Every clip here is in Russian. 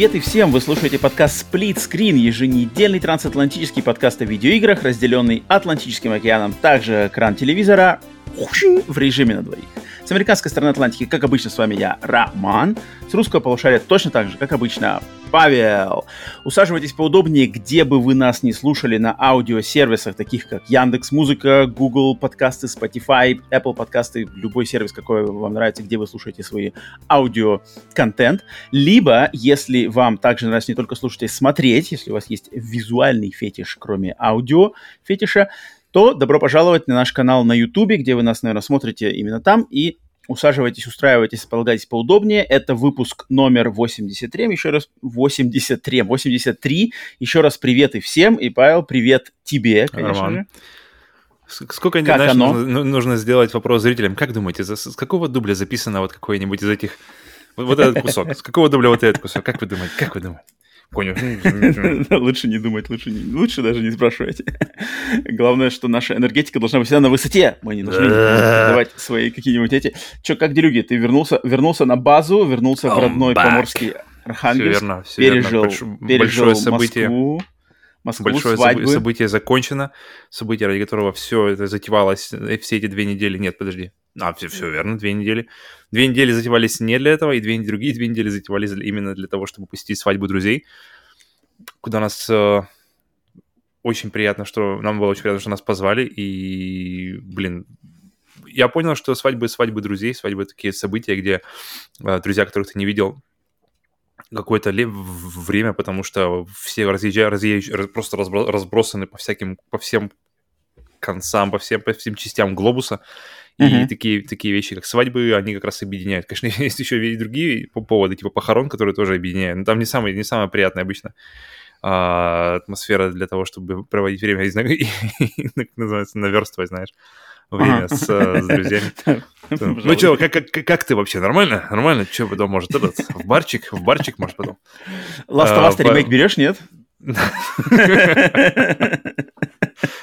Привет и всем! Вы слушаете подкаст Split Screen, еженедельный трансатлантический подкаст о видеоиграх, разделенный Атлантическим океаном, также экран телевизора в режиме на двоих. С американской стороны Атлантики, как обычно, с вами я, Роман. С русского полушария точно так же, как обычно, Павел. Усаживайтесь поудобнее, где бы вы нас не слушали на аудиосервисах, таких как Яндекс Музыка, Google подкасты, Spotify, Apple подкасты, любой сервис, какой вам нравится, где вы слушаете свои аудиоконтент. Либо, если вам также нравится не только слушать, а смотреть, если у вас есть визуальный фетиш, кроме аудио фетиша, то добро пожаловать на наш канал на YouTube, где вы нас, наверное, смотрите именно там, и усаживайтесь, устраивайтесь, полагайтесь поудобнее. Это выпуск номер 83, еще раз 83, 83. Еще раз привет и всем, и Павел, привет тебе, конечно Роман. же. Сколько как знаешь, оно? Нужно, нужно сделать вопрос зрителям. Как думаете, за, с какого дубля записано вот какой-нибудь из этих... Вот, вот этот кусок. С какого дубля вот этот кусок? Как вы думаете? Как вы думаете? Понял. Лучше не думать, лучше, не, лучше даже не спрашивать. Главное, что наша энергетика должна быть всегда на высоте. Мы не должны давать свои какие-нибудь эти... Че, как делюги, ты вернулся, вернулся на базу, вернулся в родной поморский Архангельск, верно, пережил, пережил большое событие. Москву, Москву, Большое свадьбы. событие закончено, событие, ради которого все это затевалось, э, все эти две недели, нет, подожди, а, все, все верно, две недели. Две недели затевались не для этого, и две другие две недели затевались именно для того, чтобы посетить свадьбу друзей, куда нас э, очень приятно, что нам было очень приятно, что нас позвали, и, блин, я понял, что свадьбы свадьбы друзей, свадьбы такие события, где э, друзья, которых ты не видел какое-то время, потому что все разъезжают, разъезжают просто разбросаны по всяким, по всем концам, по всем, по всем частям глобуса, и uh-huh. такие, такие вещи, как свадьбы, они как раз объединяют. Конечно, есть еще и другие поводы, типа похорон, которые тоже объединяют. Но там не самое, не самое приятное обычно а, атмосфера для того, чтобы проводить время, и, как называется, наверстывать, знаешь, время с, с друзьями. Ну что, как, как, как ты вообще? Нормально? Нормально? Что потом, может, этот, в барчик? В барчик, может, потом? Last of Us а, ремейк берешь, нет?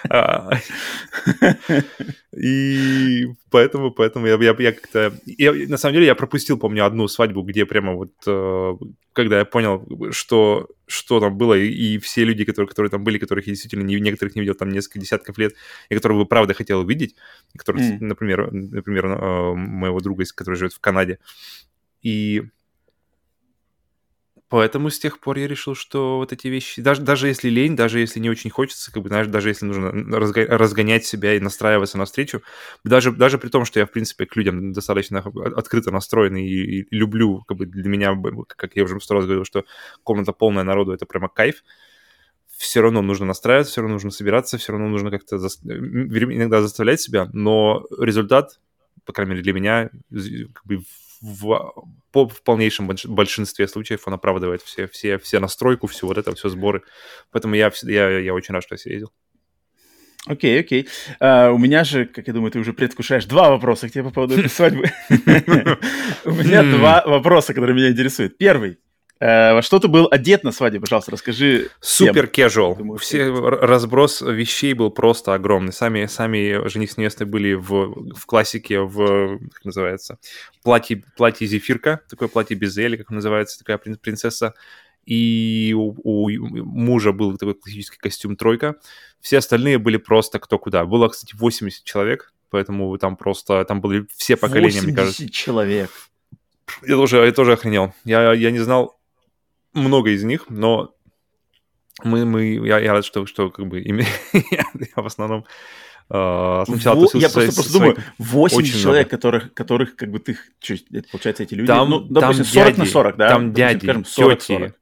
А, и поэтому, поэтому я, я, я как-то... Я, на самом деле я пропустил, помню, одну свадьбу, где прямо вот, э, когда я понял, что, что там было, и, и все люди, которые, которые там были, которых я действительно не, некоторых не видел там несколько десятков лет, и которых бы правда хотел увидеть, которых, mm. например, например, э, моего друга, который живет в Канаде, и Поэтому с тех пор я решил, что вот эти вещи, даже, даже если лень, даже если не очень хочется, как бы, знаешь, даже если нужно разгонять себя и настраиваться на встречу, даже, даже при том, что я, в принципе, к людям достаточно открыто настроен и, и люблю, как бы для меня, как я уже сто раз говорил, что комната полная народу — это прямо кайф, все равно нужно настраиваться, все равно нужно собираться, все равно нужно как-то за... иногда заставлять себя, но результат, по крайней мере, для меня как бы в, по, в полнейшем большинстве случаев он оправдывает все, все, все настройку, все вот это, все сборы. Поэтому я, я, я очень рад, что я съездил. Окей, okay, окей. Okay. Uh, у меня же, как я думаю, ты уже предвкушаешь, два вопроса к тебе по поводу этой свадьбы. У меня два вопроса, которые меня интересуют. Первый. Э, во что ты был одет на свадьбе, пожалуйста, расскажи. Супер casual. Все разброс вещей был просто огромный. Сами, сами жених с невестой были в, в классике, в, как называется, платье, платье зефирка, такое платье без или, как называется, такая принцесса. И у, у мужа был такой классический костюм тройка. Все остальные были просто кто куда. Было, кстати, 80 человек, поэтому там просто, там были все поколения, мне кажется. человек. Я тоже, я тоже охренел. Я, я не знал, много из них, но мы, мы, я, я рад, что, что как бы я, я в основном Uh, сначала Во, я просто, просто думаю, 8 человек, которых, которых, как бы, ты, это, получается, эти люди, там, ну, допустим, там 40 дяди, на 40, да? Там допустим, дяди, скажем, 40, тети, 40.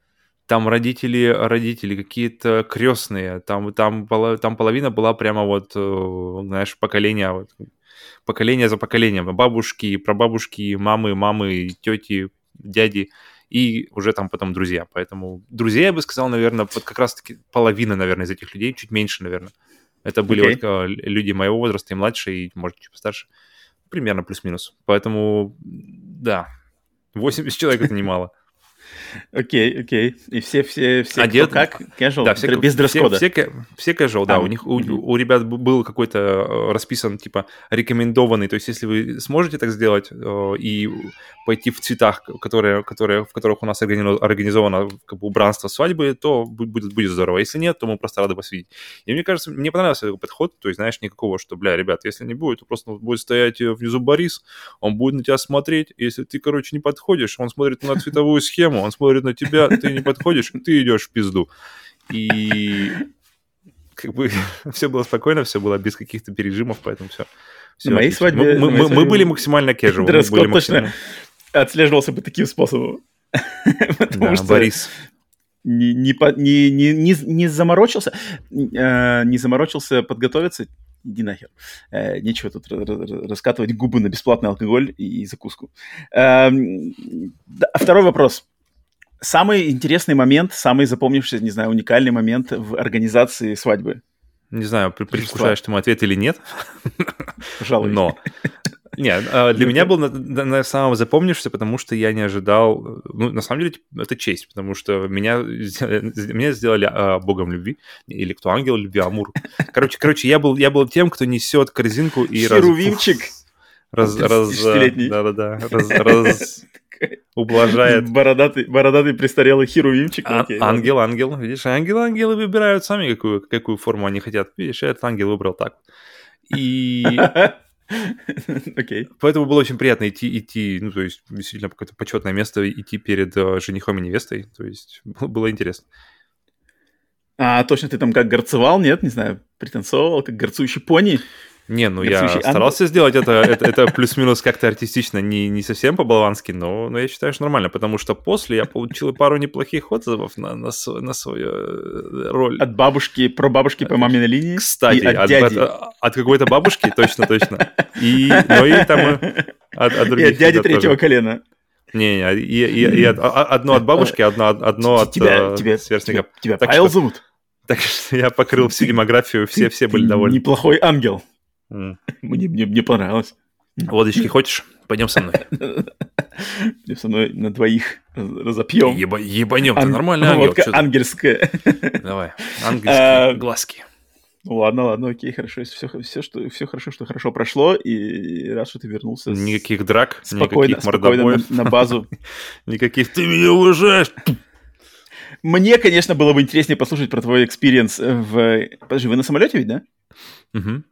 там родители, родители какие-то крестные, там, там, там половина была прямо вот, э, знаешь, поколение, вот, поколение за поколением, бабушки, прабабушки, мамы, мамы, тети, дяди, и уже там потом друзья. Поэтому друзья, я бы сказал, наверное, вот как раз-таки половина, наверное, из этих людей, чуть меньше, наверное. Это были okay. вот, люди моего возраста и младше, и, может, чуть постарше. Примерно плюс-минус. Поэтому, да, 80 человек это немало. Окей, окей. И все, все, все Одет... как? Casual? Да, все, без дресс-кода? Все, все, все casual, да. А, у них, у, у ребят был какой-то э, расписан, типа, рекомендованный. То есть, если вы сможете так сделать э, и пойти в цветах, которые, которые, в которых у нас организовано как бы, убранство свадьбы, то будет, будет здорово. Если нет, то мы просто рады вас видеть. И мне кажется, мне понравился такой подход. То есть, знаешь, никакого, что, бля, ребят, если не будет, то просто будет стоять внизу Борис, он будет на тебя смотреть. Если ты, короче, не подходишь, он смотрит на цветовую схему, он смотрит на тебя, ты не подходишь, ты идешь в пизду. И как бы все было спокойно, все было без каких-то пережимов, поэтому все. все на моей свадьбе... Мы, мы, мы, мы были максимально casual. Дресс код точно отслеживался бы таким способом. да, что Борис не, не, не, не, не заморочился, э, не заморочился подготовиться, иди нахер. Э, нечего тут раскатывать губы на бесплатный алкоголь и, закуску. Э, да, второй вопрос самый интересный момент, самый запомнившийся, не знаю, уникальный момент в организации свадьбы? Не знаю, предвкушаешь ты мой ответ или нет. Пожалуй. Но. Нет, а, для меня был на, на самом запомнившийся, потому что я не ожидал... Ну, на самом деле, это честь, потому что меня, меня сделали а, богом любви, или кто ангел любви, Амур. Короче, короче я, был, я был тем, кто несет корзинку и... Херувимчик. Раз, раз, да-да-да, раз, раз, ублажает. Бородатый, бородатый престарелый херувимчик. А, ангел, ангел. Видишь, ангелы, ангелы выбирают сами, какую, какую форму они хотят. Видишь, этот ангел выбрал так. И... Окей. Поэтому было очень приятно идти, идти, ну, то есть, действительно, какое-то почетное место, идти перед uh, женихом и невестой. То есть, было интересно. А точно ты там как горцевал, нет? Не знаю, пританцовывал, как горцующий пони? Не, ну я старался ангел. сделать это, это, это плюс-минус как-то артистично, не, не совсем по-балански, но, но я считаю, что нормально, потому что после я получил пару неплохих отзывов на, на, на свою э, роль. От бабушки, про бабушки по маминой линии? Кстати, от, от, дяди. от, от какой-то бабушки, точно-точно. И, ну и там э, от, от других. И от дяди третьего тоже. колена. Не, не, и, и, и от, одно от бабушки, одно, одно от тебя, тебя, сверстника. Тебя, тебя Павел зовут? Так что я покрыл всю демографию, все, все были довольны. Неплохой ангел. Мне, мне, мне понравилось. Водочки хочешь? Пойдем со мной. Пойдем со мной на двоих разопьем. Еба, ебанем, Ан- нормально ангел. Водка ангельская. Давай, ангельские а, глазки. Ну ладно, ладно, окей, хорошо. Если все, все, что, все хорошо, что хорошо прошло, и рад, что ты вернулся. Никаких драк, спокойно, никаких мордобоев. На, на базу. Никаких «ты меня уважаешь!» Мне, конечно, было бы интереснее послушать про твой experience в... Подожди, вы на самолете ведь, да? Угу.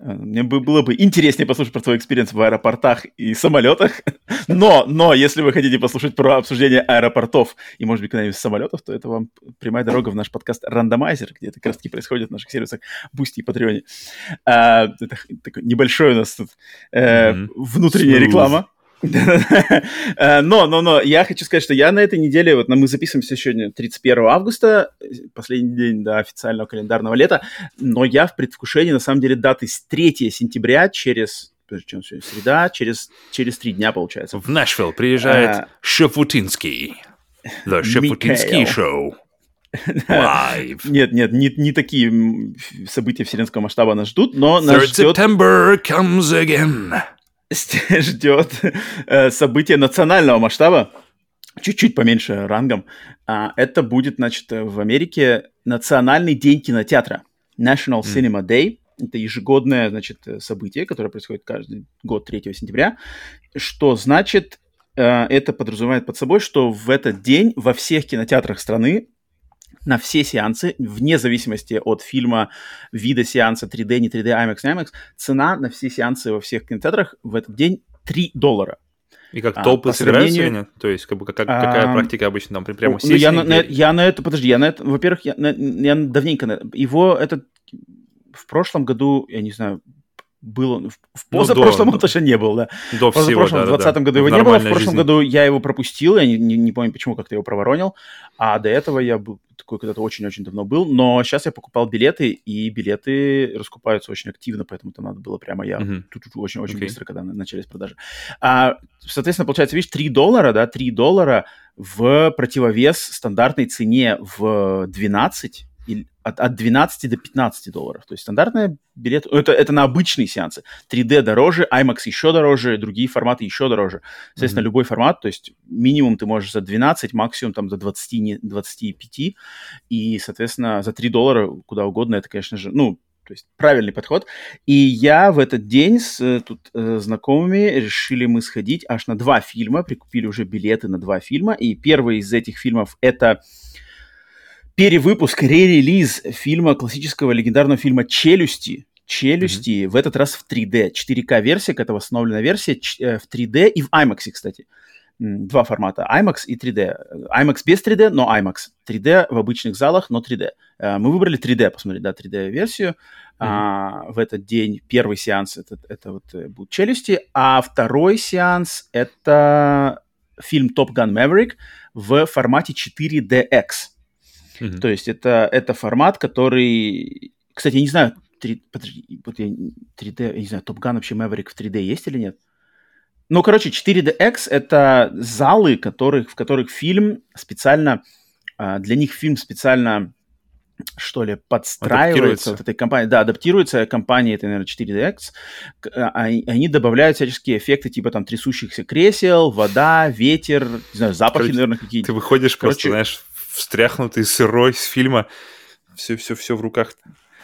Э, мне бы, было бы интереснее послушать про твой experience в аэропортах и самолетах. Но, но, если вы хотите послушать про обсуждение аэропортов и, может быть, когда-нибудь самолетов, то это вам прямая дорога в наш подкаст «Рандомайзер», где это как раз-таки происходит в наших сервисах Boosty и Patreon. А, это такой небольшой у нас тут э, mm-hmm. внутренняя Smooth. реклама. Э, но, но, но, я хочу сказать, что я на этой неделе, вот мы записываемся сегодня 31 августа, последний день до официального календарного лета, но я в предвкушении, на самом деле, даты с 3 сентября через чем сегодня среда, через, через три дня, получается. В Нэшвилл приезжает а, Шафутинский. The Шафутинский Show. Live. Нет, нет, не, не такие события вселенского масштаба нас ждут, но нас ждет... September comes again. ждет э, событие национального масштаба, чуть-чуть поменьше рангом. А, это будет, значит, в Америке Национальный день кинотеатра. National Cinema Day. Это ежегодное, значит, событие, которое происходит каждый год 3 сентября. Что значит, э, это подразумевает под собой, что в этот день во всех кинотеатрах страны на все сеансы, вне зависимости от фильма, вида сеанса 3D, не 3D, IMAX, не IMAX, цена на все сеансы во всех кинотеатрах в этот день 3 доллара. И как а, толпы а, собираются сравнению... или нет? То есть, как бы, как, какая а, практика обычно там? Прямо ну, я на, на, я на это, подожди, я на это, во-первых, я, на, я давненько, на, его этот в прошлом году, я не знаю, было в ну, позапрошлом ну, он точно не был, да. До в позапрошлом, да, в 2020 да, году его в не было, в прошлом жизни. году я его пропустил, я не, не, не помню, почему как-то его проворонил, а до этого я был такой когда-то очень-очень давно был, но сейчас я покупал билеты, и билеты раскупаются очень активно, поэтому это надо было прямо я очень-очень okay. быстро, когда начались продажи. А, соответственно, получается, видишь, 3 доллара, да, 3 доллара в противовес стандартной цене в 12 от, от 12 до 15 долларов. То есть стандартный билет, это, это на обычные сеансы. 3D дороже, IMAX еще дороже, другие форматы еще дороже. Соответственно, mm-hmm. любой формат, то есть минимум ты можешь за 12, максимум там до 20, 25. И, соответственно, за 3 доллара куда угодно, это, конечно же, ну, то есть правильный подход. И я в этот день с э, тут э, знакомыми решили мы сходить аж на два фильма, прикупили уже билеты на два фильма. И первый из этих фильмов это перевыпуск, ререлиз фильма, классического легендарного фильма «Челюсти». «Челюсти» mm-hmm. в этот раз в 3D. 4К-версия, это восстановленная версия э, в 3D и в IMAX, кстати. Два формата, IMAX и 3D. IMAX без 3D, но IMAX. 3D в обычных залах, но 3D. Э, мы выбрали 3D, посмотреть, да, 3D-версию. Mm-hmm. А, в этот день первый сеанс это, это вот э, будут «Челюсти», а второй сеанс это фильм «Топ Ган Maverick» в формате 4DX. Mm-hmm. То есть это, это формат, который... Кстати, я не знаю, 3, подожди, вот я, 3D, я не знаю, Top Gun вообще Maverick в 3D есть или нет? Ну, короче, 4DX — это залы, которых, в которых фильм специально... А, для них фильм специально что ли, подстраивается вот этой компании, да, адаптируется компания, это, наверное, 4DX, а, они добавляют всяческие эффекты, типа там трясущихся кресел, вода, ветер, не знаю, запахи, Короче, наверное, какие-то. Ты выходишь Короче, просто, знаешь, встряхнутый, сырой с фильма, все-все-все в руках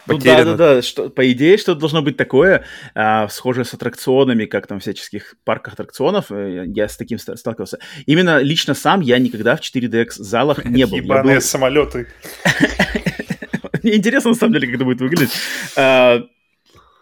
ну, да, да, да. Что, по идее, что должно быть такое, а, схожее с аттракционами, как там всяческих парках аттракционов. Э, я с таким сталкивался. Именно лично сам я никогда в 4DX залах не был. Ебаные был... самолеты. Мне интересно, на самом деле, как это будет выглядеть.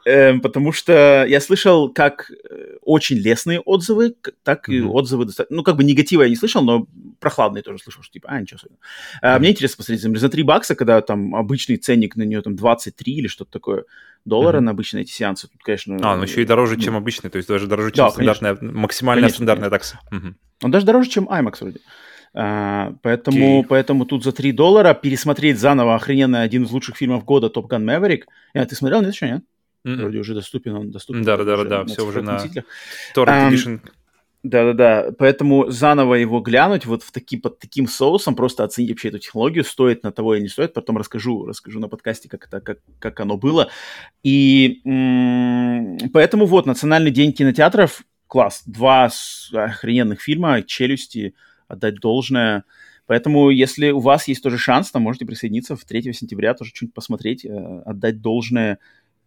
А, Эм, потому что я слышал как э, очень лестные отзывы, так и mm-hmm. отзывы, ну, как бы негатива я не слышал, но прохладные тоже слышал, что типа, а, ничего особенного. Mm-hmm. Мне интересно посмотреть, за 3 бакса, когда там обычный ценник на нее там 23 или что-то такое доллара mm-hmm. на обычные эти сеансы, тут, конечно... А, ну еще и дороже, ну, чем обычный, то есть даже дороже, чем да, стандартная, конечно. максимальная конечно, стандартная конечно. такса. Mm-hmm. Он даже дороже, чем IMAX вроде. Uh, поэтому, okay. поэтому тут за 3 доллара пересмотреть заново охрененно один из лучших фильмов года Top Gun Maverick. А, ты смотрел, нет, еще нет? Mm-hmm. Вроде уже доступен, он доступен. Да, да, да, да, все уже на Torrent Edition. Да-да-да, поэтому заново его глянуть вот в таки, под таким соусом, просто оценить вообще эту технологию, стоит на того или не стоит, потом расскажу, расскажу на подкасте, как, это, как, как оно было. И м- поэтому вот, Национальный день кинотеатров, класс, два охрененных фильма, «Челюсти», отдать должное. Поэтому, если у вас есть тоже шанс, то можете присоединиться в 3 сентября, тоже что-нибудь посмотреть, э, отдать должное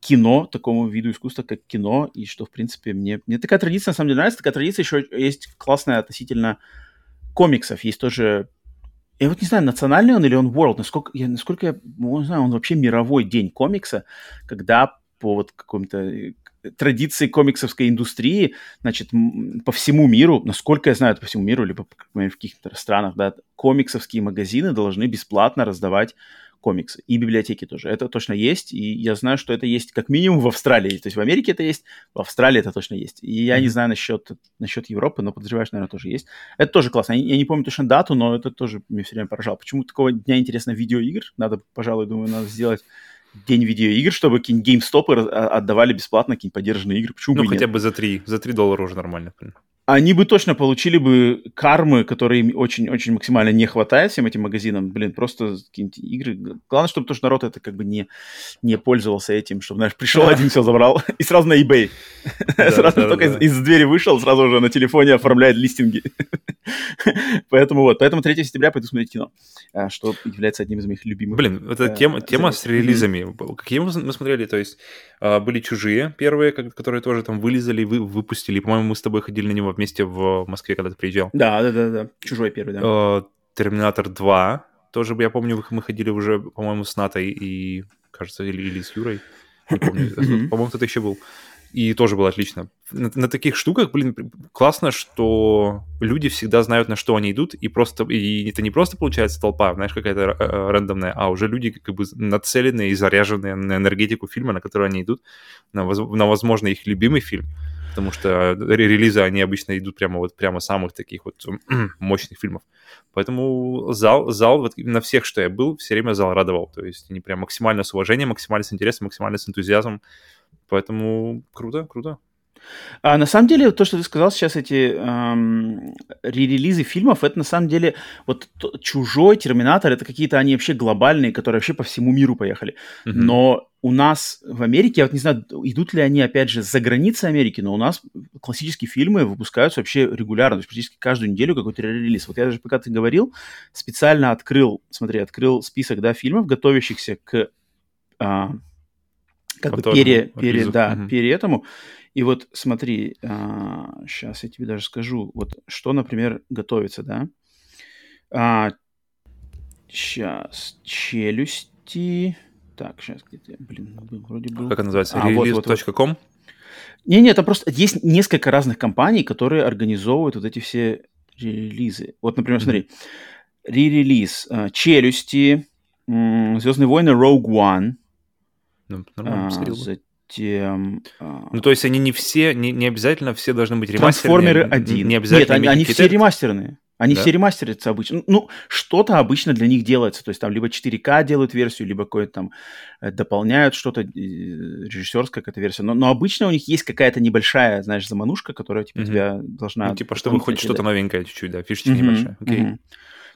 кино, такому виду искусства, как кино, и что, в принципе, мне, мне такая традиция, на самом деле, нравится. Такая традиция еще есть классная относительно комиксов. Есть тоже, я вот не знаю, национальный он или он world, насколько я, насколько я ну, не знаю, он вообще мировой день комикса, когда по вот какому-то э, традиции комиксовской индустрии, значит, по всему миру, насколько я знаю, по всему миру, либо в каких-то странах, да, комиксовские магазины должны бесплатно раздавать комиксы. И библиотеки тоже. Это точно есть. И я знаю, что это есть как минимум в Австралии. То есть в Америке это есть, в Австралии это точно есть. И я mm-hmm. не знаю насчет, насчет Европы, но подозреваю, что, наверное, тоже есть. Это тоже классно. Я, я не помню точно дату, но это тоже мне все время поражало. Почему такого дня интересно видеоигр? Надо, пожалуй, думаю, надо сделать день видеоигр, чтобы какие-нибудь геймстопы а, отдавали бесплатно какие-нибудь поддержанные игры. Почему ну, бы хотя нет? бы за 3, за 3 доллара уже нормально они бы точно получили бы кармы, которые им очень-очень максимально не хватает всем этим магазинам. Блин, просто какие-нибудь игры. Главное, чтобы тоже народ это как бы не, не пользовался этим, чтобы, знаешь, пришел один, все забрал, и сразу на eBay. Сразу только из двери вышел, сразу уже на телефоне оформляет листинги. Поэтому вот, поэтому 3 сентября пойду смотреть кино, а, что является одним из моих любимых. Блин, это э, тема, тема с релизами. Какие мы смотрели, то есть а, были «Чужие» первые, которые тоже там вылезали, выпустили. По-моему, мы с тобой ходили на него вместе в Москве, когда ты приезжал. Да, да, да, да. Чужой первый, да. Э, Терминатор 2. Тоже, я помню, мы ходили уже, по-моему, с Натой и, кажется, или, или с Юрой. По-моему, кто-то еще был. И тоже было отлично. На, на таких штуках, блин, классно, что люди всегда знают, на что они идут, и просто и это не просто получается толпа, знаешь, какая-то э, рандомная, а уже люди как бы нацеленные и заряженные на энергетику фильма, на который они идут, на, на возможно, их любимый фильм потому что релизы, они обычно идут прямо вот прямо самых таких вот мощных фильмов. Поэтому зал, зал вот на всех, что я был, все время зал радовал. То есть они прям максимально с уважением, максимально с интересом, максимально с энтузиазмом. Поэтому круто, круто. А, на самом деле, то, что ты сказал сейчас, эти эм, релизы фильмов, это на самом деле вот чужой Терминатор, это какие-то они вообще глобальные, которые вообще по всему миру поехали. Mm-hmm. Но у нас в Америке, я вот не знаю, идут ли они, опять же, за границей Америки, но у нас классические фильмы выпускаются вообще регулярно, то есть практически каждую неделю какой-то релиз. Вот я даже, пока ты говорил, специально открыл, смотри, открыл список, да, фильмов, готовящихся к а, как бы пере, пере, да, угу. пере этому. И вот смотри, а, сейчас я тебе даже скажу, вот что, например, готовится, да? А, сейчас, челюсти. Так, сейчас где-то, блин, вроде был. Как это называется? А, Release.com? Вот, вот. Не-не, там просто есть несколько разных компаний, которые организовывают вот эти все релизы. Вот, например, mm-hmm. смотри, re-релиз uh, «Челюсти», «Звездные войны» Rogue One. Ну, нормально, а. А... Ну, то есть они не все, не, не обязательно все должны быть ремастерные. Трансформеры 1. Не обязательно Нет, они, они все ремастерные. Они да? все ремастерятся обычно. Ну, что-то обычно для них делается. То есть там либо 4К делают версию, либо какое-то там э, дополняют что-то, э, режиссерская какая-то версия. Но, но обычно у них есть какая-то небольшая, знаешь, заманушка, которая типа, mm-hmm. тебя должна... Ну, типа, чтобы хоть что-то новенькое чуть-чуть, да, фишечка mm-hmm. небольшая. Okay. Mm-hmm.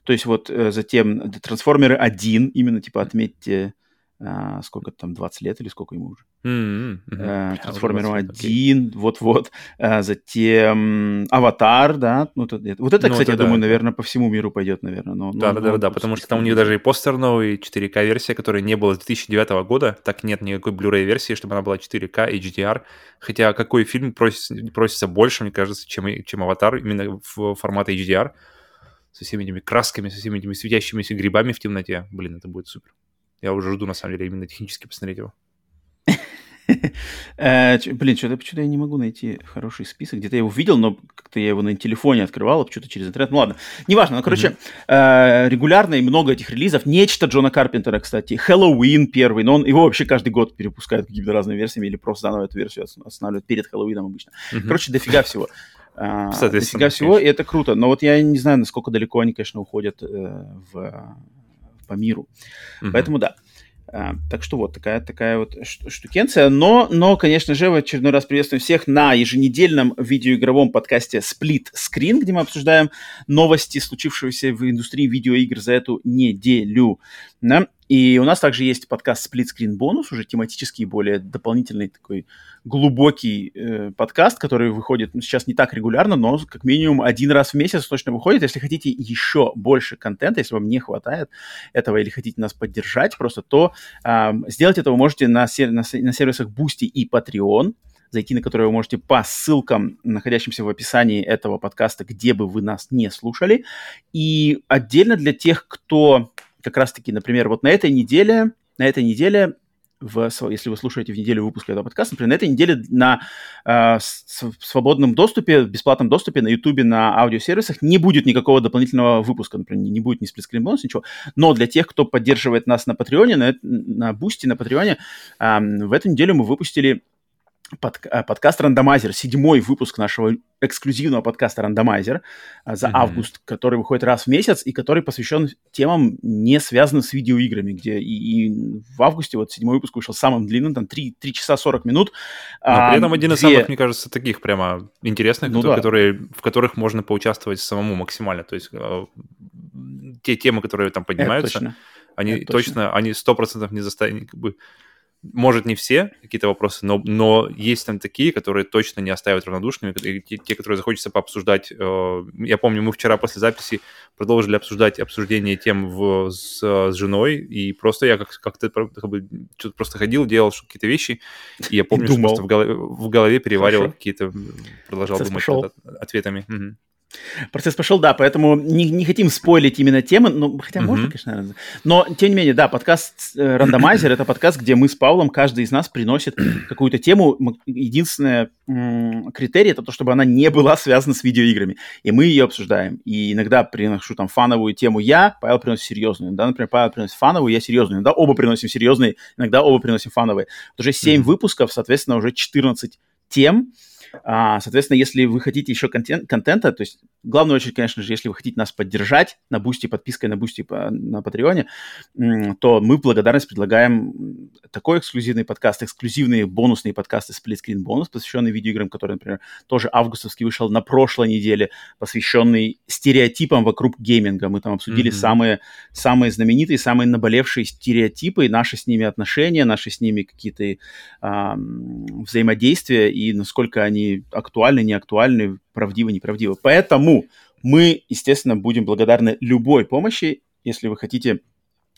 То есть вот э, затем Трансформеры 1, именно типа отметьте а, сколько там, 20 лет или сколько ему уже. Mm-hmm. Mm-hmm. Трансформеру 1, okay. вот-вот. А, затем Аватар, да. Ну, вот это, вот это ну, кстати, это, я да, думаю, наверное, по всему миру пойдет, наверное. Но, да, но, да, да, да, потому что там у них даже и постер новый, 4К-версия, которая не было с 2009 года, так нет никакой Blu-ray версии, чтобы она была 4К, HDR. Хотя какой фильм просится, просится больше, мне кажется, чем, чем Аватар, именно в формате HDR, со всеми этими красками, со всеми этими светящимися грибами в темноте. Блин, это будет супер. Я уже жду, на самом деле, именно технически посмотреть его. Э, блин, что-то я не могу найти хороший список. Где-то я его видел, но как-то я его на телефоне открывал, что-то через интернет. Ну ладно, неважно. Ну, короче, э, регулярно и много этих релизов. Нечто Джона Карпентера, кстати. Хэллоуин первый, но он его вообще каждый год перепускают какими-то разными версиями или просто заново эту версию останавливают перед Хэллоуином обычно. Короче, дофига всего. Uh, дофига всего, и это круто. Но вот я не знаю, насколько далеко они, конечно, уходят э, в по миру. Mm-hmm. Поэтому да. А, так что вот такая, такая вот штукенция. Но, но, конечно же, в очередной раз приветствуем всех на еженедельном видеоигровом подкасте Split Screen, где мы обсуждаем новости, случившиеся в индустрии видеоигр за эту неделю. Да? И у нас также есть подкаст Split Screen Bonus, уже тематический, более дополнительный такой глубокий э, подкаст, который выходит ну, сейчас не так регулярно, но как минимум один раз в месяц точно выходит. Если хотите еще больше контента, если вам не хватает этого или хотите нас поддержать просто, то э, сделать это вы можете на, сер- на, на сервисах Boosty и Patreon зайти на которые вы можете по ссылкам, находящимся в описании этого подкаста, где бы вы нас не слушали. И отдельно для тех, кто как раз-таки, например, вот на этой неделе, на этой неделе в, если вы слушаете в неделю выпуска этого подкаста, например, на этой неделе на э, свободном доступе, в бесплатном доступе на YouTube, на аудиосервисах не будет никакого дополнительного выпуска, например, не будет ни Split Screen Bonus, ничего. Но для тех, кто поддерживает нас на Патреоне, на, на Boosty, на Патреоне, э, в эту неделю мы выпустили под, э, подкаст «Рандомайзер», седьмой выпуск нашего эксклюзивного подкаста «Рандомайзер» э, за mm-hmm. август, который выходит раз в месяц и который посвящен темам, не связанным с видеоиграми, где и, и в августе вот седьмой выпуск вышел самым длинным, там 3, 3 часа 40 минут. Но а, при этом один из самых, мне кажется, таких прямо интересных, ну, которые, да. в которых можно поучаствовать самому максимально. То есть э, те темы, которые там поднимаются, они Это точно, точно, они сто процентов не заставят, как бы, может, не все какие-то вопросы, но, но есть там такие, которые точно не оставят равнодушными, те, те, которые захочется пообсуждать. Э, я помню, мы вчера после записи продолжили обсуждать обсуждение тем в, с, с женой, и просто я как, как-то как бы, что-то просто ходил, делал какие-то вещи, и я помню, Думал. что просто в голове, в голове переваривал какие-то, продолжал Сейчас думать над ответами. Угу. Процесс пошел, да, поэтому не, не хотим спойлить именно темы, ну, хотя mm-hmm. можно, конечно, наверное. но, тем не менее, да, подкаст э, «Рандомайзер» — это подкаст, где мы с Павлом, каждый из нас приносит какую-то тему. Единственное м- критерий — это то, чтобы она не была связана с видеоиграми, и мы ее обсуждаем. И иногда приношу там фановую тему я, Павел приносит серьезную. Иногда, например, Павел приносит фановую, я серьезную. Иногда оба приносим серьезные, иногда оба приносим фановые. Вот уже 7 mm-hmm. выпусков, соответственно, уже 14 тем, соответственно, если вы хотите еще контент, контента, то есть, в главную очередь, конечно же, если вы хотите нас поддержать на бусте, подпиской на бусте на Патреоне, то мы в благодарность предлагаем такой эксклюзивный подкаст, эксклюзивные бонусные подкасты Screen бонус, посвященный видеоиграм, который, например, тоже августовский вышел на прошлой неделе, посвященный стереотипам вокруг гейминга. Мы там обсудили mm-hmm. самые, самые знаменитые, самые наболевшие стереотипы, наши с ними отношения, наши с ними какие-то а, взаимодействия и насколько они актуальны, не актуальны, правдивы, неправдивы. Поэтому мы, естественно, будем благодарны любой помощи, если вы хотите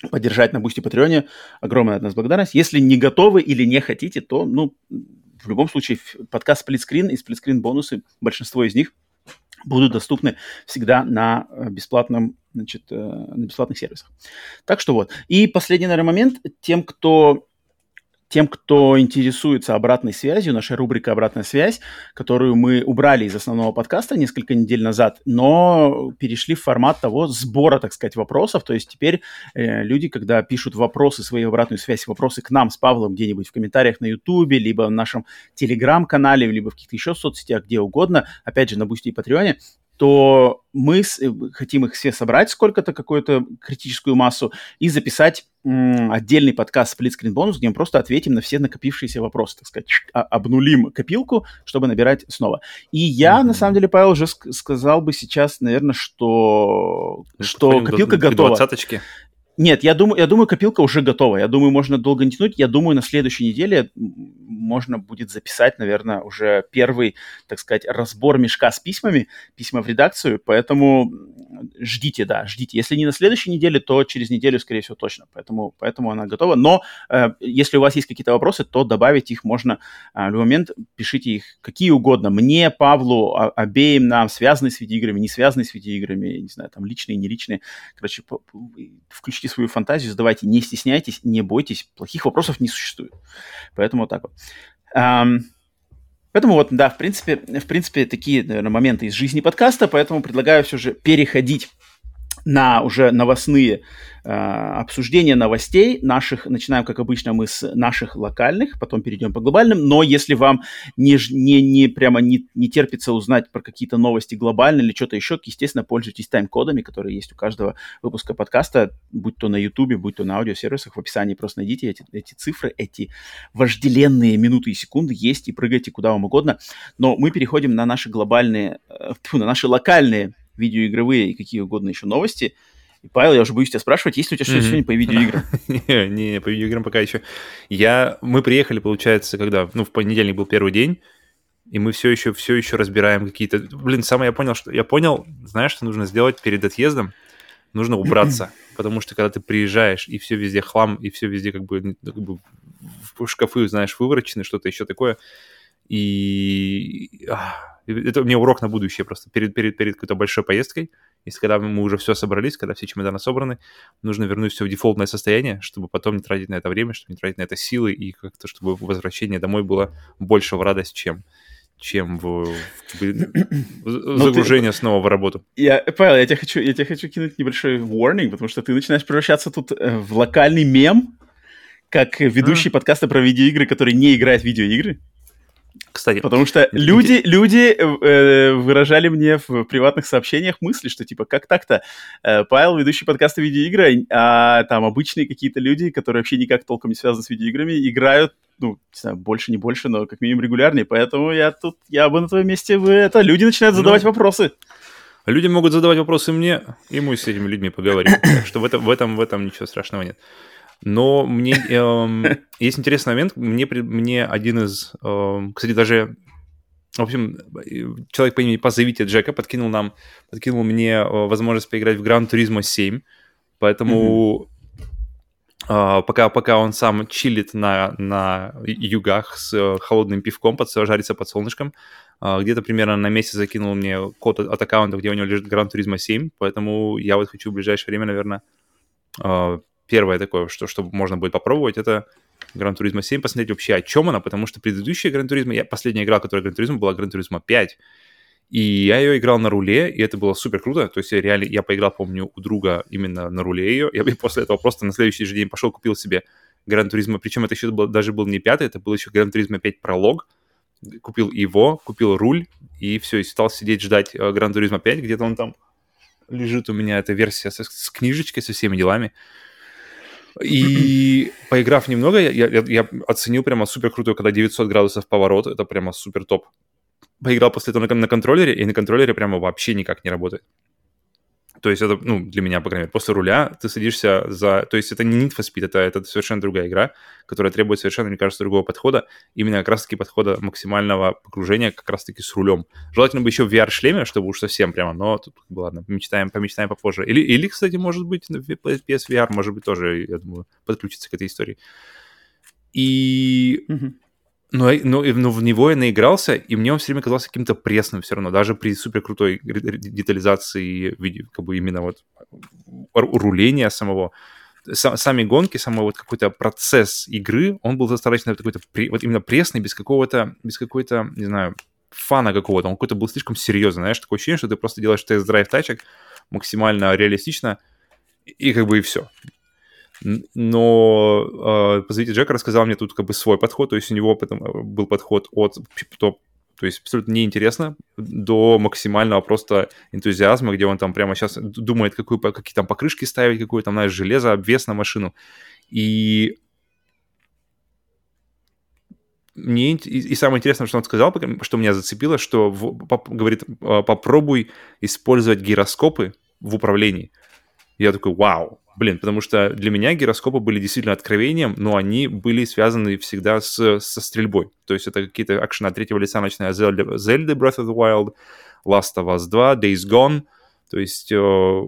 поддержать на Boosty Патреоне. Огромная от нас благодарность. Если не готовы или не хотите, то, ну, в любом случае, подкаст сплитскрин и сплитскрин бонусы, большинство из них будут доступны всегда на э, бесплатном, значит, э, на бесплатных сервисах. Так что вот. И последний, наверное, момент. Тем, кто тем, кто интересуется обратной связью, наша рубрика «Обратная связь», которую мы убрали из основного подкаста несколько недель назад, но перешли в формат того сбора, так сказать, вопросов. То есть теперь э, люди, когда пишут вопросы, свои обратную связь, вопросы к нам с Павлом где-нибудь в комментариях на Ютубе, либо в нашем Телеграм-канале, либо в каких-то еще соцсетях, где угодно, опять же, на Boosty и Патреоне, то мы с, э, хотим их все собрать, сколько-то, какую-то критическую массу, и записать м, отдельный подкаст Split Screen Bonus, где мы просто ответим на все накопившиеся вопросы, так сказать, а, обнулим копилку, чтобы набирать снова. И я, mm-hmm. на самом деле, Павел, уже сказал бы сейчас, наверное, что, что копилка готова. Двадцаточки. Нет, я думаю, я думаю, копилка уже готова. Я думаю, можно долго не тянуть. Я думаю, на следующей неделе можно будет записать, наверное, уже первый, так сказать, разбор мешка с письмами, письма в редакцию. Поэтому ждите, да, ждите. Если не на следующей неделе, то через неделю, скорее всего, точно. Поэтому, поэтому она готова. Но э, если у вас есть какие-то вопросы, то добавить их можно э, в любой момент. Пишите их какие угодно. Мне, Павлу, а, обеим нам, связанные с видеоиграми, не связанные с видеоиграми, не знаю, там личные, не личные. Короче, включите включите свою фантазию, задавайте, не стесняйтесь, не бойтесь, плохих вопросов не существует. Поэтому вот так вот. Um, поэтому вот, да, в принципе, в принципе, такие, наверное, моменты из жизни подкаста, поэтому предлагаю все же переходить на уже новостные э, обсуждения новостей наших. Начинаем, как обычно, мы с наших локальных, потом перейдем по глобальным. Но если вам не, не, не прямо не, не терпится узнать про какие-то новости глобальные или что-то еще, естественно, пользуйтесь тайм-кодами, которые есть у каждого выпуска подкаста, будь то на YouTube, будь то на аудиосервисах. В описании просто найдите эти, эти цифры, эти вожделенные минуты и секунды есть и прыгайте куда вам угодно. Но мы переходим на наши глобальные, э, на наши локальные видеоигровые и какие угодно еще новости. И, Павел, я уже боюсь тебя спрашивать, есть ли у тебя что-то сегодня по видеоиграм? не, не, по видеоиграм пока еще. Я, мы приехали, получается, когда, ну, в понедельник был первый день, и мы все еще, все еще разбираем какие-то... Блин, самое я понял, что... Я понял, знаешь, что нужно сделать перед отъездом? Нужно убраться, потому что когда ты приезжаешь, и все везде хлам, и все везде как бы, как бы в шкафы, знаешь, выворочены, что-то еще такое, и... Ах, это мне урок на будущее просто перед, перед, перед какой-то большой поездкой. Если когда мы уже все собрались, когда все чемоданы собраны, нужно вернуть все в дефолтное состояние, чтобы потом не тратить на это время, чтобы не тратить на это силы, и как-то, чтобы возвращение домой было больше в радость, чем чем в, в загружение ты, снова в работу. Я, Павел, я тебе, хочу, я тебе хочу кинуть небольшой warning, потому что ты начинаешь превращаться тут э, в локальный мем, как ведущий а. подкаста про видеоигры, который не играет в видеоигры. Кстати. Потому что люди, люди э, выражали мне в приватных сообщениях мысли, что типа, как так-то? Э, Павел, ведущий подкаста видеоигры, а там обычные какие-то люди, которые вообще никак толком не связаны с видеоиграми, играют, ну, не знаю, больше, не больше, но как минимум регулярнее. Поэтому я тут, я бы на твоем месте, вы это, люди начинают задавать ну, вопросы. Люди могут задавать вопросы мне, и мы с этими людьми поговорим. Так что в этом, в этом, в этом ничего страшного нет. Но мне эм, есть интересный момент. Мне, мне один из... Эм, кстати, даже... В общем, человек по имени Позовите Джека подкинул нам, подкинул мне э, возможность поиграть в Gran Turismo 7. Поэтому mm-hmm. э, пока, пока он сам чилит на, на югах с э, холодным пивком, под, жарится под солнышком, э, где-то примерно на месяц закинул мне код от, от аккаунта, где у него лежит Gran Turismo 7. Поэтому я вот хочу в ближайшее время, наверное, э, первое такое, что, что можно будет попробовать, это Gran Turismo 7, посмотреть вообще, о чем она, потому что предыдущая Gran Turismo, я последняя игра, которая Gran Turismo, была Gran Turismo 5, и я ее играл на руле, и это было супер круто. То есть я реально, я поиграл, помню, у друга именно на руле ее. Я после этого просто на следующий же день пошел, купил себе Gran Turismo, причем это еще был, даже был не пятый, это был еще Gran Turismo 5 пролог, купил его, купил руль, и все, и стал сидеть ждать Gran Turismo 5, где-то он там лежит у меня, эта версия с, с книжечкой, со всеми делами. И поиграв немного, я, я, я оценил прямо супер круто, когда 900 градусов поворот, это прямо супер топ. Поиграл после этого на, на контроллере, и на контроллере прямо вообще никак не работает. То есть это, ну, для меня, по крайней мере, после руля ты садишься за... То есть это не Need for Speed, это, это совершенно другая игра, которая требует совершенно, мне кажется, другого подхода. Именно как раз-таки подхода максимального погружения как раз-таки с рулем. Желательно бы еще в VR-шлеме, чтобы уж совсем прямо, но тут, ладно, помечтаем, помечтаем попозже. Или, или, кстати, может быть, PSVR, может быть, тоже, я думаю, подключиться к этой истории. И... Mm-hmm но, но, но в него я наигрался, и мне он все время казался каким-то пресным все равно, даже при супер крутой детализации видео, как бы именно вот руления самого, сами гонки, самый вот какой-то процесс игры, он был достаточно какой-то вот именно пресный, без какого-то, без какой-то, не знаю, фана какого-то, он какой-то был слишком серьезный, знаешь, такое ощущение, что ты просто делаешь тест-драйв тачек максимально реалистично, и как бы и все но э, позовите Джека рассказал мне тут как бы свой подход, то есть у него потом э, был подход от то, то есть абсолютно неинтересно, до максимального просто энтузиазма, где он там прямо сейчас думает, какую, какие там покрышки ставить, какое там, знаешь, железо, обвес на машину. И мне и, и самое интересное, что он сказал, что меня зацепило, что в, поп, говорит, э, попробуй использовать гироскопы в управлении. Я такой, вау, Блин, потому что для меня гироскопы были действительно откровением, но они были связаны всегда с, со стрельбой. То есть это какие-то акшены от третьего лица, начиная с Zelda, Zelda Breath of the Wild, Last of Us 2, Days Gone, то есть... Э,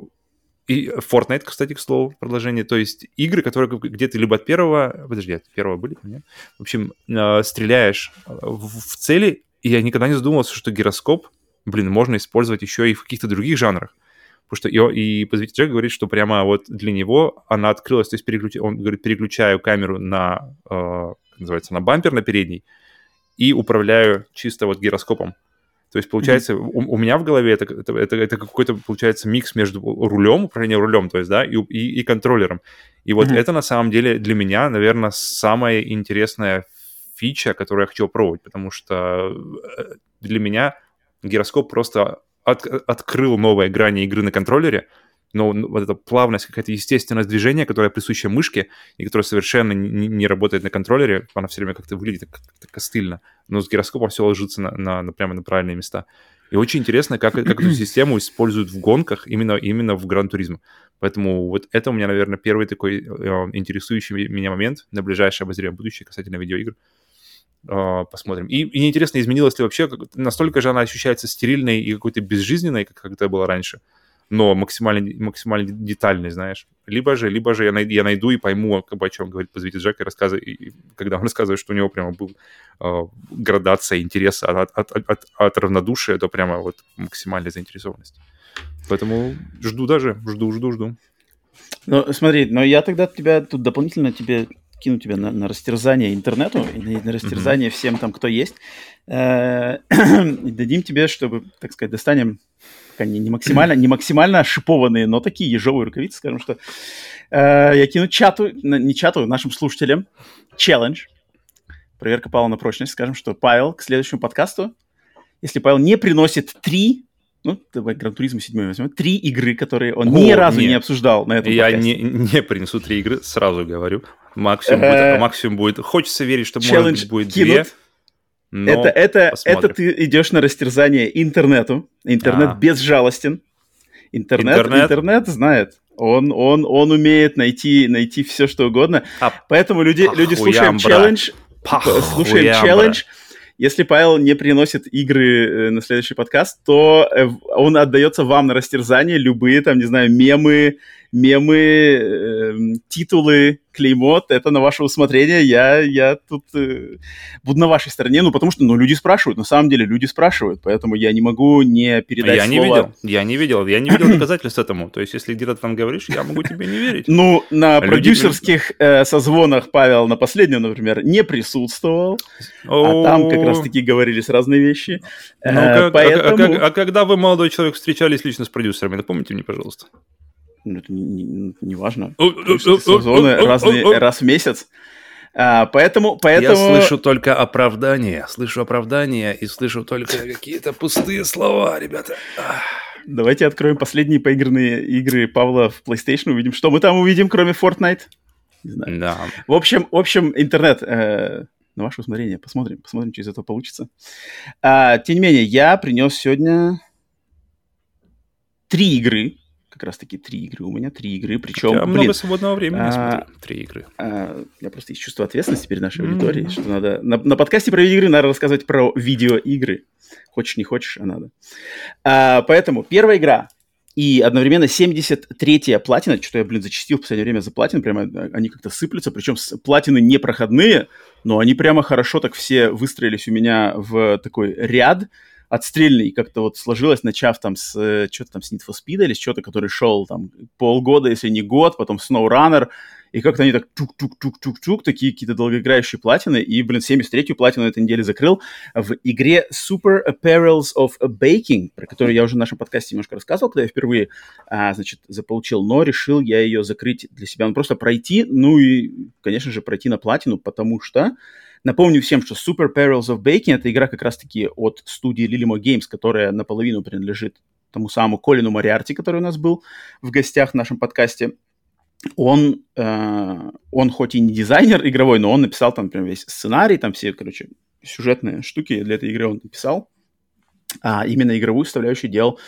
и Fortnite, кстати, к слову, продолжение. То есть игры, которые где ты либо от первого... Подожди, от первого были? Нет? В общем, э, стреляешь в цели, и я никогда не задумывался, что гироскоп, блин, можно использовать еще и в каких-то других жанрах. Потому что и, и Позовите Джек говорит, что прямо вот для него она открылась, то есть переключ... он говорит, переключаю камеру на, э, как называется, на бампер на передний и управляю чисто вот гироскопом. То есть, получается, mm-hmm. у, у меня в голове это, это, это, это какой-то, получается, микс между рулем, управлением рулем, то есть, да, и, и, и контроллером. И вот mm-hmm. это, на самом деле, для меня, наверное, самая интересная фича, которую я хочу пробовать, потому что э, для меня гироскоп просто от, открыл новые грани игры на контроллере, но вот эта плавность, какая-то естественность движения, которая присуща мышке и которая совершенно не, не работает на контроллере, она все время как-то выглядит как-то костыльно, но с гироскопом все ложится на, на, на, прямо на правильные места. И очень интересно, как, как эту систему используют в гонках именно, именно в Гран-туризме. Поэтому вот это у меня, наверное, первый такой э, интересующий меня момент на ближайшее обозрение будущее касательно видеоигр. А, посмотрим. И, и интересно, изменилось ли вообще, настолько же она ощущается стерильной и какой-то безжизненной, как, как это было раньше, но максимально, максимально детальной, знаешь. Либо же, либо же я, най, я найду и пойму, как бы, о чем говорит Позвите Джек, и рассказывает, и, когда он рассказывает, что у него прямо был э, градация интереса от, от, от, от, от равнодушия до прямо вот максимальной заинтересованности. Поэтому жду даже, жду, жду, жду. Ну, смотри, но я тогда тебя тут дополнительно тебе кину тебя на, на растерзание интернету и на, на растерзание mm-hmm. всем там, кто есть. Э, дадим тебе, чтобы, так сказать, достанем пока не, не максимально, не максимально шипованные, но такие ежовые рукавицы, скажем, что э, я кину чату, не чату, нашим слушателям челлендж. Проверка Павла на прочность. Скажем, что Павел к следующему подкасту, если Павел не приносит три ну, давай Гран Туризм 7 возьмем, три игры, которые он О, ни разу нет. не обсуждал на этом Я подкасте. не, не принесу три игры, сразу говорю. Максимум будет, э, максимум будет. Хочется верить, что может быть будет две. Но это, это, это ты идешь на растерзание интернету. Интернет а. безжалостен. Интернет, интернет, интернет знает. Он, он, он умеет найти, найти все, что угодно. А, Поэтому люди, люди слушаем челлендж. Слушаем челлендж. Если Павел не приносит игры э, на следующий подкаст, то э, он отдается вам на растерзание любые, там, не знаю, мемы, мемы, э, титулы, клеймот, это на ваше усмотрение. Я, я тут э, буду на вашей стороне, ну, потому что, ну, люди спрашивают, на самом деле люди спрашивают, поэтому я не могу не передать я слово. не видел, я не видел, я не видел доказательств этому. То есть, если где-то там говоришь, я могу тебе не верить. Ну, на продюсерских э, созвонах Павел на последнем, например, не присутствовал, а там как раз-таки говорились разные вещи. Ну, э, а, а, а когда вы, молодой человек, встречались лично с продюсерами, напомните мне, пожалуйста. Ну, это не, не, не важно. Сезоны разные, раз в месяц. А, поэтому, поэтому... Я слышу только оправдания, слышу оправдания и слышу только какие-то пустые слова, ребята. Давайте откроем последние поигранные игры Павла в PlayStation, увидим, что мы там увидим, кроме Fortnite. Не знаю. Да. В общем, в общем, интернет э, на ваше усмотрение. Посмотрим, посмотрим, что из этого получится. А, тем не менее, я принес сегодня три игры, как раз таки три игры у меня, три игры, причем... Я блин, много свободного времени а, смотрю, три игры. А, я просто есть чувство ответственности перед нашей аудиторией, mm-hmm. что надо... На, на подкасте про видеоигры надо рассказывать про видеоигры. Хочешь, не хочешь, а надо. А, поэтому первая игра и одновременно 73-я платина, что я, блин, зачастил в последнее время за платин, прямо а, они как-то сыплются, причем платины не проходные, но они прямо хорошо так все выстроились у меня в такой ряд, отстрельный как-то вот сложилось, начав там с э, что-то там с Need for Speed или с чего-то, который шел там полгода, если не год, потом SnowRunner, и как-то они так чук-чук-чук-чук-чук, такие какие-то долгоиграющие платины, и, блин, 73-ю платину на этой неделе закрыл в игре Super Apparels of Baking, про которую я уже в нашем подкасте немножко рассказывал, когда я впервые, а, значит, заполучил, но решил я ее закрыть для себя, ну, просто пройти, ну и, конечно же, пройти на платину, потому что Напомню всем, что Super Perils of Baking — это игра как раз-таки от студии Lilimo Games, которая наполовину принадлежит тому самому Колину Мариарти, который у нас был в гостях в нашем подкасте. Он, э, он хоть и не дизайнер игровой, но он написал там прям весь сценарий, там все, короче, сюжетные штуки для этой игры он написал. А именно игровую составляющую делал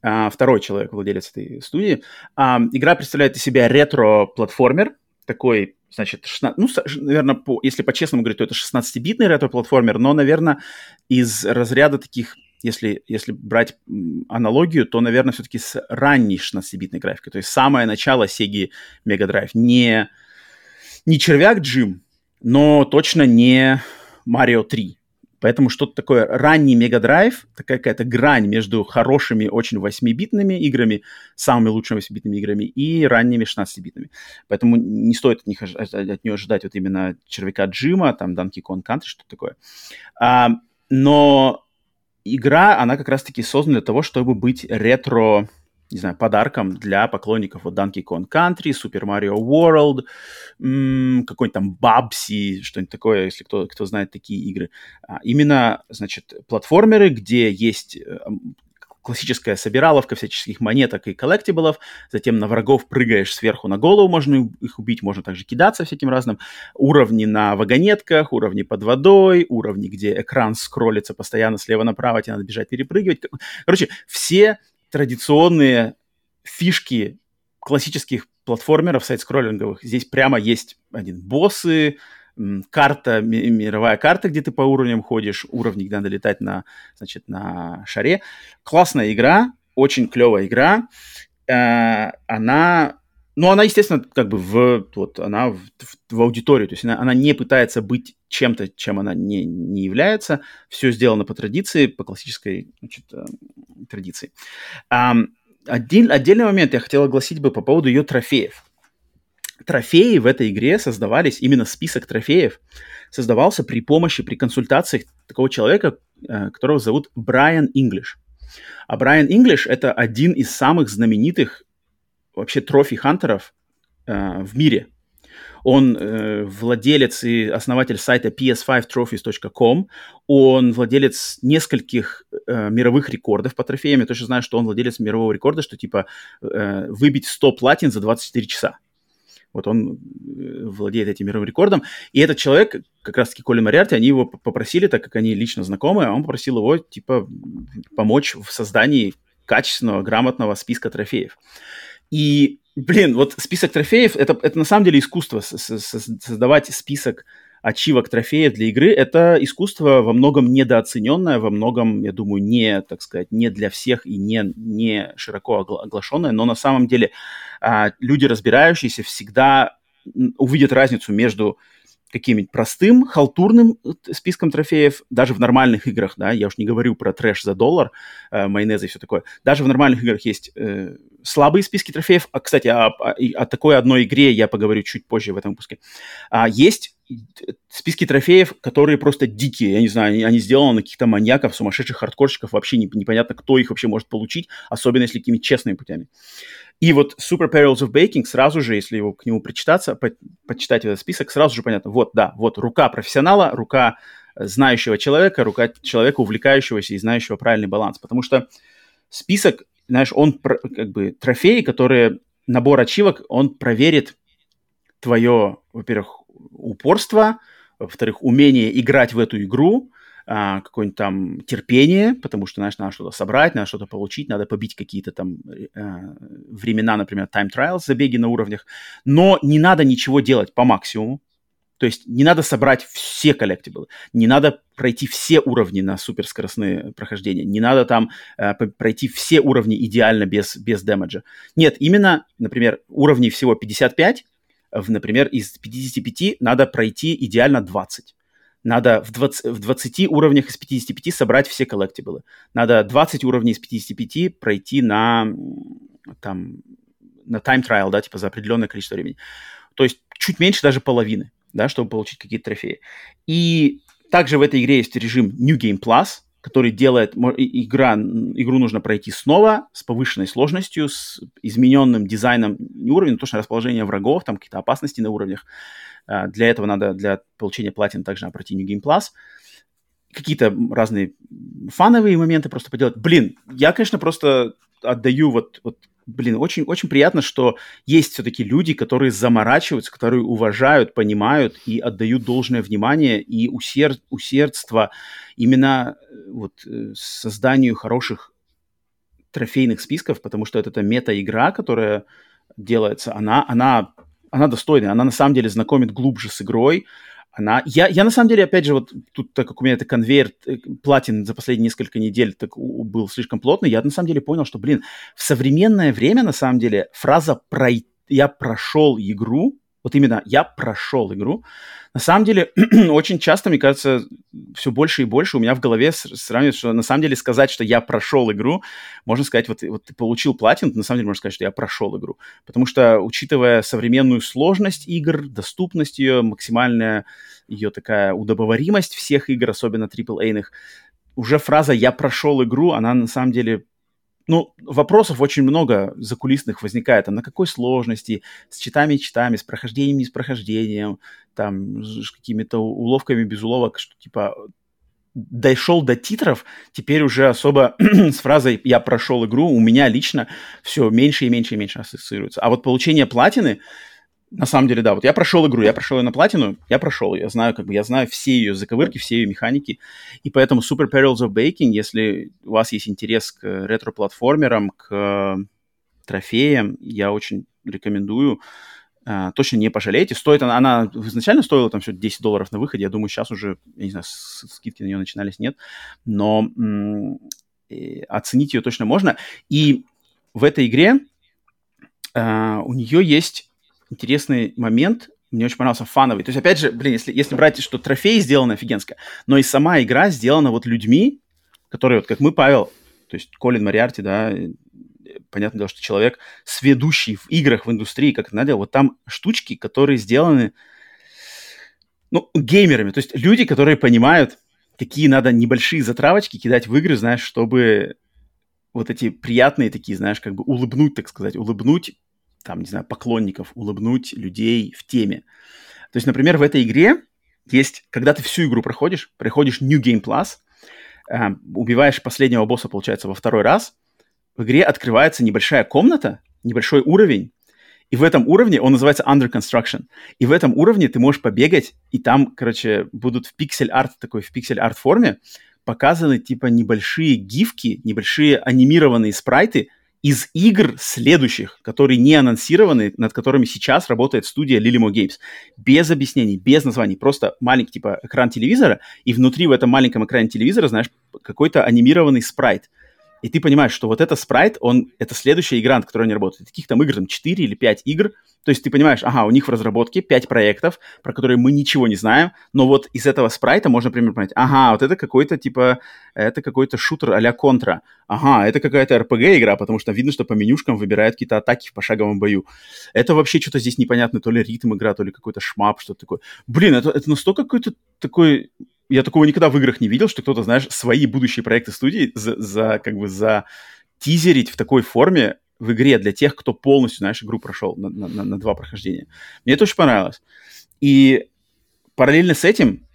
а, второй человек, владелец этой студии. А, игра представляет из себя ретро-платформер, такой значит, 16, ну, наверное, по, если по-честному говорить, то это 16-битный ретро-платформер, но, наверное, из разряда таких, если, если брать аналогию, то, наверное, все-таки с ранней 16-битной графикой, то есть самое начало Sega Mega Drive. Не, не червяк Джим, но точно не Mario 3. Поэтому что-то такое ранний Drive, такая какая-то грань между хорошими, очень 8-битными играми, самыми лучшими 8-битными играми и ранними 16-битными. Поэтому не стоит от, них, от нее ожидать вот именно червяка Джима, там Donkey Kong Country, что-то такое. А, но игра, она как раз-таки создана для того, чтобы быть ретро не знаю, подарком для поклонников вот Donkey Kong Country, Super Mario World, какой-нибудь там Бабси, что-нибудь такое, если кто, кто знает такие игры. А, именно, значит, платформеры, где есть э, классическая собираловка всяческих монеток и коллектиблов, затем на врагов прыгаешь сверху на голову, можно их убить, можно также кидаться всяким разным, уровни на вагонетках, уровни под водой, уровни, где экран скроллится постоянно слева направо, тебе надо бежать, перепрыгивать. Короче, все традиционные фишки классических платформеров сайт-скроллинговых. Здесь прямо есть один боссы, карта, мировая карта, где ты по уровням ходишь, уровни, где надо летать на, значит, на шаре. Классная игра, очень клевая игра. Э, она, ну, она, естественно, как бы в, вот, она в, в аудиторию, то есть она, она не пытается быть чем-то, чем она не, не является. Все сделано по традиции, по классической значит, э, традиции. Один, отдельный момент я хотел огласить бы по поводу ее трофеев. Трофеи в этой игре создавались, именно список трофеев создавался при помощи, при консультациях такого человека, э, которого зовут Брайан Инглиш. А Брайан Инглиш это один из самых знаменитых вообще трофи-хантеров э, в мире. Он э, владелец и основатель сайта ps5trophies.com. Он владелец нескольких э, мировых рекордов по трофеям. Я точно знаю, что он владелец мирового рекорда, что типа э, выбить 100 платин за 24 часа. Вот он э, владеет этим мировым рекордом. И этот человек, как раз-таки Колин Мариарти, они его попросили, так как они лично знакомы, а он попросил его, типа, помочь в создании качественного, грамотного списка трофеев. И Блин, вот список трофеев это, это на самом деле искусство. Создавать список ачивок трофеев для игры это искусство во многом недооцененное, во многом, я думаю, не, так сказать, не для всех и не, не широко оглашенное, но на самом деле а, люди, разбирающиеся, всегда увидят разницу между каким-нибудь простым, халтурным э, списком трофеев, даже в нормальных играх, да, я уж не говорю про трэш за доллар, э, майонез и все такое, даже в нормальных играх есть э, слабые списки трофеев, а, кстати, о, о, о такой одной игре я поговорю чуть позже в этом выпуске. А, есть списки трофеев, которые просто дикие, я не знаю, они, они сделаны на каких-то маньяков, сумасшедших хардкорщиков, вообще не, непонятно, кто их вообще может получить, особенно если какими честными путями. И вот Super Perils of Baking сразу же, если его к нему прочитаться, по почитать этот список, сразу же понятно, вот, да, вот рука профессионала, рука знающего человека, рука человека, увлекающегося и знающего правильный баланс. Потому что список, знаешь, он как бы трофеи, которые, набор ачивок, он проверит твое, во-первых, упорство, во-вторых, умение играть в эту игру, а, какое-нибудь там терпение, потому что, знаешь, надо что-то собрать, надо что-то получить, надо побить какие-то там а, времена, например, time trials, забеги на уровнях, но не надо ничего делать по максимуму, то есть не надо собрать все коллектиблы, не надо пройти все уровни на суперскоростные прохождения, не надо там э, пройти все уровни идеально без, без дэмэджа. Нет, именно, например, уровней всего 55, в, например, из 55 надо пройти идеально 20. Надо в 20, в 20 уровнях из 55 собрать все коллектиблы. Надо 20 уровней из 55 пройти на, там, на time trial, да, типа за определенное количество времени. То есть чуть меньше даже половины да, чтобы получить какие-то трофеи. И также в этой игре есть режим New Game Plus, который делает игра, игру нужно пройти снова с повышенной сложностью, с измененным дизайном уровня, но точно расположение врагов, там какие-то опасности на уровнях. А, для этого надо, для получения платин также пройти New Game Plus. Какие-то разные фановые моменты просто поделать. Блин, я, конечно, просто отдаю вот, вот блин, очень, очень приятно, что есть все-таки люди, которые заморачиваются, которые уважают, понимают и отдают должное внимание и усерд, усердство именно э, вот э, созданию хороших трофейных списков, потому что это, это мета-игра, которая делается, она, она, она достойная, она на самом деле знакомит глубже с игрой, она... Я, я на самом деле, опять же, вот тут, так как у меня это конвейер э, платин за последние несколько недель так был слишком плотный, я на самом деле понял, что, блин, в современное время, на самом деле, фраза «пройти», «я прошел игру», вот именно «я прошел игру», на самом деле, очень часто, мне кажется, все больше и больше у меня в голове сравнивается, что на самом деле сказать, что я прошел игру, можно сказать, вот, вот ты получил платин, на самом деле можно сказать, что я прошел игру. Потому что, учитывая современную сложность игр, доступность ее, максимальная ее такая удобоваримость всех игр, особенно AAA-ных, уже фраза «я прошел игру», она на самом деле ну, вопросов очень много закулисных возникает. А на какой сложности, с читами читами, с прохождением, не с прохождением, там, с какими-то уловками без уловок, что типа дошел до титров, теперь уже особо с фразой «я прошел игру» у меня лично все меньше и меньше и меньше ассоциируется. А вот получение платины, на самом деле, да, вот я прошел игру, я прошел ее на платину, я прошел, я знаю, как бы, я знаю все ее заковырки, все ее механики, и поэтому Super Perils of Baking, если у вас есть интерес к ретро-платформерам, к трофеям, я очень рекомендую, Uh, точно не пожалеете. Стоит она, она изначально стоила там все 10 долларов на выходе. Я думаю, сейчас уже, я не знаю, скидки на нее начинались, нет. Но м- оценить ее точно можно. И в этой игре uh, у нее есть интересный момент, мне очень понравился фановый. То есть, опять же, блин, если, если брать, что трофей сделан офигенско, но и сама игра сделана вот людьми, которые, вот как мы, Павел, то есть Колин Мариарти, да, понятное дело, что человек, сведущий в играх, в индустрии, как надо, вот там штучки, которые сделаны, ну, геймерами, то есть люди, которые понимают, какие надо небольшие затравочки кидать в игры, знаешь, чтобы вот эти приятные такие, знаешь, как бы улыбнуть, так сказать, улыбнуть там, не знаю, поклонников, улыбнуть людей в теме. То есть, например, в этой игре есть, когда ты всю игру проходишь, проходишь New Game Plus, э, убиваешь последнего босса, получается, во второй раз, в игре открывается небольшая комната, небольшой уровень, и в этом уровне, он называется Under Construction, и в этом уровне ты можешь побегать, и там, короче, будут в пиксель-арт, такой в пиксель-арт форме, показаны типа небольшие гифки, небольшие анимированные спрайты, из игр следующих, которые не анонсированы, над которыми сейчас работает студия Lilimo Games. Без объяснений, без названий. Просто маленький типа экран телевизора, и внутри в этом маленьком экране телевизора, знаешь, какой-то анимированный спрайт и ты понимаешь, что вот это спрайт, он, это следующая игра, над которой они работают. Таких там игр, там 4 или 5 игр. То есть ты понимаешь, ага, у них в разработке 5 проектов, про которые мы ничего не знаем, но вот из этого спрайта можно, например, понять, ага, вот это какой-то типа, это какой-то шутер а-ля контра. Ага, это какая-то RPG игра, потому что видно, что по менюшкам выбирают какие-то атаки в пошаговом бою. Это вообще что-то здесь непонятно, то ли ритм игра, то ли какой-то шмап, что-то такое. Блин, это, это настолько какой-то такой я такого никогда в играх не видел, что кто-то, знаешь, свои будущие проекты студии за, за как бы за тизерить в такой форме в игре для тех, кто полностью, знаешь, игру прошел на, на, на два прохождения. Мне это очень понравилось. И параллельно с этим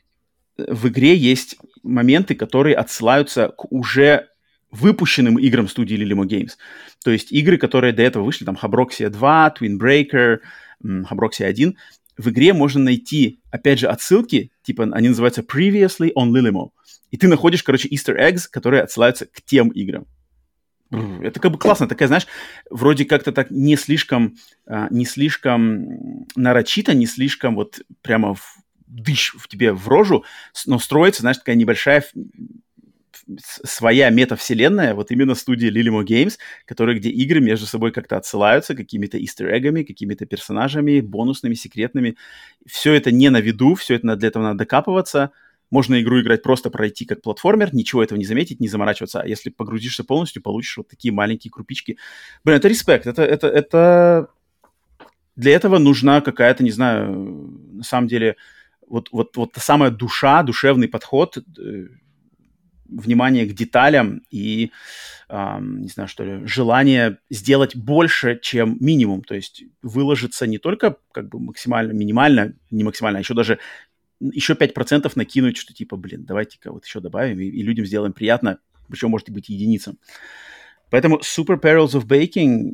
э, в игре есть моменты, которые отсылаются к уже выпущенным играм студии Lilimo Games. То есть игры, которые до этого вышли, там Habroxia 2, Twin Breaker, Habroxia 1, в игре можно найти, опять же, отсылки, типа они называются Previously on Lilimo. И ты находишь, короче, easter eggs, которые отсылаются к тем играм. Это как бы классно, такая, знаешь, вроде как-то так не слишком, а, не слишком нарочито, не слишком вот прямо в, дыщ в тебе в рожу, но строится, знаешь, такая небольшая своя метавселенная, вот именно студии Lilimo Games, которые, где игры между собой как-то отсылаются какими-то истер какими-то персонажами, бонусными, секретными. Все это не на виду, все это для этого надо докапываться – можно игру играть просто пройти как платформер, ничего этого не заметить, не заморачиваться. А если погрузишься полностью, получишь вот такие маленькие крупички. Блин, это респект. Это, это, это... Для этого нужна какая-то, не знаю, на самом деле, вот, вот, вот та самая душа, душевный подход, э, внимание к деталям и, э, не знаю, что ли, желание сделать больше, чем минимум. То есть выложиться не только как бы максимально, минимально, не максимально, а еще даже еще 5% накинуть, что типа, блин, давайте-ка вот еще добавим, и, и людям сделаем приятно, причем может быть единицам. Поэтому Super Perils of Baking,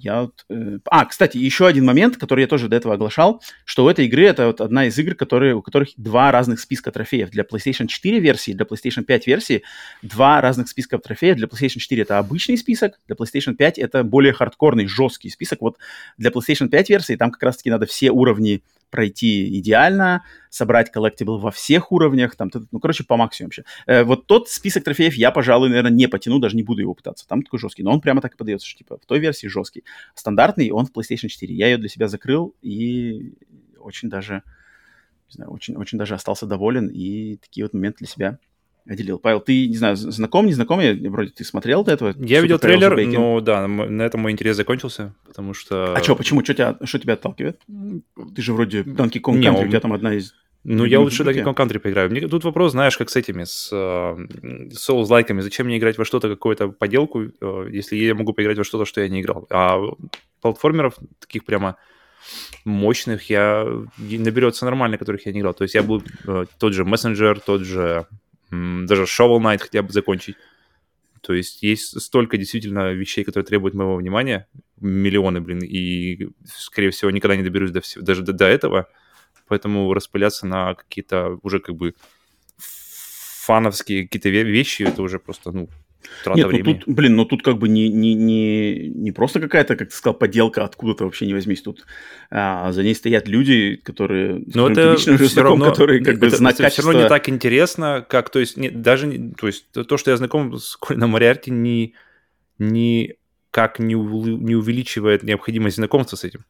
я вот... Э, а, кстати, еще один момент, который я тоже до этого оглашал, что у этой игры это вот одна из игр, которые, у которых два разных списка трофеев. Для PlayStation 4 версии, для PlayStation 5 версии два разных списка трофеев. Для PlayStation 4 это обычный список, для PlayStation 5 это более хардкорный, жесткий список. Вот для PlayStation 5 версии там как раз-таки надо все уровни пройти идеально, собрать коллектибл во всех уровнях, там, ну, короче, по максимуму вообще. Э, вот тот список трофеев я, пожалуй, наверное, не потяну, даже не буду его пытаться. Там такой жесткий, но он прямо так и подается, что, типа, в той версии жесткий. Стандартный, он в PlayStation 4. Я ее для себя закрыл и очень даже, не знаю, очень, очень даже остался доволен и такие вот моменты для себя отделил. Павел, ты, не знаю, знаком, не знаком? Я, вроде ты смотрел до этого? Я видел трейлер, но да, на этом мой интерес закончился, потому что... А что, почему? Что тебя, что тебя отталкивает? Ты же вроде Donkey Kong Country, он... у тебя там одна из... Ну, я лучше Donkey Kong Country поиграю. Мне тут вопрос, знаешь, как с этими, с uh, Souls-лайками. Зачем мне играть во что-то, какую-то поделку, uh, если я могу поиграть во что-то, что я не играл? А платформеров таких прямо мощных я наберется нормально, которых я не играл. То есть я был uh, тот же Messenger, тот же даже Shovel Knight хотя бы закончить. То есть есть столько действительно вещей, которые требуют моего внимания, миллионы, блин, и, скорее всего, никогда не доберусь до всего, даже до, до этого, поэтому распыляться на какие-то уже как бы фановские какие-то вещи, это уже просто, ну, Трата Нет, времени. ну тут, блин, ну тут как бы не, не, не, не просто какая-то, как ты сказал, поделка откуда-то вообще не возьмись. Тут а, за ней стоят люди, которые... Но это лично все знаком, равно, которые как бы это, знак это качества... все равно не так интересно, как, то есть, не, даже, то есть, то, что я знаком с Колином Мариарти, не, не как не, не увеличивает необходимость знакомства с этим,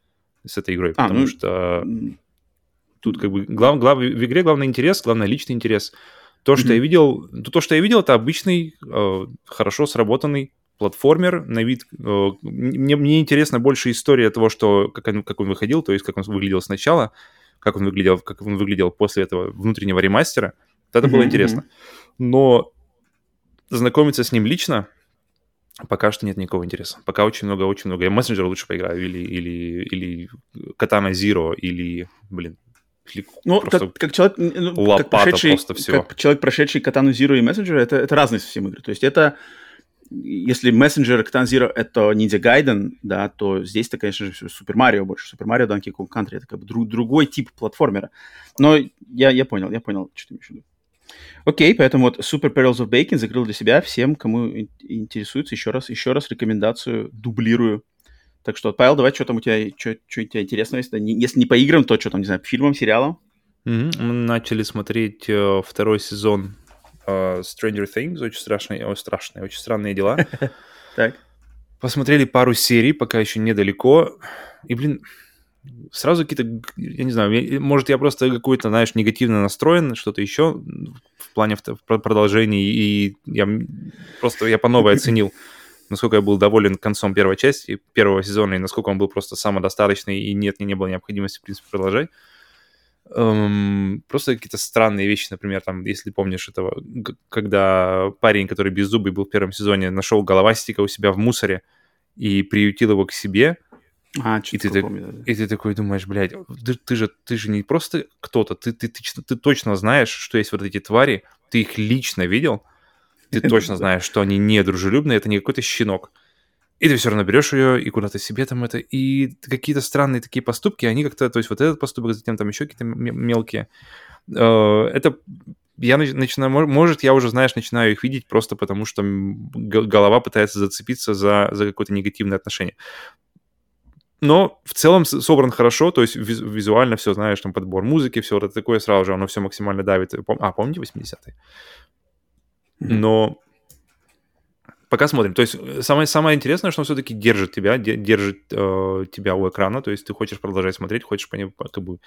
с этой игрой, а, потому ну... что тут как бы глав, глав, в игре главный интерес, главный личный интерес – то, что mm-hmm. я видел, то, что я видел, это обычный, э, хорошо сработанный платформер на вид. Э, мне, мне интересна больше история того, что как он, как он выходил, то есть как он выглядел сначала, как он выглядел, как он выглядел после этого внутреннего ремастера. Вот это mm-hmm. было интересно. Но знакомиться с ним лично пока что нет никакого интереса. Пока очень много, очень много. Я мессенджер лучше поиграю или или или Katana Zero или, блин, ну, как, как человек, ну, как прошедший, просто всего. Как человек, прошедший Катану Zero и Messenger, это, это разные совсем игры. То есть это, если Messenger и Катан Zero это Ninja Gaiden, да, то здесь это, конечно же, Супер Марио больше. Супер Марио Donkey Kong Country это как бы друг, другой тип платформера. Но я, я понял, я понял, что ты имеешь в виду. Окей, поэтому вот Super Perils of Baking закрыл для себя. Всем, кому интересуется, еще раз, еще раз рекомендацию дублирую так что, Павел, давай, что там у тебя, что, что у тебя интересного есть? Если не по играм, то что там, не знаю, фильмам, сериалам? Mm-hmm. Мы начали смотреть э, второй сезон э, Stranger Things, очень страшные, очень страшные, очень странные дела. Так. Посмотрели пару серий, пока еще недалеко. И, блин, сразу какие-то, я не знаю, может, я просто какой-то, знаешь, негативно настроен, что-то еще в плане продолжения, и я просто, я по новой оценил насколько я был доволен концом первой части, первого сезона, и насколько он был просто самодостаточный, и нет, не было необходимости, в принципе, продолжать. Эм, просто какие-то странные вещи, например, там, если помнишь этого, когда парень, который без зубы был в первом сезоне, нашел головастика у себя в мусоре, и приютил его к себе. А, и, ты так, помню, и ты такой думаешь, блядь, ты, ты, же, ты же не просто кто-то, ты, ты, ты, ты точно знаешь, что есть вот эти твари, ты их лично видел, ты точно знаешь, что они не дружелюбные, это не какой-то щенок. И ты все равно берешь ее и куда-то себе там это. И какие-то странные такие поступки, они как-то, то есть вот этот поступок, затем там еще какие-то мелкие. Э, это я начинаю, может, я уже, знаешь, начинаю их видеть просто потому, что голова пытается зацепиться за, за какое-то негативное отношение. Но в целом собран хорошо, то есть визуально все, знаешь, там подбор музыки, все вот это такое, сразу же оно все максимально давит. А, помните 80-е? Но пока смотрим. То есть э, самое, самое интересное, что он все-таки держит тебя, держит э, тебя у экрана, то есть ты хочешь продолжать смотреть, хочешь по нему как бы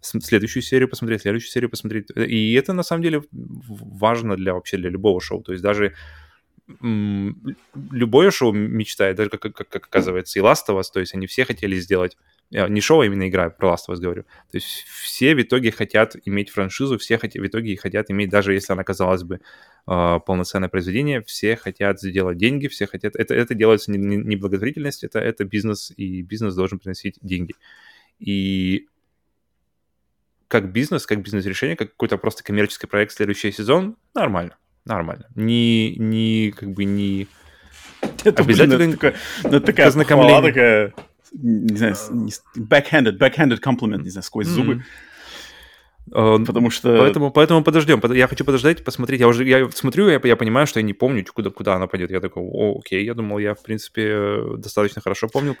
следующую серию посмотреть, следующую серию посмотреть. И это на самом деле важно для вообще для любого шоу. То есть даже любое шоу мечтает, даже как, как, как оказывается, и Last of Us, то есть они все хотели сделать не шоу, а именно игра, про Last of Us говорю. То есть все в итоге хотят иметь франшизу, все хот... в итоге хотят иметь, даже если она, казалось бы, э, полноценное произведение, все хотят сделать деньги, все хотят... Это, это делается не, не благотворительность, это, это бизнес, и бизнес должен приносить деньги. И как бизнес, как бизнес-решение, как какой-то просто коммерческий проект следующий сезон, нормально, нормально. Не, не как бы не... Это, обязательно блин, это такая, это такая хвала, такая не знаю, backhanded, backhanded compliment, не знаю, сквозь mm-hmm. зубы. Uh, Потому что... Поэтому, поэтому подождем. Я хочу подождать, посмотреть. Я уже я смотрю, я, я понимаю, что я не помню, куда, куда она пойдет. Я такой, о, окей. Я думал, я, в принципе, достаточно хорошо помнил,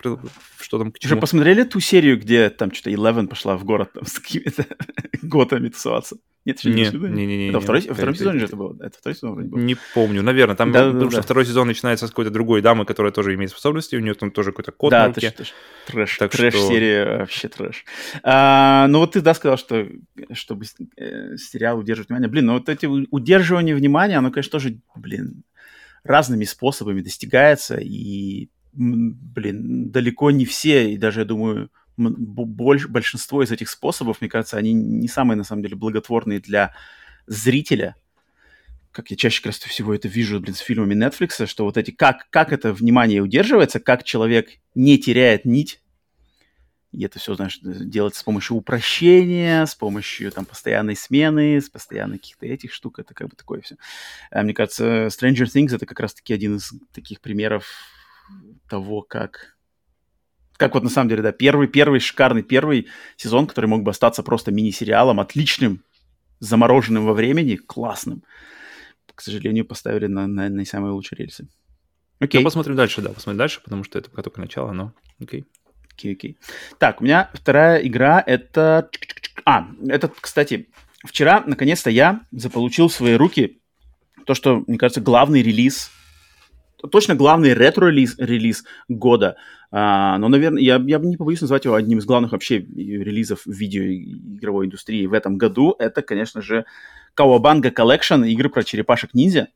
что там к чему. Уже посмотрели ту серию, где там что-то Eleven пошла в город там, с какими-то готами тусоваться? Нет, еще не, не, не, не, Это второй, во втором сезоне же это было? Это второй сезон вроде был. Не помню, наверное. Там, да, потому да, что да. второй сезон начинается с какой-то другой дамы, которая тоже имеет способности, у нее там тоже какой-то код да, на руке. Да, трэш, так трэш-серия, что... вообще трэш. А, ну вот ты, да, сказал, что чтобы э, сериал удерживать внимание. Блин, ну вот эти удерживание внимания, оно, конечно, тоже, блин, разными способами достигается, и, блин, далеко не все, и даже, я думаю, больш, большинство из этих способов, мне кажется, они не самые, на самом деле, благотворные для зрителя. Как я чаще как раз всего это вижу, блин, с фильмами Netflix, что вот эти, как, как это внимание удерживается, как человек не теряет нить, и это все, знаешь, делается с помощью упрощения, с помощью там постоянной смены, с постоянной каких-то этих штук. Это как бы такое все. А, мне кажется, Stranger Things это как раз-таки один из таких примеров того, как как вот на самом деле, да, первый, первый, шикарный первый сезон, который мог бы остаться просто мини-сериалом, отличным, замороженным во времени, классным. К сожалению, поставили на, на, на самые лучшие рельсы. Окей. Ну, посмотрим дальше, да, посмотрим дальше, потому что это пока только начало, но окей. Окей, окей. Так, у меня вторая игра это... А, это, кстати, вчера, наконец-то, я заполучил в свои руки то, что, мне кажется, главный релиз точно главный ретро-релиз релиз года. А, но, наверное, я, я не побоюсь назвать его одним из главных вообще релизов видеоигровой индустрии в этом году. Это, конечно же, Kawabanga Collection, игры про черепашек-ниндзя.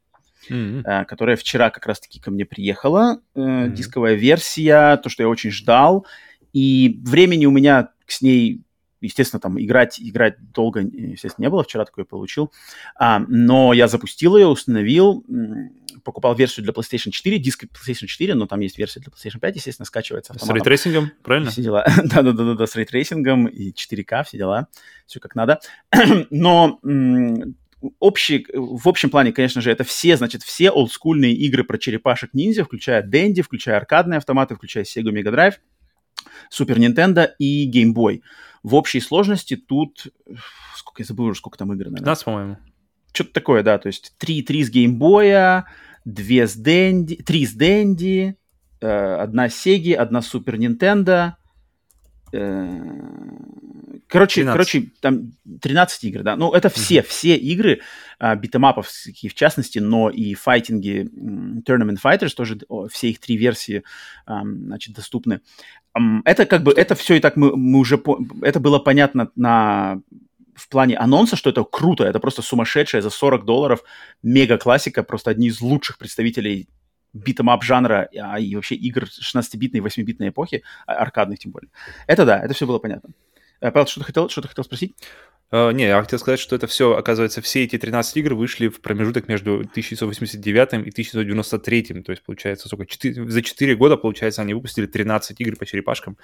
Mm-hmm. Uh, которая вчера как раз-таки ко мне приехала. Mm-hmm. Дисковая версия, то, что я очень ждал. И времени у меня с ней естественно, там играть, играть долго, естественно, не было. Вчера такое получил. А, но я запустил ее, установил, покупал версию для PlayStation 4, диск PlayStation 4, но там есть версия для PlayStation 5, естественно, скачивается автоматом. С рейтрейсингом, правильно? Все дела. Да-да-да, с рейтрейсингом и 4К, все дела. Все как надо. но общий, в общем плане, конечно же, это все, значит, все олдскульные игры про черепашек-ниндзя, включая Dendy, включая аркадные автоматы, включая Sega Mega Drive, Super Nintendo и Game Boy. В общей сложности тут, сколько я забыл уже, сколько там игр, наверное. 15, по-моему. Что-то такое, да, то есть три, три с геймбоя, две с Дэнди, три с Дэнди, одна Сеги, одна Супер Нинтендо. Э, короче, 13. короче, там 13 игр, да. Ну, это все, mm-hmm. все игры, э, битэмапов, в частности, но и файтинги, Tournament Fighters, тоже все их три версии, значит, доступны. Это как бы, это все и так мы, мы уже, по, это было понятно на в плане анонса, что это круто, это просто сумасшедшая за 40 долларов мега-классика, просто одни из лучших представителей beat 'em up жанра а, и вообще игр 16-битной, 8-битной эпохи, а, аркадных тем более. Это да, это все было понятно. Э, Павел, что ты хотел, что ты хотел спросить? Uh, не, я хотел сказать, что это все, оказывается, все эти 13 игр вышли в промежуток между 1989 и 1993. То есть, получается, сколько? 4, за 4 года, получается, они выпустили 13 игр по черепашкам.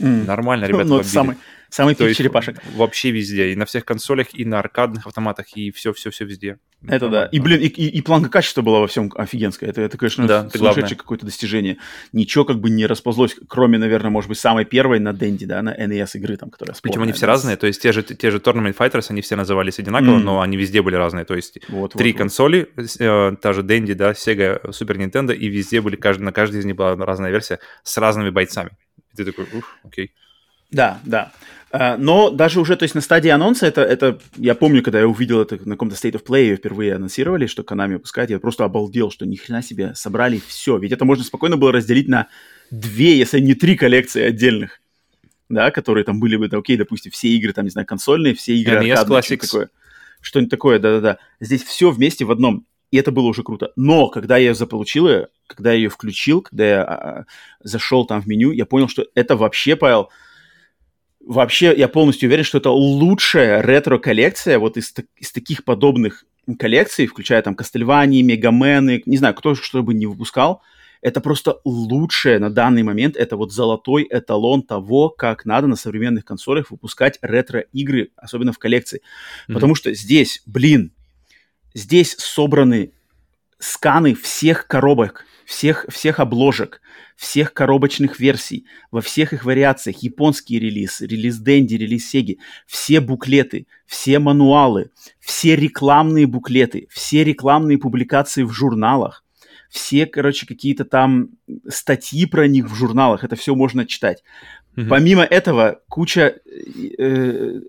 Mm. Нормально, ребята, ну, самый, самый пик черепашек. Вообще везде. И на всех консолях, и на аркадных автоматах, и все-все-все везде. Это да. И, блин, и, и, и планка качества была во всем офигенская. Это, это конечно, да, сумасшедшее какое-то достижение. Ничего как бы не расползлось, кроме, наверное, может быть, самой первой на Денди, да, на NES игры, там, которая Причем они все разные, то есть те же, те же Tournament Fighters, они все назывались одинаково, mm. но они везде были разные. То есть вот, три вот, консоли, э, та же Денди, да, Sega, Super Nintendo, и везде были, каждый, на каждой из них была разная версия с разными бойцами. И ты такой, ух, окей. Да, да. А, но даже уже, то есть на стадии анонса, это, это я помню, когда я увидел это на каком-то State of Play, впервые анонсировали, что Konami выпускает, я просто обалдел, что ни хрена себе собрали все. Ведь это можно спокойно было разделить на две, если не три коллекции отдельных, да, которые там были бы, да, окей, допустим, все игры, там, не знаю, консольные, все игры NES аркадные, что такое. Что-нибудь такое, да-да-да. Здесь все вместе в одном. И это было уже круто. Но когда я ее заполучил, когда я ее включил, когда я а, а, зашел там в меню, я понял, что это вообще, Павел, вообще я полностью уверен, что это лучшая ретро-коллекция вот из, из таких подобных коллекций, включая там Кастельвании, Мегамены, не знаю, кто что бы не выпускал, это просто лучшее на данный момент, это вот золотой эталон того, как надо на современных консолях выпускать ретро-игры, особенно в коллекции. Mm-hmm. Потому что здесь, блин, здесь собраны сканы всех коробок, всех, всех обложек, всех коробочных версий, во всех их вариациях, японский релиз, релиз Дэнди, релиз Сеги, все буклеты, все мануалы, все рекламные буклеты, все рекламные публикации в журналах, все, короче, какие-то там статьи про них в журналах, это все можно читать. Mm-hmm. Помимо этого, куча э,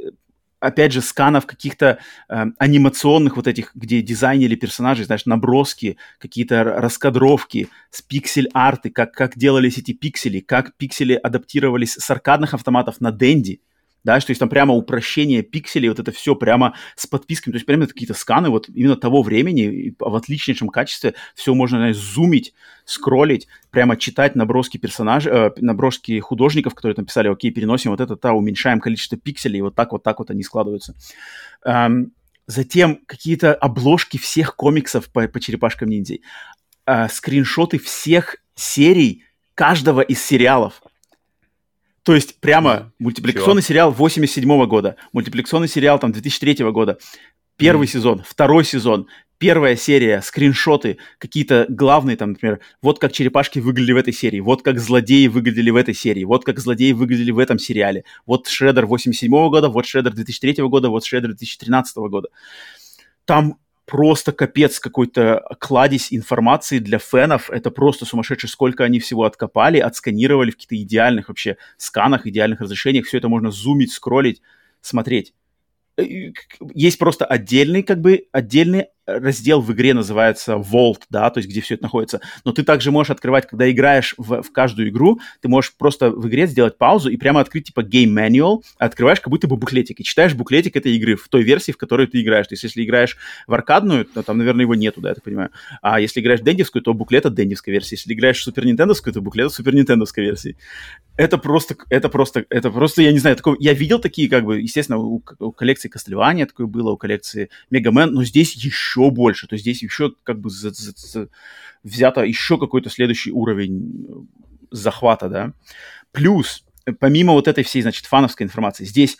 опять же, сканов каких-то э, анимационных вот этих, где дизайнили персонажей, знаешь, наброски, какие-то раскадровки, с пиксель-арты, как, как делались эти пиксели, как пиксели адаптировались с аркадных автоматов на Денди да, что есть там прямо упрощение пикселей, вот это все прямо с подписками, то есть прямо какие-то сканы вот именно того времени, в отличнейшем качестве, все можно, знаешь, зумить, скроллить, прямо читать наброски персонажей, э, наброски художников, которые там писали, окей, переносим вот это, та, уменьшаем количество пикселей, вот так вот так вот они складываются. Эм, затем какие-то обложки всех комиксов по, по черепашкам ниндзя, э, скриншоты всех серий каждого из сериалов. То есть прямо мультипликационный Чего? сериал 87 года, мультипликационный сериал там 2003 года, первый mm. сезон, второй сезон, первая серия, скриншоты, какие-то главные там, например, вот как черепашки выглядели в этой серии, вот как злодеи выглядели в этой серии, вот как злодеи выглядели в этом сериале, вот Шредер 87 года, вот Шредер 2003 года, вот Шредер 2013 года. Там просто капец какой-то кладезь информации для фенов. Это просто сумасшедший, сколько они всего откопали, отсканировали в каких-то идеальных вообще сканах, идеальных разрешениях. Все это можно зумить, скроллить, смотреть. Э, есть просто отдельный, как бы, отдельный раздел в игре называется Vault, да, то есть где все это находится. Но ты также можешь открывать, когда играешь в, в каждую игру, ты можешь просто в игре сделать паузу и прямо открыть типа Game Manual, открываешь как будто бы буклетик и читаешь буклетик этой игры в той версии, в которой ты играешь. То есть если играешь в аркадную, то там, наверное, его нету, да, я так понимаю. А если играешь в дендевскую, то буклет от дендевской версии. Если играешь в супер нинтендовскую, то буклет от супер нинтендовской версии. Это просто, это просто, это просто, я не знаю, такое, я видел такие, как бы, естественно, у, у коллекции Castlevania такое было, у коллекции Мегамен, но здесь еще больше. То есть здесь еще как бы за, за, за, взято еще какой-то следующий уровень захвата, да. Плюс, помимо вот этой всей, значит, фановской информации, здесь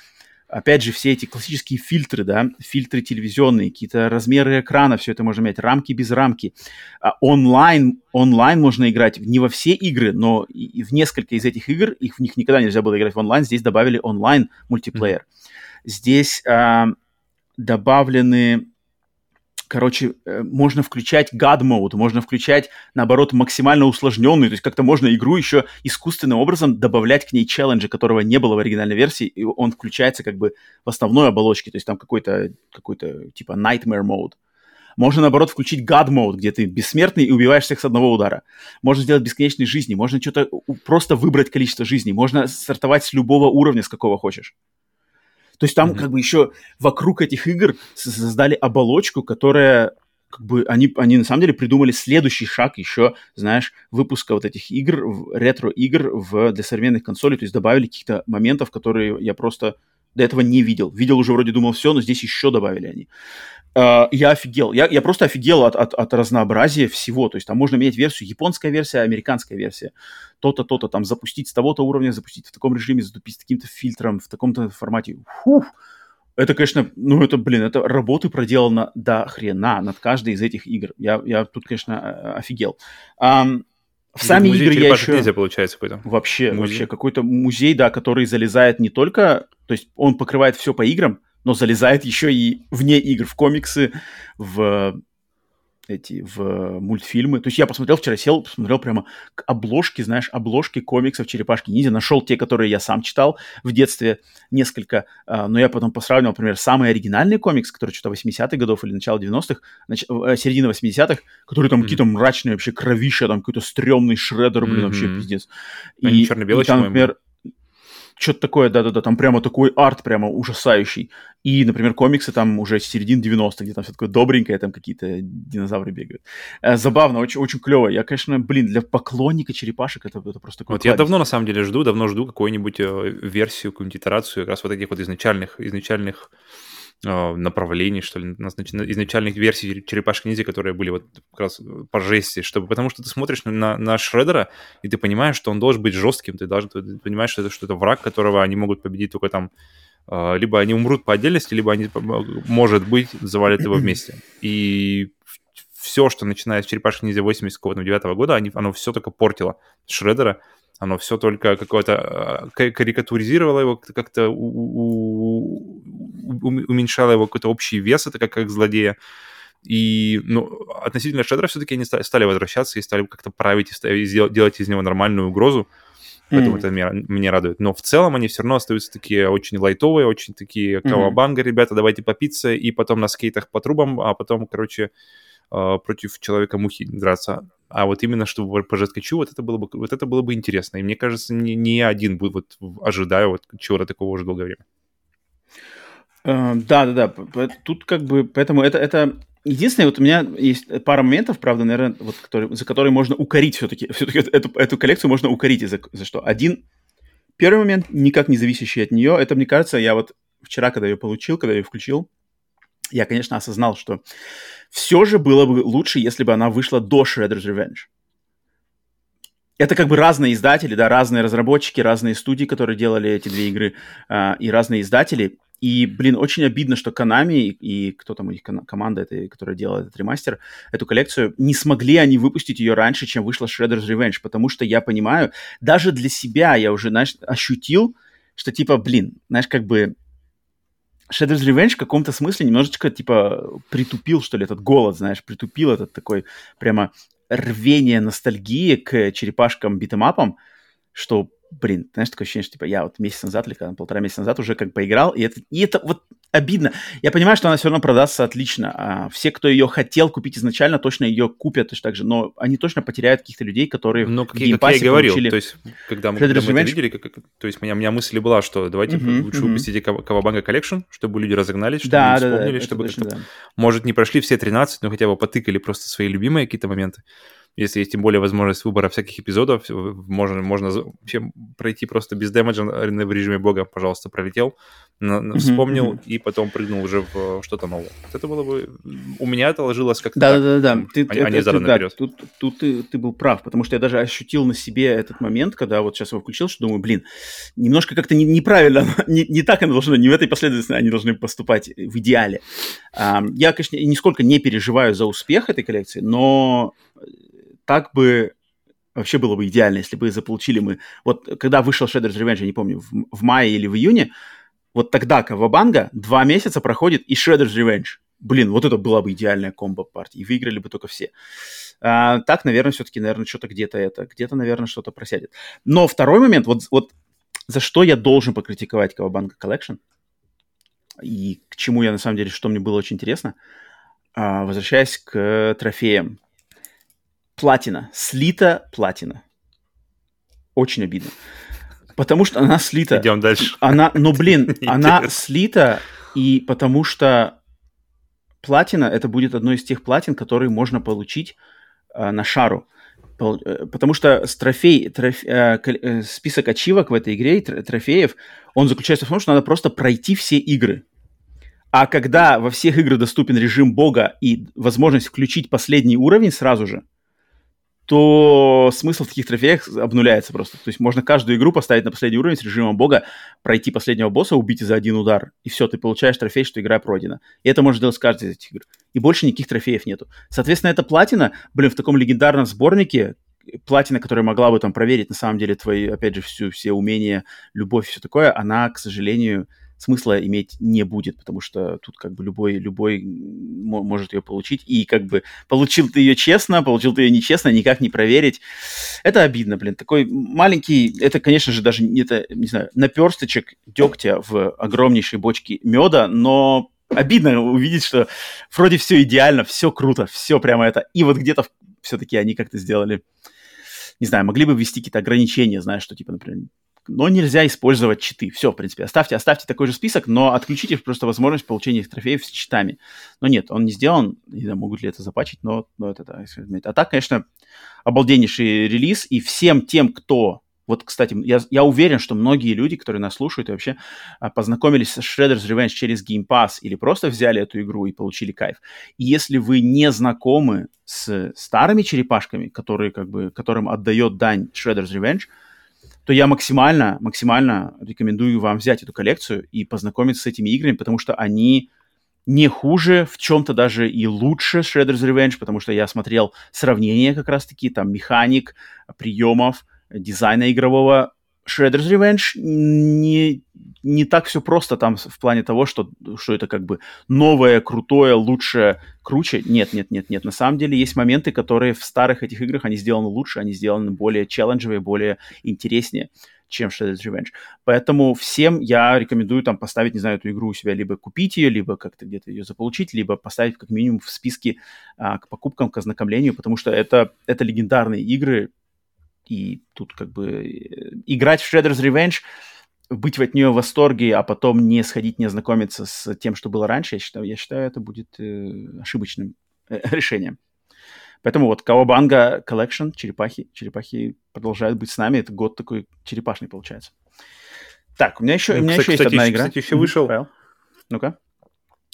опять же, все эти классические фильтры, да, фильтры телевизионные, какие-то размеры экрана, все это можно менять, рамки без рамки. А онлайн, онлайн можно играть не во все игры, но и в несколько из этих игр, их в них никогда нельзя было играть в онлайн, здесь добавили онлайн мультиплеер. Mm-hmm. Здесь а, добавлены короче, э, можно включать God Mode, можно включать, наоборот, максимально усложненный, то есть как-то можно игру еще искусственным образом добавлять к ней челленджи, которого не было в оригинальной версии, и он включается как бы в основной оболочке, то есть там какой-то, какой-то типа Nightmare Mode. Можно, наоборот, включить God Mode, где ты бессмертный и убиваешь всех с одного удара. Можно сделать бесконечные жизни, можно что-то просто выбрать количество жизней, можно стартовать с любого уровня, с какого хочешь. То есть там mm-hmm. как бы еще вокруг этих игр создали оболочку, которая как бы они, они на самом деле придумали следующий шаг еще, знаешь, выпуска вот этих игр, ретро-игр в, для современных консолей, то есть добавили каких-то моментов, которые я просто до этого не видел. Видел уже вроде думал все, но здесь еще добавили они. Uh, я офигел. Я, я просто офигел от, от, от разнообразия всего. То есть там можно менять версию, японская версия, американская версия. То-то, то-то, там запустить с того-то уровня, запустить в таком режиме, запустить с таким-то фильтром, в таком-то формате. Фух. Это, конечно, ну это, блин, это работы проделано до хрена над каждой из этих игр. Я, я тут, конечно, офигел. Um, в сами игры я еще... Нельзя, получается, какой-то. Вообще, музей. вообще, какой-то музей, да, который залезает не только... То есть он покрывает все по играм, но залезает еще и вне игр, в комиксы, в эти в мультфильмы. То есть я посмотрел вчера, сел, посмотрел прямо обложки, знаешь, обложки комиксов «Черепашки ниндзя». Нашел те, которые я сам читал в детстве несколько, а, но я потом посравнивал, например, самый оригинальный комикс, который что-то 80-х годов или начало 90-х, нач... Э, середина 80-х, который там mm-hmm. какие-то мрачные вообще кровища, там какой-то стрёмный шредер, блин, mm-hmm. вообще пиздец. И, черно-белый, и там, например, что-то такое, да-да-да, там прямо такой арт прямо ужасающий. И, например, комиксы там уже с середины 90-х, где там все такое добренькое, там какие-то динозавры бегают. Э, забавно, очень, очень клево. Я, конечно, блин, для поклонника черепашек это, это просто такой Вот кладезь. я давно, на самом деле, жду, давно жду какую-нибудь э, версию, какую-нибудь итерацию как раз вот этих вот изначальных, изначальных направлений, что ли, изначальных версий черепашки ниндзя, которые были вот как раз по жести, чтобы, потому что ты смотришь на, на Шредера, и ты понимаешь, что он должен быть жестким, ты должен ты понимаешь, что это, что это враг, которого они могут победить только там, а, либо они умрут по отдельности, либо они, может быть, завалят его вместе. И все, что начиная с черепашки ниндзя 89 года, они, оно все только портило Шредера, оно все только какое-то э, карикатуризировало его, как-то уменьшало его какой-то общий вес, это как, как злодея. И ну, относительно Шедра все-таки они стали возвращаться и стали как-то править и делать из него нормальную угрозу. Поэтому mm. это меня, меня радует. Но в целом они все равно остаются такие очень лайтовые, очень такие кавабанга, mm-hmm. ребята, давайте по пицце, и потом на скейтах по трубам, а потом, короче, э, против человека-мухи драться. А вот именно чтобы по жесткачу, вот это было бы, вот это было бы интересно. И мне кажется, не, не один будет вот ожидаю вот чего-то такого уже долгое время. Э, да, да, да. Тут как бы, поэтому это, это единственное, вот у меня есть пара моментов, правда, наверное, вот, которые, за которые можно укорить все-таки, все-таки эту, эту коллекцию можно укорить за, за что. Один, первый момент, никак не зависящий от нее, это, мне кажется, я вот вчера, когда ее получил, когда ее включил, я, конечно, осознал, что все же было бы лучше, если бы она вышла до Shredder's Revenge. Это как бы разные издатели, да, разные разработчики, разные студии, которые делали эти две игры, э, и разные издатели. И, блин, очень обидно, что Konami и, и кто там у них команда, этой, которая делала этот ремастер, эту коллекцию, не смогли они выпустить ее раньше, чем вышла Shredder's Revenge, потому что я понимаю, даже для себя я уже, знаешь, ощутил, что типа, блин, знаешь, как бы Shadow's Revenge в каком-то смысле немножечко, типа, притупил, что ли, этот голод, знаешь, притупил этот такой прямо рвение ностальгии к черепашкам битэмапам, что блин, знаешь, такое ощущение, что типа я вот месяц назад или когда, полтора месяца назад уже как поиграл, и это, и это вот обидно. Я понимаю, что она все равно продастся отлично. А все, кто ее хотел купить изначально, точно ее купят точно так же, но они точно потеряют каких-то людей, которые ну, как, в как я и говорил, получили... то есть, когда мы, когда мы это видели, как, то есть, у меня, у меня мысль была, что давайте uh-huh, лучше uh-huh. выпустите Cowabunga Collection, чтобы люди разогнались, чтобы да, люди да, вспомнили, да, чтобы, точно, да. может, не прошли все 13, но хотя бы потыкали просто свои любимые какие-то моменты если есть тем более возможность выбора всяких эпизодов, можно, можно вообще пройти просто без дэмэджа в режиме бога, пожалуйста, пролетел, mm-hmm, вспомнил mm-hmm. и потом прыгнул уже в что-то новое. Это было бы... У меня это ложилось как-то да, так, да, да, да. Ты, а, а не заранее да, Тут, тут ты, ты был прав, потому что я даже ощутил на себе этот момент, когда вот сейчас его включил, что думаю, блин, немножко как-то не, неправильно, не, не так оно должно, не в этой последовательности они должны поступать в идеале. Я, конечно, нисколько не переживаю за успех этой коллекции, но так бы вообще было бы идеально, если бы заполучили мы... Вот когда вышел Shadow's Revenge, я не помню, в, в мае или в июне, вот тогда Кавабанга два месяца проходит и Shredder's Revenge. Блин, вот это была бы идеальная комбо партия. И выиграли бы только все. А, так, наверное, все-таки, наверное, что-то где-то это, где-то, наверное, что-то просядет. Но второй момент, вот, вот за что я должен покритиковать Кавабанга Collection, и к чему я, на самом деле, что мне было очень интересно, а, возвращаясь к трофеям платина. Слита платина. Очень обидно. Потому что она слита. Идем дальше. Она, ну блин, она слита, и потому что платина это будет одной из тех платин, которые можно получить э, на шару. Э, потому что с трофей, троф, э, э, список ачивок в этой игре, трофеев, он заключается в том, что надо просто пройти все игры. А когда во всех играх доступен режим бога и возможность включить последний уровень сразу же, то смысл в таких трофеях обнуляется просто. То есть можно каждую игру поставить на последний уровень с режимом бога, пройти последнего босса, убить за один удар, и все, ты получаешь трофей, что игра пройдена. И это можно делать с каждой из этих игр. И больше никаких трофеев нету. Соответственно, эта платина, блин, в таком легендарном сборнике, платина, которая могла бы там проверить на самом деле твои, опять же, всю, все умения, любовь и все такое, она, к сожалению, смысла иметь не будет, потому что тут как бы любой, любой может ее получить. И как бы получил ты ее честно, получил ты ее нечестно, никак не проверить. Это обидно, блин. Такой маленький, это, конечно же, даже, это, не знаю, наперсточек дегтя в огромнейшей бочке меда, но обидно увидеть, что вроде все идеально, все круто, все прямо это. И вот где-то все-таки они как-то сделали, не знаю, могли бы ввести какие-то ограничения, знаешь, что типа, например, но нельзя использовать читы. Все, в принципе, оставьте, оставьте такой же список, но отключите просто возможность получения трофеев с читами. Но нет, он не сделан, не знаю, могут ли это запачить, но, но это, да, а так, конечно, обалденнейший релиз, и всем тем, кто вот, кстати, я, я уверен, что многие люди, которые нас слушают и вообще а, познакомились с Shredder's Revenge через Game Pass или просто взяли эту игру и получили кайф. И если вы не знакомы с старыми черепашками, которые, как бы, которым отдает дань Shredder's Revenge, то я максимально, максимально рекомендую вам взять эту коллекцию и познакомиться с этими играми, потому что они не хуже, в чем-то даже и лучше Shredder's Revenge, потому что я смотрел сравнения как раз-таки, там, механик, приемов, дизайна игрового. Shredder's Revenge не, не так все просто там в плане того, что, что это как бы новое, крутое, лучшее, круче. Нет, нет, нет, нет. На самом деле есть моменты, которые в старых этих играх, они сделаны лучше, они сделаны более челленджевые, более интереснее чем Shredder's Revenge. Поэтому всем я рекомендую там поставить, не знаю, эту игру у себя, либо купить ее, либо как-то где-то ее заполучить, либо поставить как минимум в списке а, к покупкам, к ознакомлению, потому что это, это легендарные игры, и тут как бы э, играть в Shredder's Revenge, быть от нее в восторге, а потом не сходить, не ознакомиться с тем, что было раньше, я считаю, я считаю это будет э, ошибочным э, решением. Поэтому вот Кавабанга Collection, черепахи, черепахи продолжают быть с нами. Это год такой черепашный получается. Так, у меня еще, ну, у меня кстати, еще есть одна игра. Кстати, еще вышел. Ну-ка.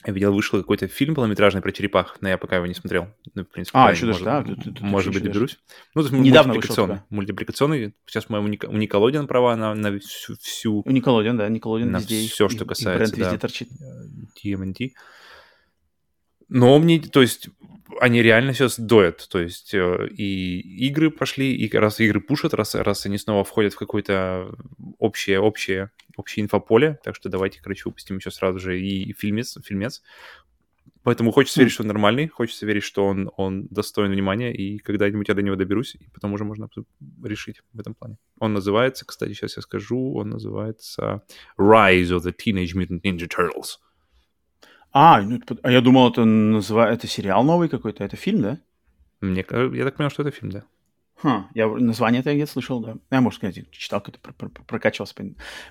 Я видел, вышел какой-то фильм полнометражный про черепах, но я пока его не смотрел. Ну, в принципе, а, еще даже, да? Может, может быть, доберусь. Ну, то есть Недавно мультипликационный. Вышел, мультипликационный. Сейчас, по-моему, у Николодиан права на, на всю, всю... У Николодиан, да, Николодиан на везде. все, что касается, и бренд да, торчит. TMNT. Но мне, то есть, они реально сейчас доят, то есть э, и игры пошли, и раз игры пушат, раз, раз они снова входят в какое-то общее, общее, общее инфополе, так что давайте, короче, выпустим еще сразу же и фильмец, фильмец. Поэтому хочется верить, что он нормальный, хочется верить, что он, он достоин внимания, и когда-нибудь я до него доберусь, и потом уже можно решить в этом плане. Он называется, кстати, сейчас я скажу, он называется Rise of the Teenage Mutant Ninja Turtles. А, ну, а я думал, это называется это сериал новый какой-то, это фильм, да? Мне, я так понял, что это фильм, да. Хм, я название это я где-то слышал, да. Я, может сказать, читал, как-то прокачивался,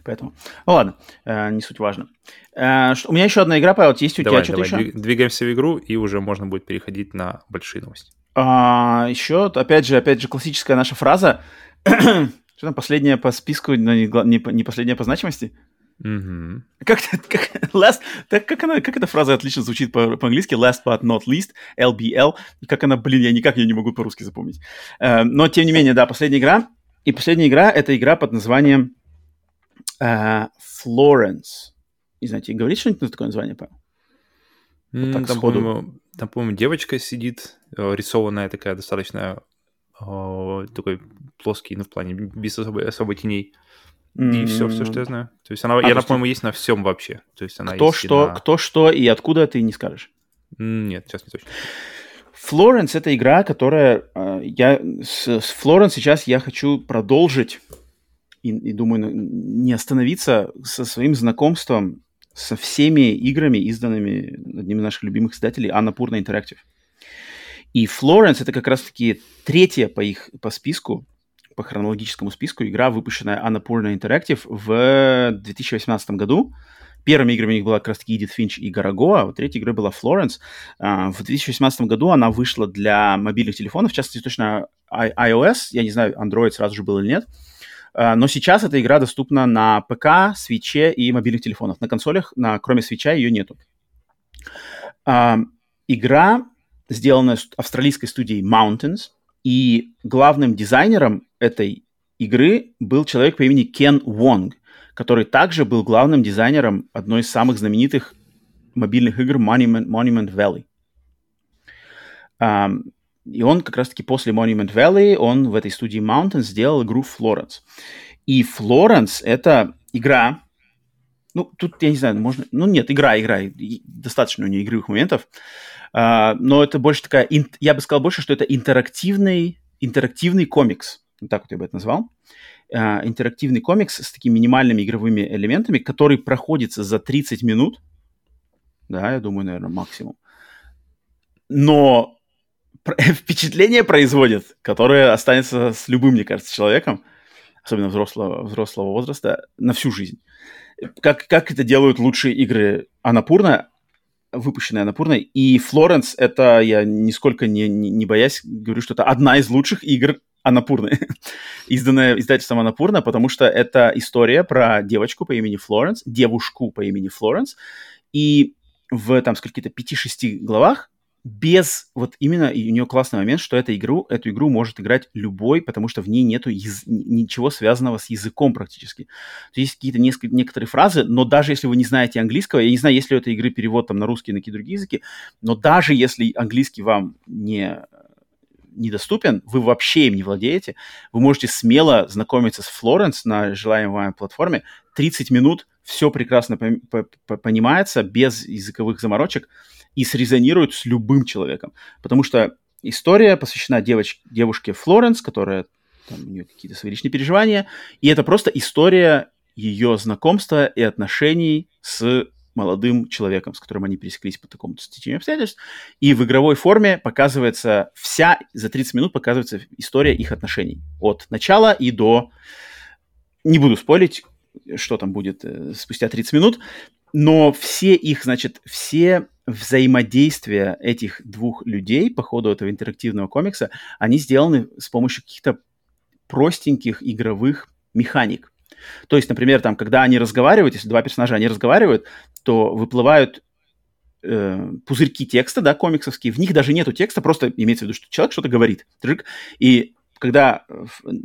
поэтому. Ну ладно, э, не суть важно. Э, что, у меня еще одна игра, Павел, есть у давай, тебя что-то еще? Двигаемся в игру, и уже можно будет переходить на большие новости. А, еще, опять же, опять же, классическая наша фраза. что там, последняя по списку, но не, не, не последняя по значимости? Угу. Как, как, last, так, как, она, как эта фраза отлично звучит по, по-английски? Last but not least, LBL. И как она, блин, я никак ее не могу по-русски запомнить. Uh, но, тем не менее, да, последняя игра. И последняя игра — это игра под названием uh, Florence. Не знаю, тебе говорит что-нибудь на такое название, Павел? Вот так там, по-моему, там, по-моему, девочка сидит, э, рисованная такая достаточно о, такой плоский, ну, в плане без особой, особой теней. И все, все, что я знаю. То есть она, а, я, по-моему, есть на всем вообще. То есть она кто что, на... кто что и откуда ты не скажешь. Нет, сейчас не точно. Флоренс это игра, которая э, я с, с Флоренс сейчас я хочу продолжить и, и думаю не остановиться со своим знакомством со всеми играми, изданными одним из наших любимых издателей Annapurna Interactive. И Флоренс это как раз-таки третья по их по списку по хронологическому списку игра, выпущенная Annapurna Interactive в 2018 году. Первыми играми у них была как раз-таки Edith Finch и Garagoa, а третья игра была Florence. А, в 2018 году она вышла для мобильных телефонов, в частности, точно iOS, я не знаю, Android сразу же был или нет, а, но сейчас эта игра доступна на ПК, свече и мобильных телефонах. На консолях, на, кроме свеча, ее нету. А, игра сделана австралийской студией Mountains, и главным дизайнером этой игры был человек по имени Кен Вонг, который также был главным дизайнером одной из самых знаменитых мобильных игр Monument, Monument Valley. Um, и он как раз-таки после Monument Valley, он в этой студии Mountain сделал игру Florence. И Florence — это игра, ну, тут, я не знаю, можно... Ну, нет, игра, игра. Достаточно у нее игровых моментов. Uh, но это больше такая... Я бы сказал больше, что это интерактивный, интерактивный комикс. Вот так вот я бы это назвал. Uh, интерактивный комикс с такими минимальными игровыми элементами, который проходится за 30 минут. Да, я думаю, наверное, максимум. Но впечатление производит, которое останется с любым, мне кажется, человеком, особенно взрослого, взрослого возраста, на всю жизнь. Как, как это делают лучшие игры Анапурна, выпущенные Анапурной, и Флоренс, это я нисколько не, не, не боясь говорю, что это одна из лучших игр Анапурны, изданная издательством Анапурна, потому что это история про девочку по имени Флоренс, девушку по имени Флоренс, и в там сколько-то 5-6 главах без вот именно и у нее классный момент, что эту игру, эту игру может играть любой, потому что в ней нету яз... ничего связанного с языком практически. То есть какие-то несколько, некоторые фразы, но даже если вы не знаете английского, я не знаю, есть ли у этой игры перевод там на русский на какие другие языки, но даже если английский вам не недоступен, вы вообще им не владеете, вы можете смело знакомиться с Флоренс на желаемой вами платформе. 30 минут, все прекрасно понимается, без языковых заморочек и срезонирует с любым человеком. Потому что история посвящена девоч- девушке Флоренс, которая там, у нее какие-то свои личные переживания, и это просто история ее знакомства и отношений с молодым человеком, с которым они пересеклись по такому-то стечению обстоятельств. И в игровой форме показывается вся, за 30 минут показывается история их отношений. От начала и до... Не буду спорить, что там будет э, спустя 30 минут, но все их, значит, все взаимодействия этих двух людей по ходу этого интерактивного комикса, они сделаны с помощью каких-то простеньких игровых механик. То есть, например, там, когда они разговаривают, если два персонажа, они разговаривают, то выплывают э, пузырьки текста, да, комиксовские, в них даже нету текста, просто имеется в виду, что человек что-то говорит. И когда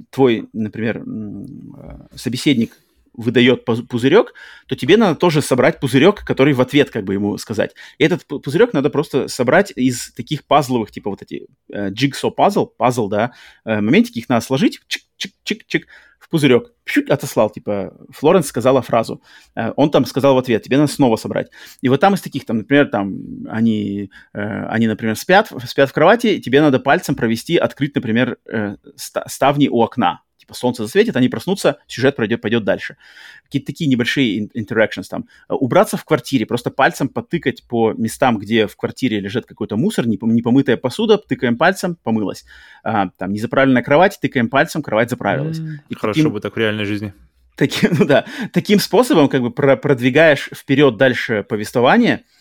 твой, например, э, собеседник выдает пузырек, то тебе надо тоже собрать пузырек, который в ответ как бы ему сказать. И этот пузырек надо просто собрать из таких пазловых, типа вот эти э, jigsaw пазл, пазл, да, э, моментики, их надо сложить, чик-чик-чик-чик, в пузырек, чуть отослал, типа, Флоренс сказала фразу, э, он там сказал в ответ, тебе надо снова собрать. И вот там из таких, там, например, там, они, э, они например, спят, спят в кровати, тебе надо пальцем провести, открыть, например, э, ставни у окна, типа солнце засветит, они проснутся, сюжет пройдет, пойдет дальше. Какие-то такие небольшие interactions там. Э, убраться в квартире, просто пальцем потыкать по местам, где в квартире лежит какой-то мусор, непомытая посуда, тыкаем пальцем, помылась. А, там незаправленная кровать, тыкаем пальцем, кровать заправилась. Mm, и хорошо таким... бы так в реальной жизни. Таким, ну да, таким способом как бы продвигаешь вперед дальше повествование –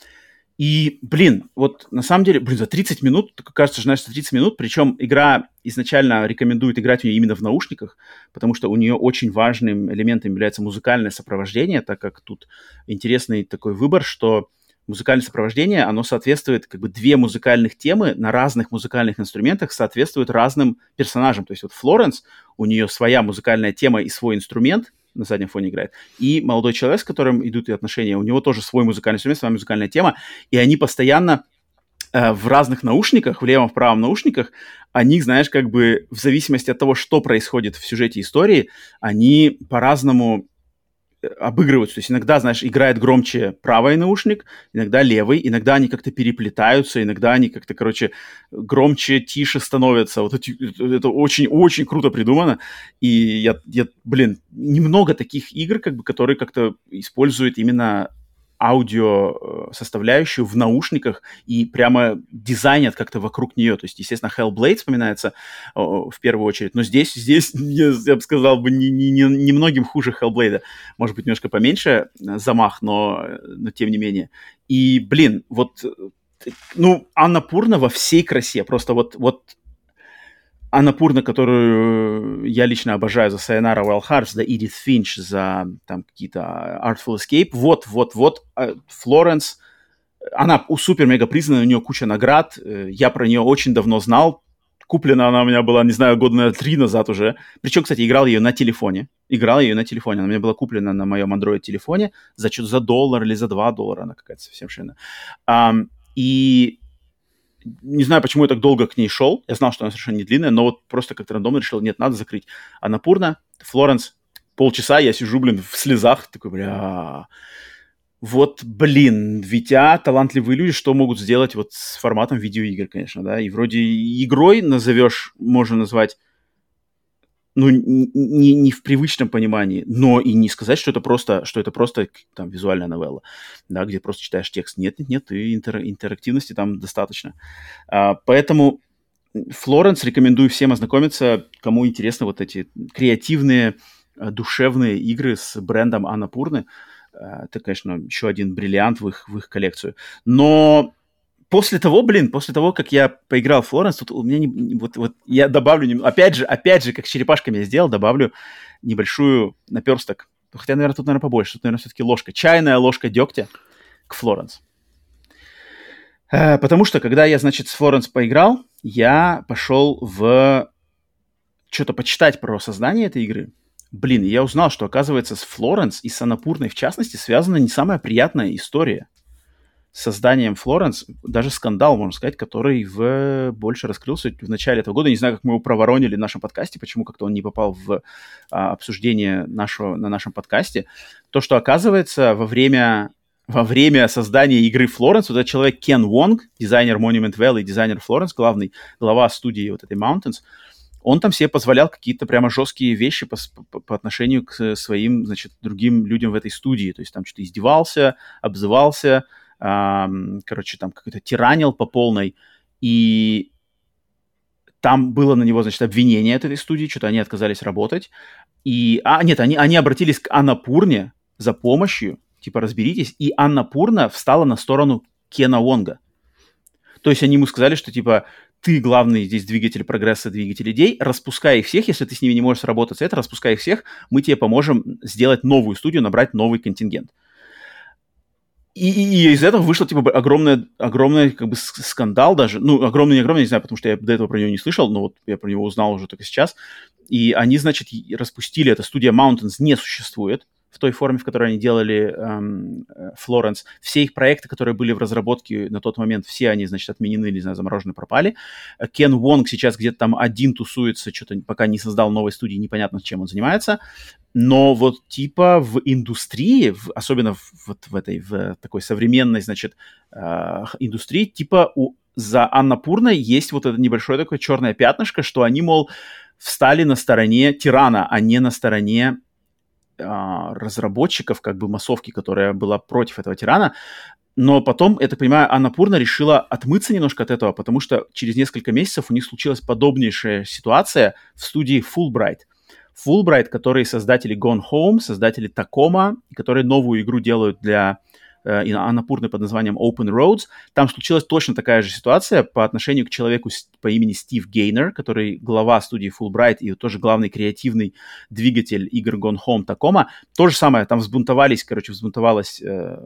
и, блин, вот на самом деле, блин, за 30 минут, кажется, знаешь, за 30 минут, причем игра изначально рекомендует играть в нее именно в наушниках, потому что у нее очень важным элементом является музыкальное сопровождение, так как тут интересный такой выбор, что музыкальное сопровождение, оно соответствует, как бы две музыкальных темы на разных музыкальных инструментах соответствуют разным персонажам. То есть вот Флоренс, у нее своя музыкальная тема и свой инструмент, на заднем фоне играет. И молодой человек, с которым идут и отношения, у него тоже свой музыкальный инструмент, своя музыкальная тема, и они постоянно э, в разных наушниках, в левом, в правом наушниках, они, знаешь, как бы в зависимости от того, что происходит в сюжете истории, они по-разному обыгрываются. То есть иногда, знаешь, играет громче правый наушник, иногда левый, иногда они как-то переплетаются, иногда они как-то, короче, громче, тише становятся. Вот это очень-очень круто придумано. И я, я, блин, немного таких игр, как бы, которые как-то используют именно аудио э, составляющую в наушниках и прямо дизайнят как-то вокруг нее. То есть, естественно, Hellblade вспоминается о, в первую очередь, но здесь, здесь я, я бы сказал, бы не, не, не, немногим хуже Hellblade. Может быть, немножко поменьше э, замах, но, но тем не менее. И, блин, вот, ну, Анна Пурна во всей красе, просто вот, вот Анапурна, которую я лично обожаю за Sayonara Wild Hearts, за Edith Finch, за там какие-то Artful Escape. Вот, вот, вот, Флоренс, она супер-мега признана, у нее куча наград. Я про нее очень давно знал, Куплена она у меня была, не знаю, года, наверное, три назад уже. Причем, кстати, играл ее на телефоне. Играл ее на телефоне. Она у меня была куплена на моем Android-телефоне за что-то за доллар или за два доллара. Она какая-то совсем шина. Um, и не знаю, почему я так долго к ней шел. Я знал, что она совершенно не длинная, но вот просто как-то рандомно решил, нет, надо закрыть. А Напурна, Флоренс, полчаса я сижу, блин, в слезах. Такой, бля, вот, блин, Витя, талантливые люди, что могут сделать вот с форматом видеоигр, конечно, да, и вроде игрой назовешь, можно назвать, ну, не, не в привычном понимании, но и не сказать, что это просто, что это просто там визуальная новелла, да, где просто читаешь текст. Нет, нет, нет, и интер, интерактивности там достаточно. А, поэтому Флоренс рекомендую всем ознакомиться, кому интересны вот эти креативные, душевные игры с брендом Анапурны. Пурны Э, это, конечно, еще один бриллиант в их, в их коллекцию. Но после того, блин, после того, как я поиграл в Флоренс, тут у меня не, вот, вот я добавлю, опять же, опять же, как с черепашками я сделал, добавлю небольшую наперсток. Хотя, наверное, тут, наверное, побольше. Тут, наверное, все-таки ложка. Чайная ложка дегтя к Флоренс. Э, потому что, когда я, значит, с Флоренс поиграл, я пошел в что-то почитать про создание этой игры. Блин, я узнал, что, оказывается, с Флоренс и с Анапурной, в частности, связана не самая приятная история. Созданием Флоренс, даже скандал, можно сказать, который в... больше раскрылся в начале этого года. Не знаю, как мы его проворонили в нашем подкасте, почему как-то он не попал в а, обсуждение нашего, на нашем подкасте. То, что, оказывается, во время во время создания игры Флоренс, вот этот человек Кен Вонг, дизайнер Monument Valley, дизайнер Флоренс, главный, глава студии вот этой Mountains, он там себе позволял какие-то прямо жесткие вещи по, по, по отношению к своим, значит, другим людям в этой студии. То есть там что-то издевался, обзывался, короче, там какой-то тиранил по полной. И там было на него, значит, обвинение от этой студии, что-то они отказались работать. И, а, нет, они, они обратились к Анапурне за помощью, типа, разберитесь, и Аннапурна встала на сторону Кена Вонга. То есть они ему сказали, что, типа, ты главный здесь двигатель прогресса, двигатель идей, распускай их всех, если ты с ними не можешь сработаться, это распускай их всех, мы тебе поможем сделать новую студию, набрать новый контингент. И, и, и из этого вышло, типа, огромный, огромный, как бы, скандал даже. Ну, огромный, не огромный, не знаю, потому что я до этого про него не слышал, но вот я про него узнал уже только сейчас. И они, значит, распустили, эта студия Mountains не существует в той форме, в которой они делали эм, Флоренс. Эм, все их проекты, которые были в разработке на тот момент, все они, значит, отменены не знаю, заморожены, пропали. Кен Вонг сейчас где-то там один тусуется, что-то пока не создал новой студии, непонятно, чем он занимается. Но вот типа в индустрии, в, особенно в, вот в этой, в такой современной, значит, э, индустрии, типа у, за Анна Пурной есть вот это небольшое такое черное пятнышко, что они, мол, встали на стороне тирана, а не на стороне разработчиков, как бы массовки, которая была против этого тирана. Но потом, я так понимаю, Анна Пурна решила отмыться немножко от этого, потому что через несколько месяцев у них случилась подобнейшая ситуация в студии Fulbright. Fulbright, которые создатели Gone Home, создатели Tacoma, которые новую игру делают для э, Анапурны под названием Open Roads. Там случилась точно такая же ситуация по отношению к человеку по имени Стив Гейнер, который глава студии Fulbright и тоже главный креативный двигатель игр Gone Home Tacoma. То же самое, там взбунтовались, короче, взбунтовалась э,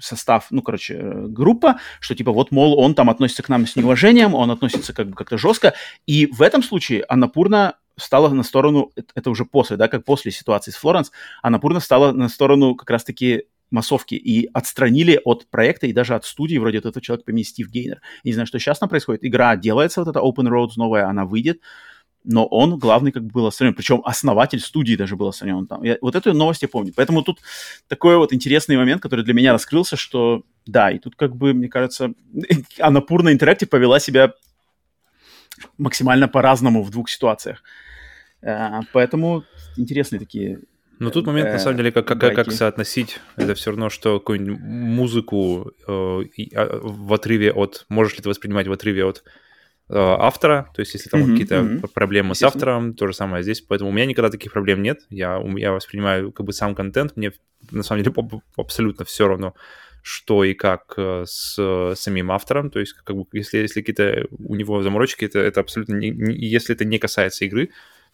состав, ну, короче, э, группа, что типа вот, мол, он там относится к нам с неуважением, он относится как бы как-то жестко. И в этом случае Анапурна стала на сторону, это уже после, да, как после ситуации с Флоренс, Анапурна стала на сторону как раз-таки массовки и отстранили от проекта и даже от студии, вроде этого человека по имени Стив Гейнер. Не знаю, что сейчас там происходит. Игра делается, вот эта Open Roads новая, она выйдет, но он главный как бы был отстранен. Причем основатель студии даже был отстранен там. Я, вот эту новость я помню. Поэтому тут такой вот интересный момент, который для меня раскрылся, что да, и тут как бы, мне кажется, Анапурна Interactive повела себя максимально по-разному в двух ситуациях. Uh, поэтому интересные такие ну, тут момент, на самом деле, как, как, как соотносить. Это все равно, что какую-нибудь музыку э, а, в отрыве от... Можешь ли ты воспринимать в отрыве от э, автора, то есть если там mm-hmm, какие-то mm-hmm. проблемы с автором, то же самое здесь. Поэтому у меня никогда таких проблем нет. Я, я воспринимаю как бы сам контент. Мне на самом деле абсолютно все равно, что и как э, с самим автором, то есть как бы если, если какие-то у него заморочки, это, это абсолютно, не, не, если это не касается игры,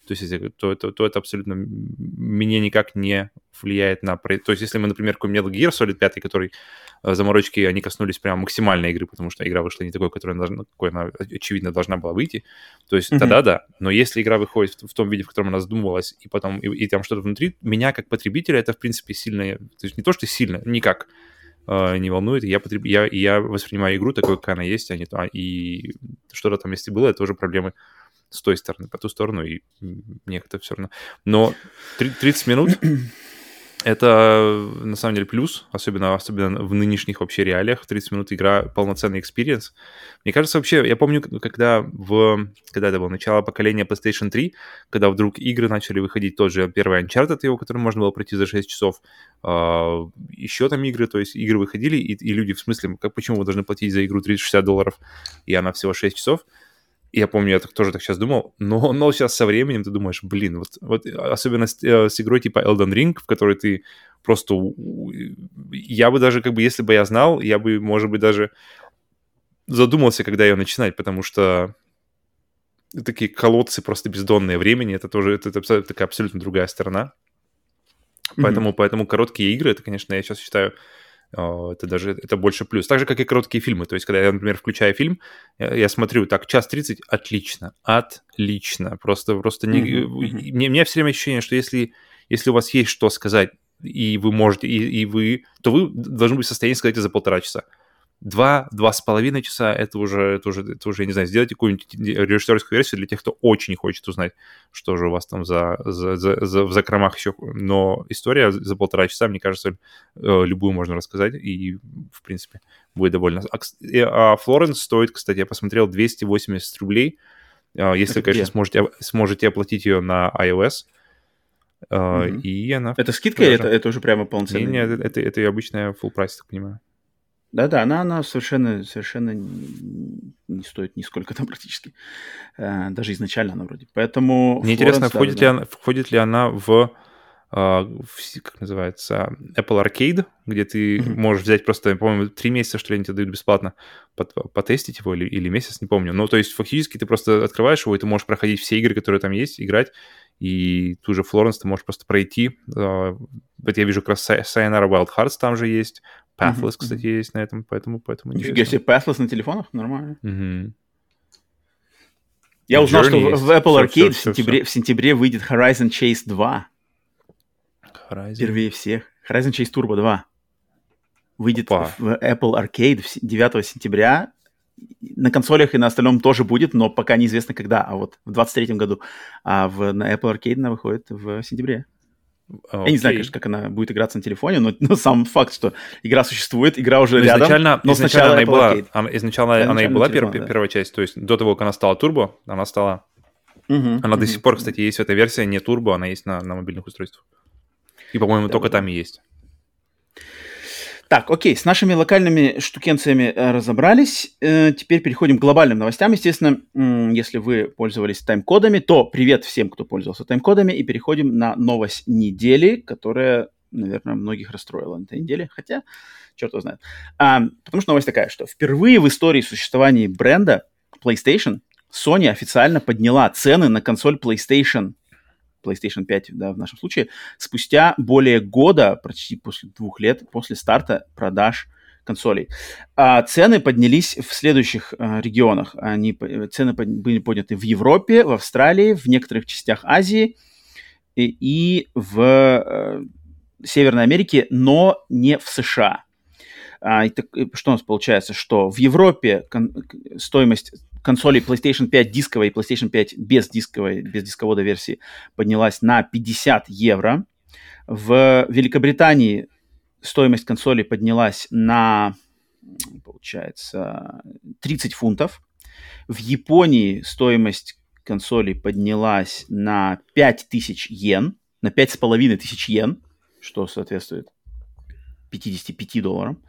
то есть если, то, то, то это абсолютно мне никак не влияет на... То есть если мы, например, какой-нибудь Metal Gear Solid 5, который э, заморочки, они коснулись прям максимальной игры, потому что игра вышла не такой, которая должна, какой она, очевидно, должна была выйти, то есть mm-hmm. тогда да. Но если игра выходит в, в том виде, в котором она задумывалась, и потом, и, и там что-то внутри, меня как потребителя это, в принципе, сильно... То есть не то, что сильно, никак э, не волнует. Я, потреб... я, я воспринимаю игру такой, как она есть, а не то. А, и что-то там, если было, это уже проблемы с той стороны, по ту сторону, и мне это все равно. Но 30 минут это на самом деле плюс, особенно, особенно в нынешних вообще реалиях. 30 минут игра полноценный experience. Мне кажется, вообще, я помню, когда в когда это было начало поколения PlayStation 3, когда вдруг игры начали выходить, тоже первый Uncharted его, который можно было пройти за 6 часов, uh, еще там игры, то есть игры выходили, и, и люди в смысле, как почему вы должны платить за игру 360 долларов, и она всего 6 часов, я помню, я так, тоже так сейчас думал, но, но сейчас со временем ты думаешь, блин, вот, вот особенно с, э, с игрой типа Elden Ring, в которой ты просто... Я бы даже, как бы, если бы я знал, я бы, может быть, даже задумался, когда ее начинать, потому что такие колодцы просто бездонные времени, это тоже это, это такая абсолютно другая сторона. Поэтому, mm-hmm. поэтому короткие игры, это, конечно, я сейчас считаю, это даже это больше плюс. Так же, как и короткие фильмы. То есть, когда я, например, включаю фильм, я, я смотрю, так, час 30, отлично, отлично. Просто, просто не... Mm-hmm. Мне, у меня все время ощущение, что если, если у вас есть что сказать, и вы можете, и, и вы, то вы должны быть в состоянии сказать это за полтора часа два, два с половиной часа, это уже, это уже, это уже, не знаю, сделайте какую-нибудь режиссерскую версию для тех, кто очень хочет узнать, что же у вас там за, за, за, за в закромах еще. Но история за полтора часа, мне кажется, э, любую можно рассказать, и, в принципе, будет довольно. А, а Флоренс стоит, кстати, я посмотрел, 280 рублей, а, если, это конечно, сможете, сможете оплатить ее на iOS. Uh, И она... Это скидка или это, это уже прямо полноценная? Нет, нет, это, это, это обычная full прайс, так понимаю. Да-да, она, она совершенно, совершенно не стоит нисколько там практически. Э, даже изначально она вроде. Поэтому... Мне интересно, входит, да, ли она, входит ли она в, а, в, как называется, Apple Arcade, где ты mm-hmm. можешь взять просто, по-моему, три месяца, что ли, они тебе дают бесплатно, потестить его или, или месяц, не помню. Ну, то есть фактически ты просто открываешь его, и ты можешь проходить все игры, которые там есть, играть, и ту же Флоренс ты можешь просто пройти. А, вот я вижу как раз Sayonara Wild Hearts там же есть, Pathless, mm-hmm. кстати, есть на этом, поэтому... поэтому Нифига себе, Pathless на телефонах? Нормально. Mm-hmm. Я узнал, что есть. в Apple Arcade все, все, в, сентябре, все. в сентябре выйдет Horizon Chase 2. Horizon. Впервые всех. Horizon Chase Turbo 2. Выйдет Опа. в Apple Arcade 9 сентября. На консолях и на остальном тоже будет, но пока неизвестно когда, а вот в 23 году. А в, на Apple Arcade она выходит в сентябре. Okay. Я не знаю, конечно, как она будет играться на телефоне, но, но сам факт, что игра существует, игра уже но рядом. Изначально, но изначально она и была, она, изначально она и была телефон, пер, да. первая часть, то есть до того, как она стала турбо, она стала... Угу, она угу. до сих пор, кстати, есть в этой версии, не турбо, она есть на, на мобильных устройствах. И, по-моему, да, только да. там и есть. Так, окей, с нашими локальными штукенциями э, разобрались. Э, теперь переходим к глобальным новостям. Естественно, если вы пользовались тайм-кодами, то привет всем, кто пользовался тайм-кодами, и переходим на новость недели, которая, наверное, многих расстроила на этой неделе, хотя черт его знает. А, потому что новость такая, что впервые в истории существования бренда PlayStation Sony официально подняла цены на консоль PlayStation PlayStation 5, да, в нашем случае, спустя более года, почти после двух лет, после старта продаж консолей. А цены поднялись в следующих а, регионах. Они, цены под, были подняты в Европе, в Австралии, в некоторых частях Азии и, и в э, Северной Америке, но не в США. А, и так, что у нас получается? Что в Европе кон- стоимость консолей PlayStation 5 дисковой и PlayStation 5 без дисковой, без дисковода версии поднялась на 50 евро. В Великобритании стоимость консоли поднялась на, получается, 30 фунтов. В Японии стоимость консоли поднялась на 5000 йен, на 5500 йен, что соответствует 55 долларам.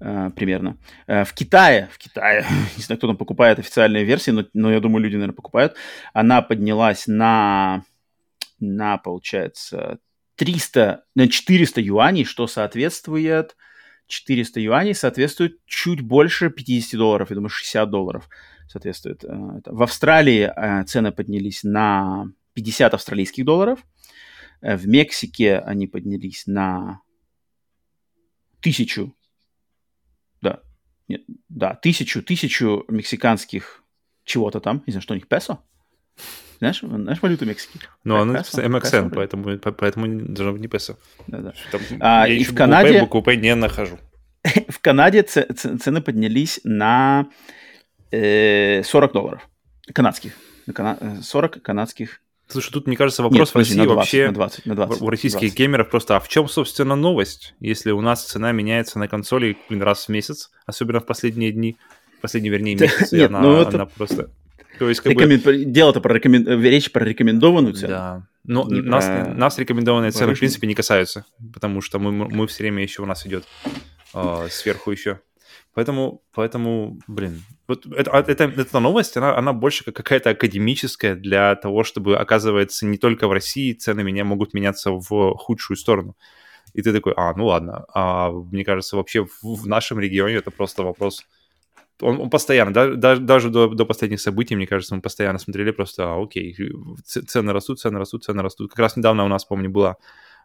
Uh, примерно. Uh, в Китае, в Китае, не знаю, кто там покупает официальные версии, но, но я думаю, люди, наверное, покупают, она поднялась на, на получается, 300, на 400 юаней, что соответствует 400 юаней соответствует чуть больше 50 долларов, я думаю, 60 долларов соответствует. Э, в Австралии э, цены поднялись на 50 австралийских долларов, э, в Мексике они поднялись на тысячу, да, нет, да, тысячу, тысячу мексиканских чего-то там, не знаю, что у них, песо? Знаешь, знаешь валюту Мексики? Ну, она MXN, поэтому, поэтому должно быть не песо. Да-да. А, я и в Канаде... Букву P не нахожу. в Канаде цены поднялись на 40 э, долларов канадских. 40 э, канадских Слушай, тут, мне кажется, вопрос Нет, в России 20, вообще на 20, на 20, у российских 20. геймеров просто, а в чем, собственно, новость, если у нас цена меняется на консоли, блин, раз в месяц, особенно в последние дни, последние, вернее, месяцы, Нет, она, ну это... она просто... То есть, как Рекомен... бы... Дело-то про рекомен... речь про рекомендованную цену. Да. Но не нас, про... нас рекомендованные цены, в принципе, не касаются, потому что мы, мы все время еще у нас идет э, сверху еще. Поэтому, поэтому, блин, вот это, а, это, эта новость, она, она больше как какая-то академическая для того, чтобы, оказывается, не только в России цены меня могут меняться в худшую сторону. И ты такой, а, ну ладно. А, мне кажется, вообще в, в нашем регионе это просто вопрос... Он, он постоянно, да, даже, даже до, до последних событий, мне кажется, мы постоянно смотрели просто, а, окей, цены растут, цены растут, цены растут. Как раз недавно у нас, помню, была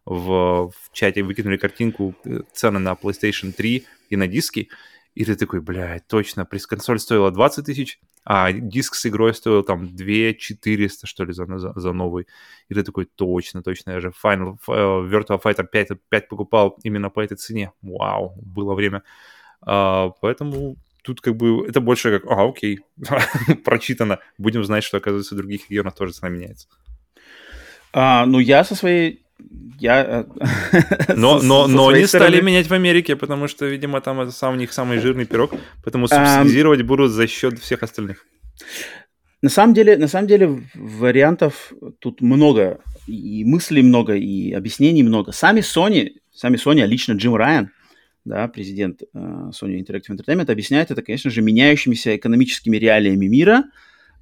в, в чате выкинули картинку э, цены на PlayStation 3 и на диски, и ты такой, блядь, точно, пресс-консоль стоила 20 тысяч, а диск с игрой стоил там 2 400, что ли, за, за, за новый. И ты такой, точно, точно, я же Final uh, Virtua Fighter 5, 5 покупал именно по этой цене. Вау, было время. Uh, поэтому тут как бы это больше как, а, окей, прочитано. Будем знать, что, оказывается, в других регионах тоже цена меняется. А, ну, я со своей я... Э, но, но, но не стали менять в Америке, потому что, видимо, там это сам, у них самый жирный пирог, поэтому субсидировать будут за счет всех остальных. На самом деле, на самом деле вариантов тут много, и мыслей много, и объяснений много. Сами Sony, сами Sony, а лично Джим Райан, да, президент э, Sony Interactive Entertainment, объясняет это, конечно же, меняющимися экономическими реалиями мира,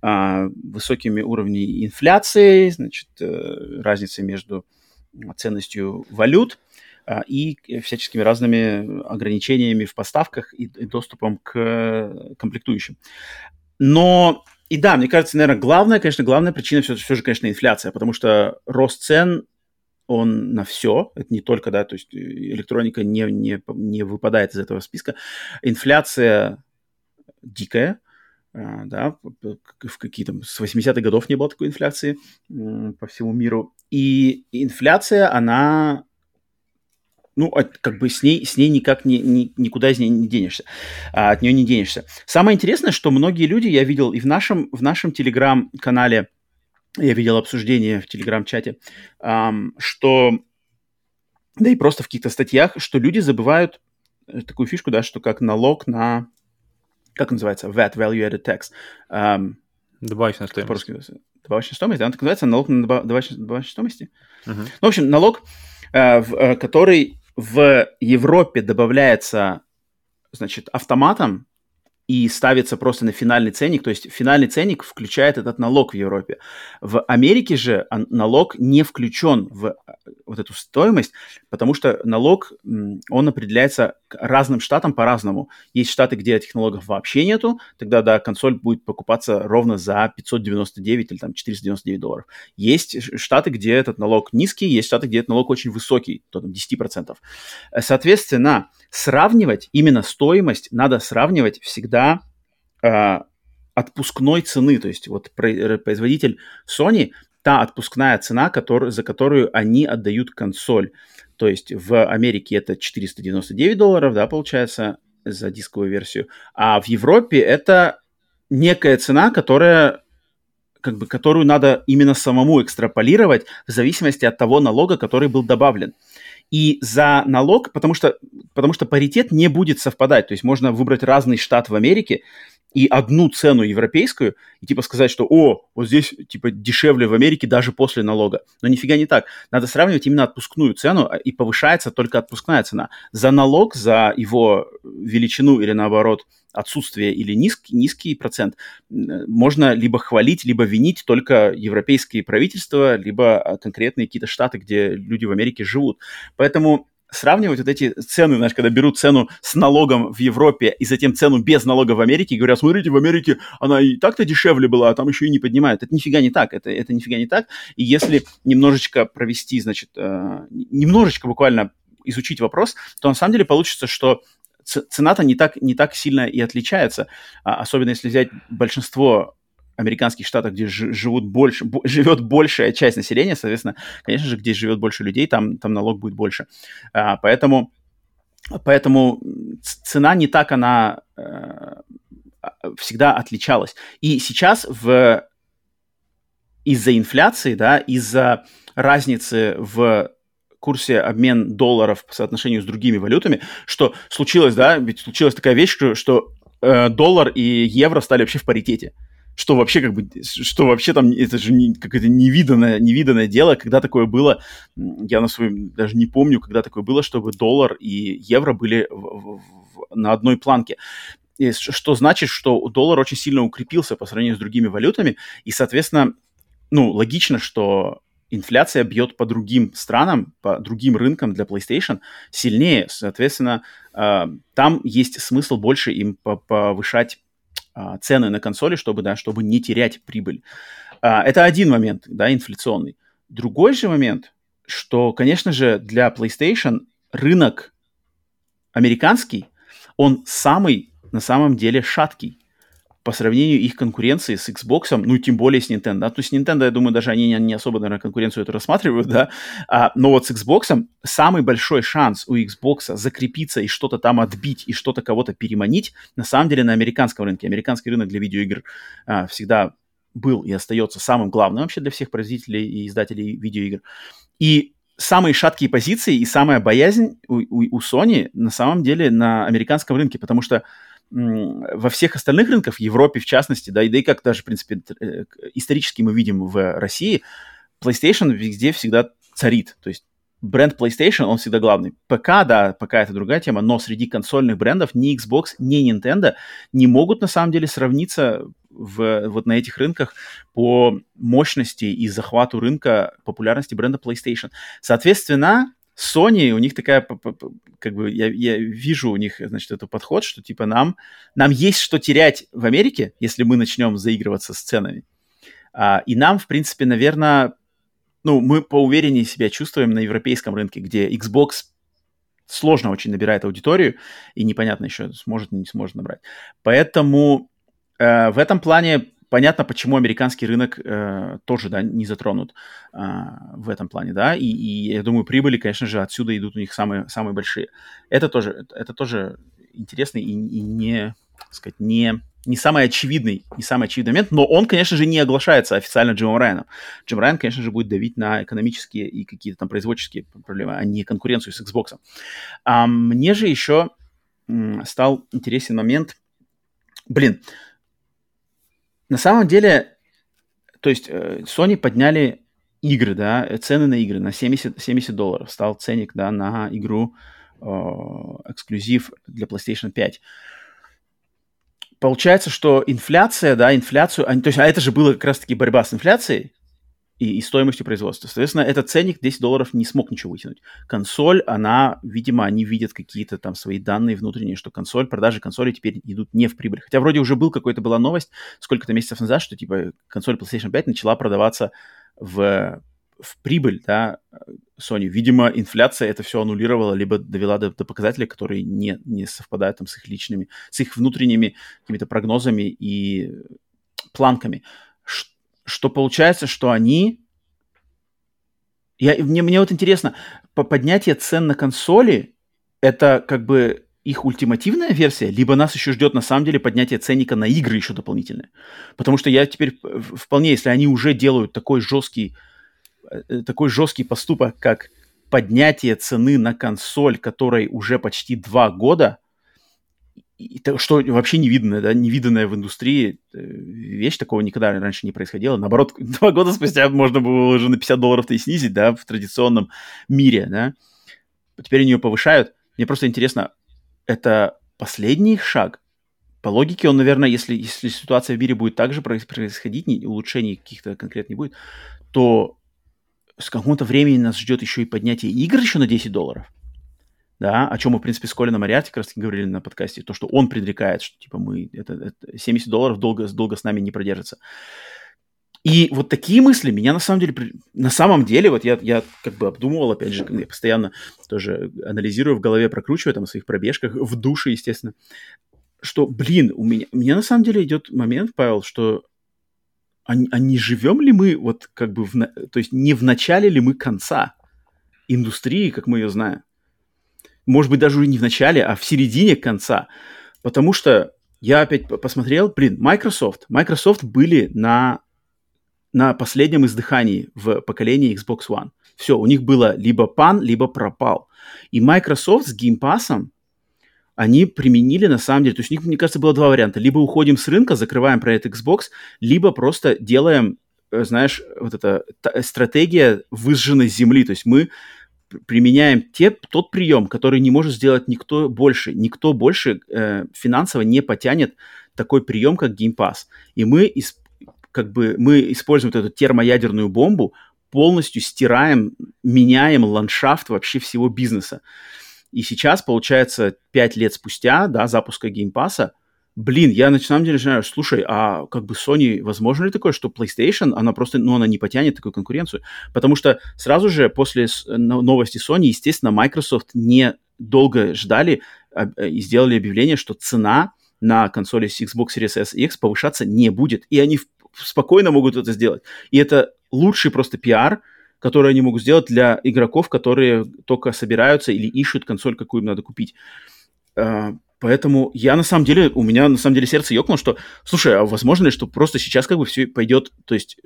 э, высокими уровнями инфляции, значит, э, разницей между ценностью валют а, и всяческими разными ограничениями в поставках и, доступом к комплектующим. Но и да, мне кажется, наверное, главная, конечно, главная причина все, все же, конечно, инфляция, потому что рост цен, он на все, это не только, да, то есть электроника не, не, не выпадает из этого списка. Инфляция дикая, а, да, в какие то с 80-х годов не было такой инфляции по всему миру. И инфляция, она, ну, как бы с ней, с ней никак не, не, никуда из нее не денешься, а, от нее не денешься. Самое интересное, что многие люди, я видел и в нашем, в нашем телеграм-канале, я видел обсуждение в телеграм-чате, что, да и просто в каких-то статьях, что люди забывают э, такую фишку, да, что как налог на как называется, VAT, Value Added Tax. Добавочная стоимость. Добавочная стоимость, да, он так называется, налог на добавочной, добавочной стоимости. Uh-huh. Ну, в общем, налог, в, uh, который в Европе добавляется, значит, автоматом и ставится просто на финальный ценник, то есть финальный ценник включает этот налог в Европе. В Америке же налог не включен в э, вот эту стоимость, потому что налог, он определяется разным штатам по-разному. Есть штаты, где этих налогов вообще нету, тогда, да, консоль будет покупаться ровно за 599 или там 499 долларов. Есть штаты, где этот налог низкий, есть штаты, где этот налог очень высокий, то там 10%. Соответственно, сравнивать именно стоимость надо сравнивать всегда э, отпускной цены. То есть вот производитель Sony, та отпускная цена, который, за которую они отдают консоль. То есть в Америке это 499 долларов, да, получается, за дисковую версию. А в Европе это некая цена, которая как бы, которую надо именно самому экстраполировать в зависимости от того налога, который был добавлен. И за налог, потому что, потому что паритет не будет совпадать. То есть можно выбрать разный штат в Америке и одну цену европейскую, и типа сказать, что о, вот здесь типа дешевле в Америке даже после налога. Но нифига не так. Надо сравнивать именно отпускную цену, а, и повышается только отпускная цена. За налог, за его величину или наоборот отсутствие или низкий, низкий процент, можно либо хвалить, либо винить только европейские правительства, либо а, конкретные какие-то штаты, где люди в Америке живут. Поэтому сравнивать вот эти цены, знаешь, когда берут цену с налогом в Европе и затем цену без налога в Америке, и говорят, смотрите, в Америке она и так-то дешевле была, а там еще и не поднимают. Это нифига не так, это, это нифига не так. И если немножечко провести, значит, э, немножечко буквально изучить вопрос, то на самом деле получится, что цена-то не так, не так сильно и отличается, а, особенно если взять большинство американских штатах, где живут больше, живет большая часть населения, соответственно, конечно же, где живет больше людей, там, там налог будет больше. А, поэтому, поэтому цена не так она э, всегда отличалась. И сейчас в из-за инфляции, да, из-за разницы в курсе обмен долларов по соотношению с другими валютами, что случилось, да, ведь случилась такая вещь, что, э, доллар и евро стали вообще в паритете. Что вообще как бы, что вообще там, это же не, какое-то невиданное, невиданное дело, когда такое было, я на своем даже не помню, когда такое было, чтобы доллар и евро были в, в, в, на одной планке. И что значит, что доллар очень сильно укрепился по сравнению с другими валютами, и, соответственно, ну, логично, что инфляция бьет по другим странам, по другим рынкам для PlayStation сильнее. Соответственно, э, там есть смысл больше им повышать а, цены на консоли, чтобы, да, чтобы не терять прибыль. А, это один момент, да, инфляционный. Другой же момент, что, конечно же, для PlayStation рынок американский, он самый на самом деле шаткий по сравнению их конкуренции с Xbox, ну, тем более с Nintendo. Да? То есть Nintendo, я думаю, даже они не, не особо, наверное, конкуренцию эту рассматривают, да. А, но вот с Xbox самый большой шанс у Xbox закрепиться и что-то там отбить, и что-то кого-то переманить, на самом деле, на американском рынке. Американский рынок для видеоигр а, всегда был и остается самым главным вообще для всех производителей и издателей видеоигр. И самые шаткие позиции и самая боязнь у, у, у Sony на самом деле на американском рынке, потому что во всех остальных рынках, в Европе в частности, да, и да и как даже, в принципе, э, исторически мы видим в России, PlayStation везде всегда царит. То есть бренд PlayStation, он всегда главный. ПК, да, ПК это другая тема, но среди консольных брендов ни Xbox, ни Nintendo не могут на самом деле сравниться в, вот на этих рынках по мощности и захвату рынка популярности бренда PlayStation. Соответственно, Sony, у них такая, как бы, я, я вижу у них, значит, этот подход, что, типа, нам, нам есть что терять в Америке, если мы начнем заигрываться с ценами. А, и нам, в принципе, наверное, ну, мы поувереннее себя чувствуем на европейском рынке, где Xbox сложно очень набирает аудиторию, и непонятно еще, сможет или не сможет набрать. Поэтому э, в этом плане понятно, почему американский рынок э, тоже да, не затронут э, в этом плане, да, и, и я думаю, прибыли, конечно же, отсюда идут у них самые, самые большие. Это тоже, это тоже интересный и, и не, так сказать, не, не самый очевидный, не самый очевидный момент, но он, конечно же, не оглашается официально Джимом Райаном. Джим Райан, конечно же, будет давить на экономические и какие-то там производческие проблемы, а не конкуренцию с Xbox. А мне же еще стал интересен момент, блин, на самом деле, то есть э, Sony подняли игры, да, цены на игры на 70, 70 долларов. Стал ценник, да, на игру э, эксклюзив для PlayStation 5. Получается, что инфляция, да, инфляцию, то есть, а это же было как раз-таки борьба с инфляцией, и, и стоимостью производства. Соответственно, этот ценник 10 долларов не смог ничего вытянуть. Консоль, она, видимо, они видят какие-то там свои данные внутренние, что консоль, продажи консоли теперь идут не в прибыль. Хотя вроде уже был какой-то была новость сколько-то месяцев назад, что типа консоль PlayStation 5 начала продаваться в, в прибыль, да, Sony. Видимо, инфляция это все аннулировала, либо довела до, до показателей, которые не, не совпадают там с их личными, с их внутренними какими-то прогнозами и планками что получается, что они... Я, мне, мне вот интересно, по поднятие цен на консоли, это как бы их ультимативная версия, либо нас еще ждет на самом деле поднятие ценника на игры еще дополнительное. Потому что я теперь вполне, если они уже делают такой жесткий, э, такой жесткий поступок, как поднятие цены на консоль, которой уже почти два года, и, что вообще невиданное, да, невиданное в индустрии э, вещь, такого никогда раньше не происходило. Наоборот, два года спустя можно было уже на 50 долларов-то и снизить, да, в традиционном мире, да. Теперь они ее повышают. Мне просто интересно, это последний шаг? По логике он, наверное, если, если ситуация в мире будет так же происходить, не, улучшений каких-то конкретно не будет, то с какого-то времени нас ждет еще и поднятие игр еще на 10 долларов. Да, о чем мы, в принципе, с Колином Ариарти как раз говорили на подкасте, то, что он предрекает, что, типа, мы, это, это 70 долларов долго, долго с нами не продержится. И вот такие мысли меня на самом деле, на самом деле, вот я, я как бы обдумывал, опять же, я постоянно тоже анализирую в голове, прокручиваю там в своих пробежках, в душе, естественно, что, блин, у меня, у меня на самом деле идет момент, Павел, что а, а не живем ли мы вот как бы, в, то есть не в начале ли мы конца индустрии, как мы ее знаем? Может быть, даже не в начале, а в середине конца. Потому что я опять посмотрел, блин, Microsoft. Microsoft были на на последнем издыхании в поколении Xbox One. Все, у них было либо пан, либо пропал. И Microsoft с Game Pass они применили на самом деле, то есть у них, мне кажется, было два варианта. Либо уходим с рынка, закрываем проект Xbox, либо просто делаем, э, знаешь, вот эта стратегия выжженной земли. То есть мы применяем те, тот прием, который не может сделать никто больше. Никто больше э, финансово не потянет такой прием, как Game Pass. И мы из, как бы мы используем вот эту термоядерную бомбу, полностью стираем, меняем ландшафт вообще всего бизнеса. И сейчас, получается, 5 лет спустя, да, запуска Game Pass а, блин, я на самом деле начинаю, слушай, а как бы Sony, возможно ли такое, что PlayStation, она просто, ну, она не потянет такую конкуренцию? Потому что сразу же после новости Sony, естественно, Microsoft не долго ждали а, и сделали объявление, что цена на консоли Xbox Series S и X повышаться не будет. И они спокойно могут это сделать. И это лучший просто пиар, который они могут сделать для игроков, которые только собираются или ищут консоль, какую им надо купить. Поэтому я на самом деле, у меня на самом деле сердце ёкнуло, что, слушай, а возможно ли, что просто сейчас как бы все пойдет, то есть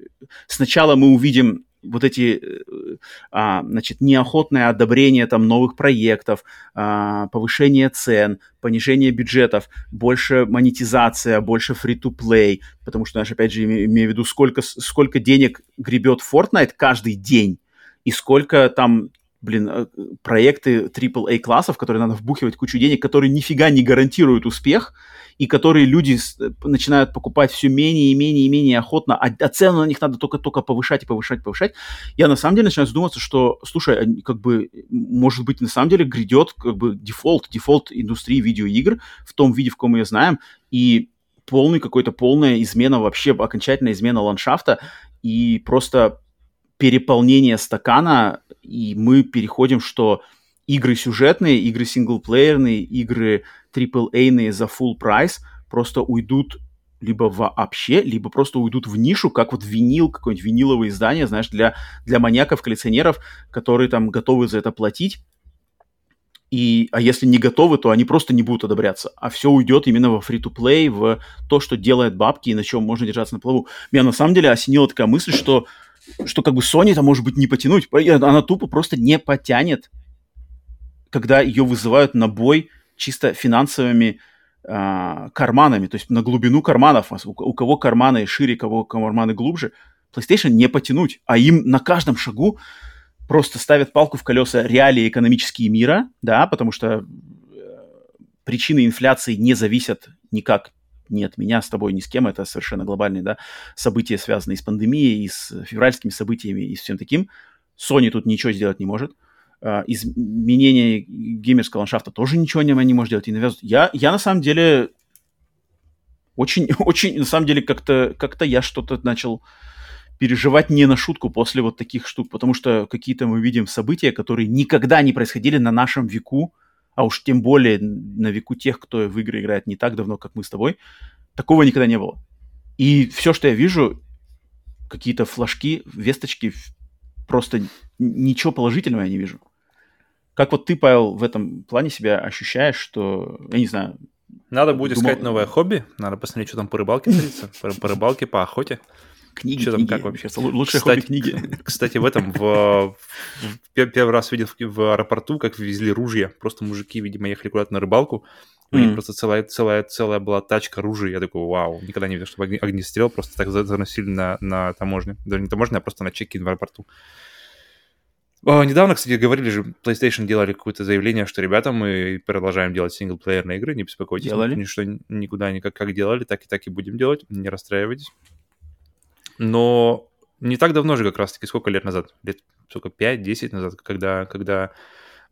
сначала мы увидим вот эти, э, а, значит, неохотное одобрение там новых проектов, а, повышение цен, понижение бюджетов, больше монетизация, больше free-to-play, потому что, знаешь, опять же, имею в виду, сколько, сколько денег гребет Fortnite каждый день, и сколько там блин, э, проекты AAA классов, которые надо вбухивать кучу денег, которые нифига не гарантируют успех, и которые люди э, начинают покупать все менее и менее и менее охотно, а, а цену на них надо только-только повышать и повышать, повышать. Я на самом деле начинаю задумываться, что, слушай, как бы, может быть, на самом деле грядет как бы дефолт, дефолт индустрии видеоигр в том виде, в каком мы ее знаем, и полный какой-то полная измена вообще, окончательная измена ландшафта, и просто переполнение стакана, и мы переходим, что игры сюжетные, игры синглплеерные, игры AAA за full прайс просто уйдут либо вообще, либо просто уйдут в нишу, как вот винил, какое-нибудь виниловое издание, знаешь, для, для маньяков, коллекционеров, которые там готовы за это платить. И, а если не готовы, то они просто не будут одобряться. А все уйдет именно во free-to-play, в то, что делает бабки и на чем можно держаться на плаву. Меня на самом деле осенила такая мысль, что, что как бы Sony это может быть не потянуть. Она тупо просто не потянет, когда ее вызывают на бой чисто финансовыми э, карманами, то есть на глубину карманов. У, кого карманы шире, у кого карманы глубже, PlayStation не потянуть, а им на каждом шагу просто ставят палку в колеса реалии экономические мира, да, потому что э, причины инфляции не зависят никак ни от меня, с тобой, ни с кем, это совершенно глобальные, да, события, связанные с пандемией, и с февральскими событиями, и с всем таким. Sony тут ничего сделать не может. Uh, изменение геймерского ландшафта тоже ничего не, не может делать и навязывать. Я, я на самом деле очень, очень, на самом деле, как-то как я что-то начал переживать не на шутку после вот таких штук, потому что какие-то мы видим события, которые никогда не происходили на нашем веку, а уж тем более на веку тех, кто в игры играет не так давно, как мы с тобой, такого никогда не было. И все, что я вижу, какие-то флажки, весточки, просто ничего положительного я не вижу. Как вот ты, Павел, в этом плане себя ощущаешь, что, я не знаю... Надо будет думал... искать новое хобби, надо посмотреть, что там по рыбалке творится, по, по рыбалке, по охоте. Книги, что там, книги. как вообще? Лучшее кстати, хобби книги. Кстати, в этом, в, в, первый раз видел в аэропорту, как везли ружья. Просто мужики, видимо, ехали куда-то на рыбалку. У них просто целая, целая, целая была тачка ружей. Я такой, вау, никогда не видел, чтобы огнестрел просто так заносили на, на таможне. Даже не таможне, а просто на чеки в аэропорту. О, недавно, кстати, говорили же, PlayStation делали какое-то заявление, что, ребята, мы продолжаем делать синглплеерные игры, не беспокойтесь. Делали? Ничто никуда никак как делали, так и так и будем делать, не расстраивайтесь. Но не так давно же как раз-таки, сколько лет назад? Лет, сколько, 5-10 назад, когда, когда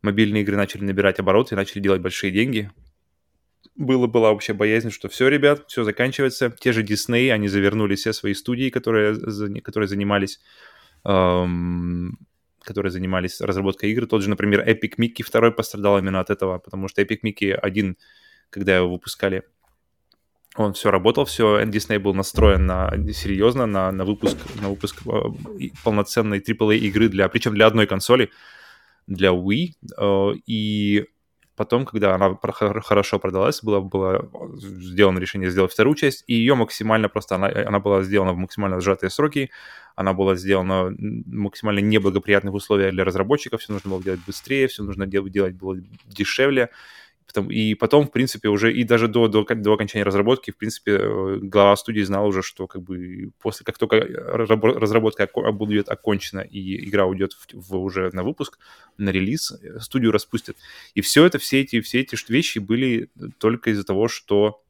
мобильные игры начали набирать обороты и начали делать большие деньги, было, была вообще боязнь, что все, ребят, все заканчивается. Те же Disney, они завернули все свои студии, которые, которые занимались эм, которые занимались разработкой игр. Тот же, например, Epic Mickey второй пострадал именно от этого, потому что Epic Mickey один, когда его выпускали, он все работал, все, Disney был настроен на серьезно на, на выпуск, на выпуск э, полноценной AAA игры для, причем для одной консоли, для Wii, э, и Потом, когда она хорошо продалась, было, было сделано решение сделать вторую часть, и ее максимально просто, она, она была сделана в максимально сжатые сроки, она была сделана в максимально неблагоприятных условиях для разработчиков, все нужно было делать быстрее, все нужно делать было дешевле, и потом, в принципе, уже и даже до, до, до окончания разработки, в принципе, э, глава студии знал уже, что как бы после, как только разработка будет окончена и игра уйдет в, в, уже на выпуск, на релиз, э, студию распустят. И все это, все эти, все эти вещи были только из-за того, что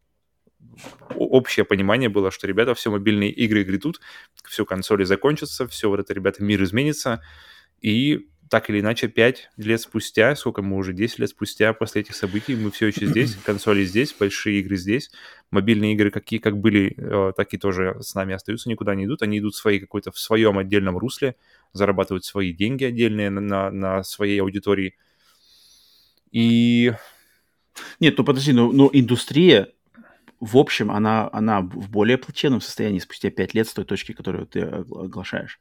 общее понимание было, что, ребята, все мобильные игры грядут, все консоли закончатся, все вот это, ребята, мир изменится, и так или иначе, 5 лет спустя, сколько мы уже, 10 лет спустя после этих событий, мы все еще здесь, консоли здесь, большие игры здесь, мобильные игры какие как были, э, так и тоже с нами остаются, никуда не идут, они идут в своей какой-то в своем отдельном русле, зарабатывают свои деньги отдельные на, на, на своей аудитории. И... Нет, ну подожди, ну, ну индустрия, в общем, она, она в более плачевном состоянии спустя 5 лет с той точки, которую ты оглашаешь.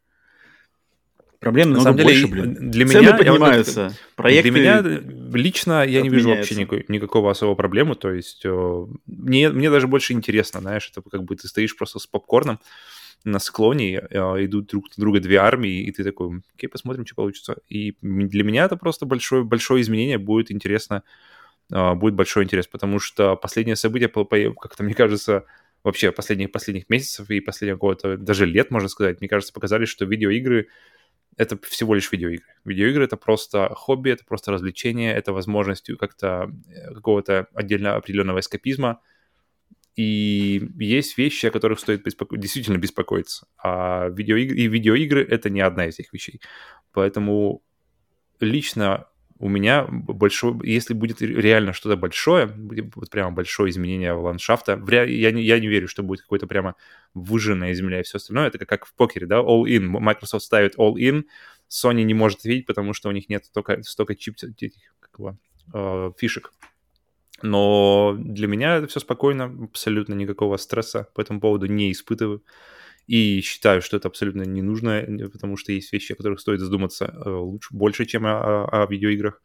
Проблем на самом деле, больше, блин. Для Цены меня, поднимаются, я, проекты... Для меня лично я не вижу вообще никакой, никакого особого проблемы, то есть э, мне, мне даже больше интересно, знаешь, это как бы ты стоишь просто с попкорном на склоне, э, идут друг на друга две армии, и ты такой, окей, посмотрим, что получится. И для меня это просто большое, большое изменение, будет интересно, э, будет большой интерес, потому что последнее событие, как-то мне кажется, вообще последних, последних месяцев и последнего какого-то, даже лет, можно сказать, мне кажется, показали, что видеоигры это всего лишь видеоигры. Видеоигры — это просто хобби, это просто развлечение, это возможность как-то э, какого-то отдельно определенного эскапизма. И есть вещи, о которых стоит беспоко... действительно беспокоиться. А видеоигры... и видеоигры — это не одна из этих вещей. Поэтому лично у меня большой, если будет реально что-то большое, вот прямо большое изменение ландшафта, я не, я не верю, что будет какое-то прямо выжженная земля и все остальное, это как в покере, да, all-in, Microsoft ставит all-in, Sony не может видеть, потому что у них нет столько, столько чип, как его, э, фишек. Но для меня это все спокойно, абсолютно никакого стресса по этому поводу не испытываю. И считаю, что это абсолютно не нужно, потому что есть вещи, о которых стоит задуматься э, лучше, больше, чем о, о видеоиграх.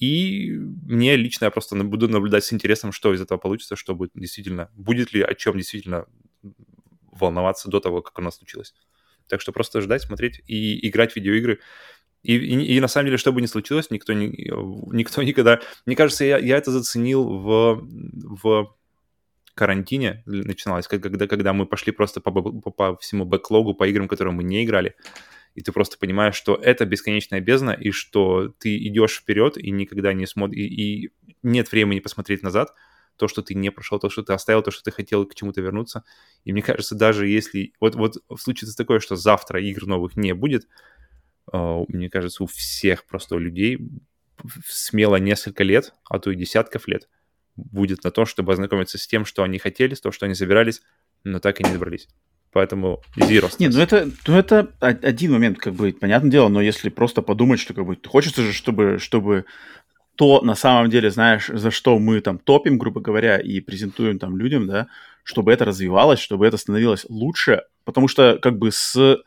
И мне лично я просто буду наблюдать с интересом, что из этого получится, что будет действительно, будет ли о чем действительно волноваться до того, как оно случилось. Так что просто ждать, смотреть и играть в видеоигры. И, и, и на самом деле, что бы ни случилось, никто, не, никто никогда... Мне кажется, я, я это заценил в, в карантине начиналось, когда, когда мы пошли просто по, по, по всему бэклогу, по играм, которые мы не играли, и ты просто понимаешь, что это бесконечная бездна, и что ты идешь вперед и никогда не смотришь, и, нет времени посмотреть назад, то, что ты не прошел, то, что ты оставил, то, что ты хотел к чему-то вернуться. И мне кажется, даже если... Вот, вот случится такое, что завтра игр новых не будет, uh, мне кажется, у всех просто людей смело несколько лет, а то и десятков лет будет на то, чтобы ознакомиться с тем, что они хотели, с то, что они собирались, но так и не добрались. Поэтому zero. Не, ну это, ну это один момент, как бы, понятное дело, но если просто подумать, что как бы хочется же, чтобы, чтобы то на самом деле, знаешь, за что мы там топим, грубо говоря, и презентуем там людям, да, чтобы это развивалось, чтобы это становилось лучше, потому что как бы с,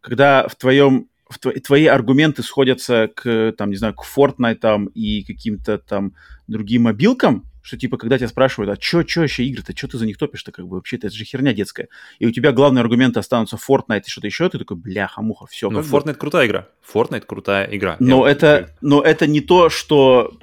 когда в твоем в твои аргументы сходятся к, там, не знаю, к Fortnite там, и каким-то там другим мобилкам, что типа, когда тебя спрашивают, а что чё вообще игры-то, что ты за них топишь-то, как бы вообще-то это же херня детская. И у тебя главные аргументы останутся Fortnite и что-то еще, ты такой, бляха-муха, все. Ну, Fortnite бы. крутая игра. Fortnite крутая игра. Но это, но это не то, что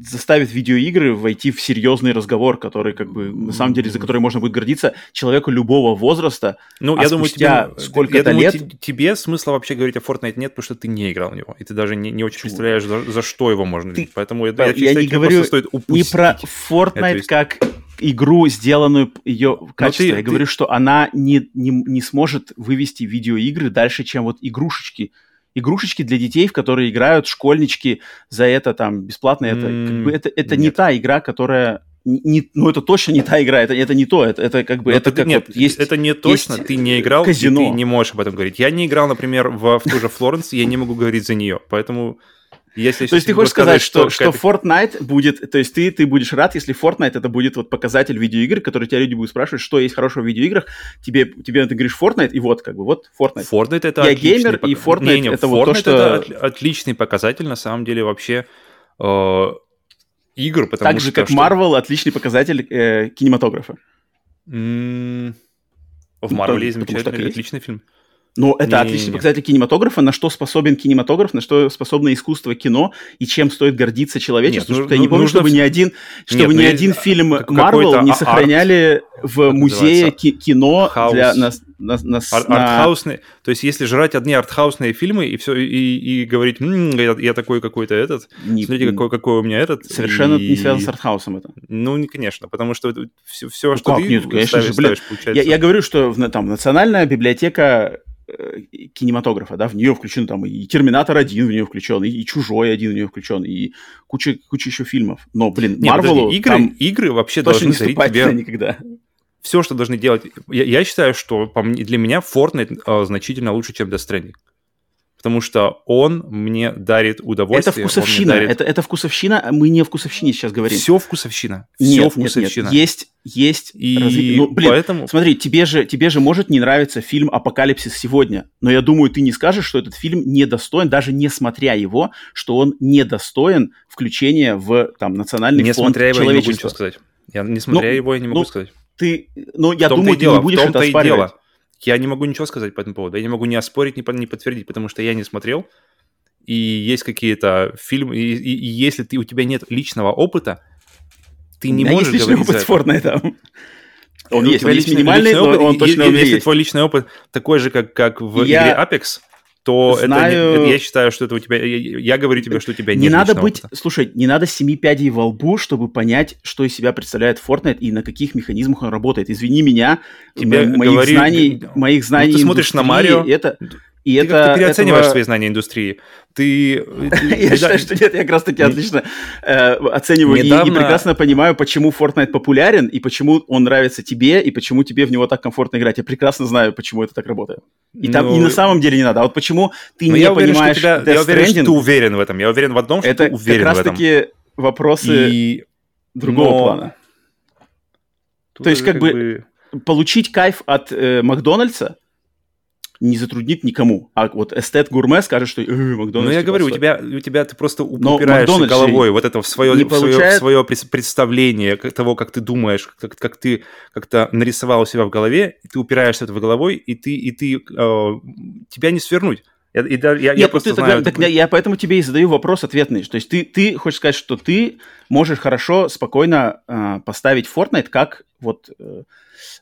заставит видеоигры войти в серьезный разговор, который, как бы, на самом деле, за который можно будет гордиться человеку любого возраста. Ну, а я думаю, тебе, сколько-то лет... Думаю, тебе смысла вообще говорить о Fortnite нет, потому что ты не играл в него, и ты даже не, не очень представляешь, за, за что его можно ты... Поэтому я, я, я не говорю стоит не про Fortnite как игру, сделанную ее качественно. Ты, я ты... говорю, что она не, не, не сможет вывести видеоигры дальше, чем вот игрушечки игрушечки для детей, в которые играют школьнички за это там бесплатно. Это, как бы, это, это не та игра, которая не, ну это точно не та игра, это, это не то, это, это как бы, Но это ты, как нет, вот есть это не точно, есть ты не играл, казино. и ты не можешь об этом говорить. Я не играл, например, в, в ту же Флоренс, я не могу говорить за нее, поэтому если То есть ты хочешь сказать, что, что Fortnite будет, то есть ты, ты будешь рад, если Fortnite это будет вот показатель видеоигр, который тебя люди будут спрашивать, что есть хорошего в видеоиграх, тебе, тебе ты говоришь Fortnite, и вот как бы, вот Fortnite. Fortnite это Я геймер, пок- и Fortnite Не, не, это Fortnite вот то, что... это от- отличный показатель, на самом деле, вообще э, игр, потому Так же, что... как что- Marvel, отличный показатель э, кинематографа. М, В Ну, Марвеле что так и замечательный, отличный фильм. Но это Не-не-не. отличный показатель кинематографа, на что способен кинематограф, на что способно искусство кино, и чем стоит гордиться человечеству. Нет, ну- я не помню, нужно чтобы в- ни один, чтобы Нет, ни ну, один есть, фильм какой-то не а- сохраняли в как музее называется? кино Хаус. для на, на, на- Ар- на- Артхаусные, то есть если жрать одни артхаусные фильмы и все и, и говорить, «М, я, я такой какой-то этот, не- смотрите какой какой у меня этот, совершенно и- не связано с артхаусом это. Ну не конечно, потому что все, все Ну что как? ты Нет, ставишь, же, блин. ставишь, получается. Я, я говорю, что в, там национальная библиотека кинематографа, да, в нее включен там и Терминатор 1 в нее включен, и, и Чужой один в нее включен, и куча, куча еще фильмов. Но, блин, Марвелу игры, игры вообще должны не тебе никогда. все, что должны делать. Я, я считаю, что по мне- для меня Fortnite э, значительно лучше, чем Death Stranding. Потому что он мне дарит Это удовольствие. вкусовщина, это, это вкусовщина, мы не о вкусовщине сейчас говорим. Все вкусовщина. Все Нет, нет, вкусовщина. нет, есть, есть И разви- Ну, блин, поэтому... смотри, тебе же, тебе же может не нравиться фильм «Апокалипсис сегодня», но я думаю, ты не скажешь, что этот фильм недостоин, даже не смотря его, что он недостоин включения в там, национальный Не фонд смотря его, я не могу ничего сказать. Я, не смотря Ну, его, я не могу ну, сказать. Ты, ну, я думаю, ты дело, не будешь это оспаривать. дело. Я не могу ничего сказать по этому поводу. Я не могу ни оспорить, ни, по- ни подтвердить, потому что я не смотрел. И есть какие-то фильмы, и, и- и если ты, у тебя нет личного опыта, ты У не можешь есть личный говорить опыт Fortnite. Он У есть, тебя он есть личный- минимальный, личный но опыт, он точно и- у меня Если есть. твой личный опыт такой же, как, как в Я игре Apex, то это знаю- не- я считаю, что это у тебя... Я, я говорю тебе, что у тебя Не нет надо личного быть, опыта. слушай, не надо семи пядей во лбу, чтобы понять, что из себя представляет Fortnite и на каких механизмах он работает. Извини меня, Тебе мо- моих говори- знаний, ну, моих знаний ты смотришь на Марио, это, и Ты это, как-то переоцениваешь этого- свои знания индустрии. Ты... Я считаю, что нет, я как раз таки Не- отлично э, оцениваю и- прекрасно понимаю, почему Fortnite популярен и почему он нравится тебе и почему тебе в него так комфортно играть. Я прекрасно знаю, почему это так работает. И там Ну, и на самом деле не надо. А вот почему ты не понимаешь я уверен, что ты уверен в этом. Я уверен в одном, что это ты уверен как в этом. таки вопросы И другого но- плана. То есть, как бы, Получить кайф от э, Макдональдса не затруднит никому. А вот эстет-гурме скажет, что э, Макдональдс... Ну, я типа, говорю, у отстой». тебя, у тебя ты просто упираешься головой вот это в свое, не в свое, получает- в свое представление как- того, как ты думаешь, как, как ты как-то нарисовал у себя в голове, ты упираешься этого головой, и ты, и ты э, тебя не свернуть. Я, и да- я, я Нет, ну просто ты тогда- знаю... так я, поэтому тебе и задаю вопрос ответный. То есть ты, ты хочешь сказать, что ты можешь хорошо, спокойно э, поставить Fortnite как вот э,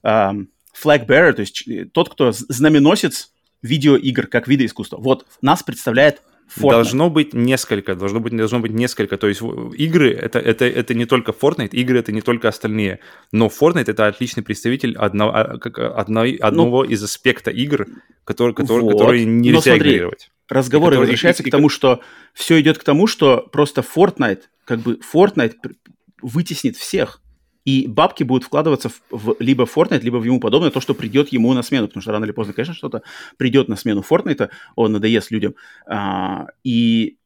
эм, flag bearer, то есть ч- тот, кто знаменосец видеоигр как вида искусства. Вот нас представляет Fortnite. Должно быть несколько, должно быть, должно быть несколько. То есть игры это, это, это не только Fortnite, игры это не только остальные. Но Fortnite это отличный представитель одного, а, как, одной, одного из аспекта игр, который, который, Ну, Вот. которые Но нельзя смотри, игнорировать. разговор И который- возвращается и- к тому, что все идет к тому, что просто Fortnite, как бы Fortnite вытеснит всех. И бабки будут вкладываться в, в либо Fortnite, либо в ему подобное, то, что придет ему на смену. Потому что рано или поздно, конечно, что-то придет на смену Fortnite, он надоест людям. А, и...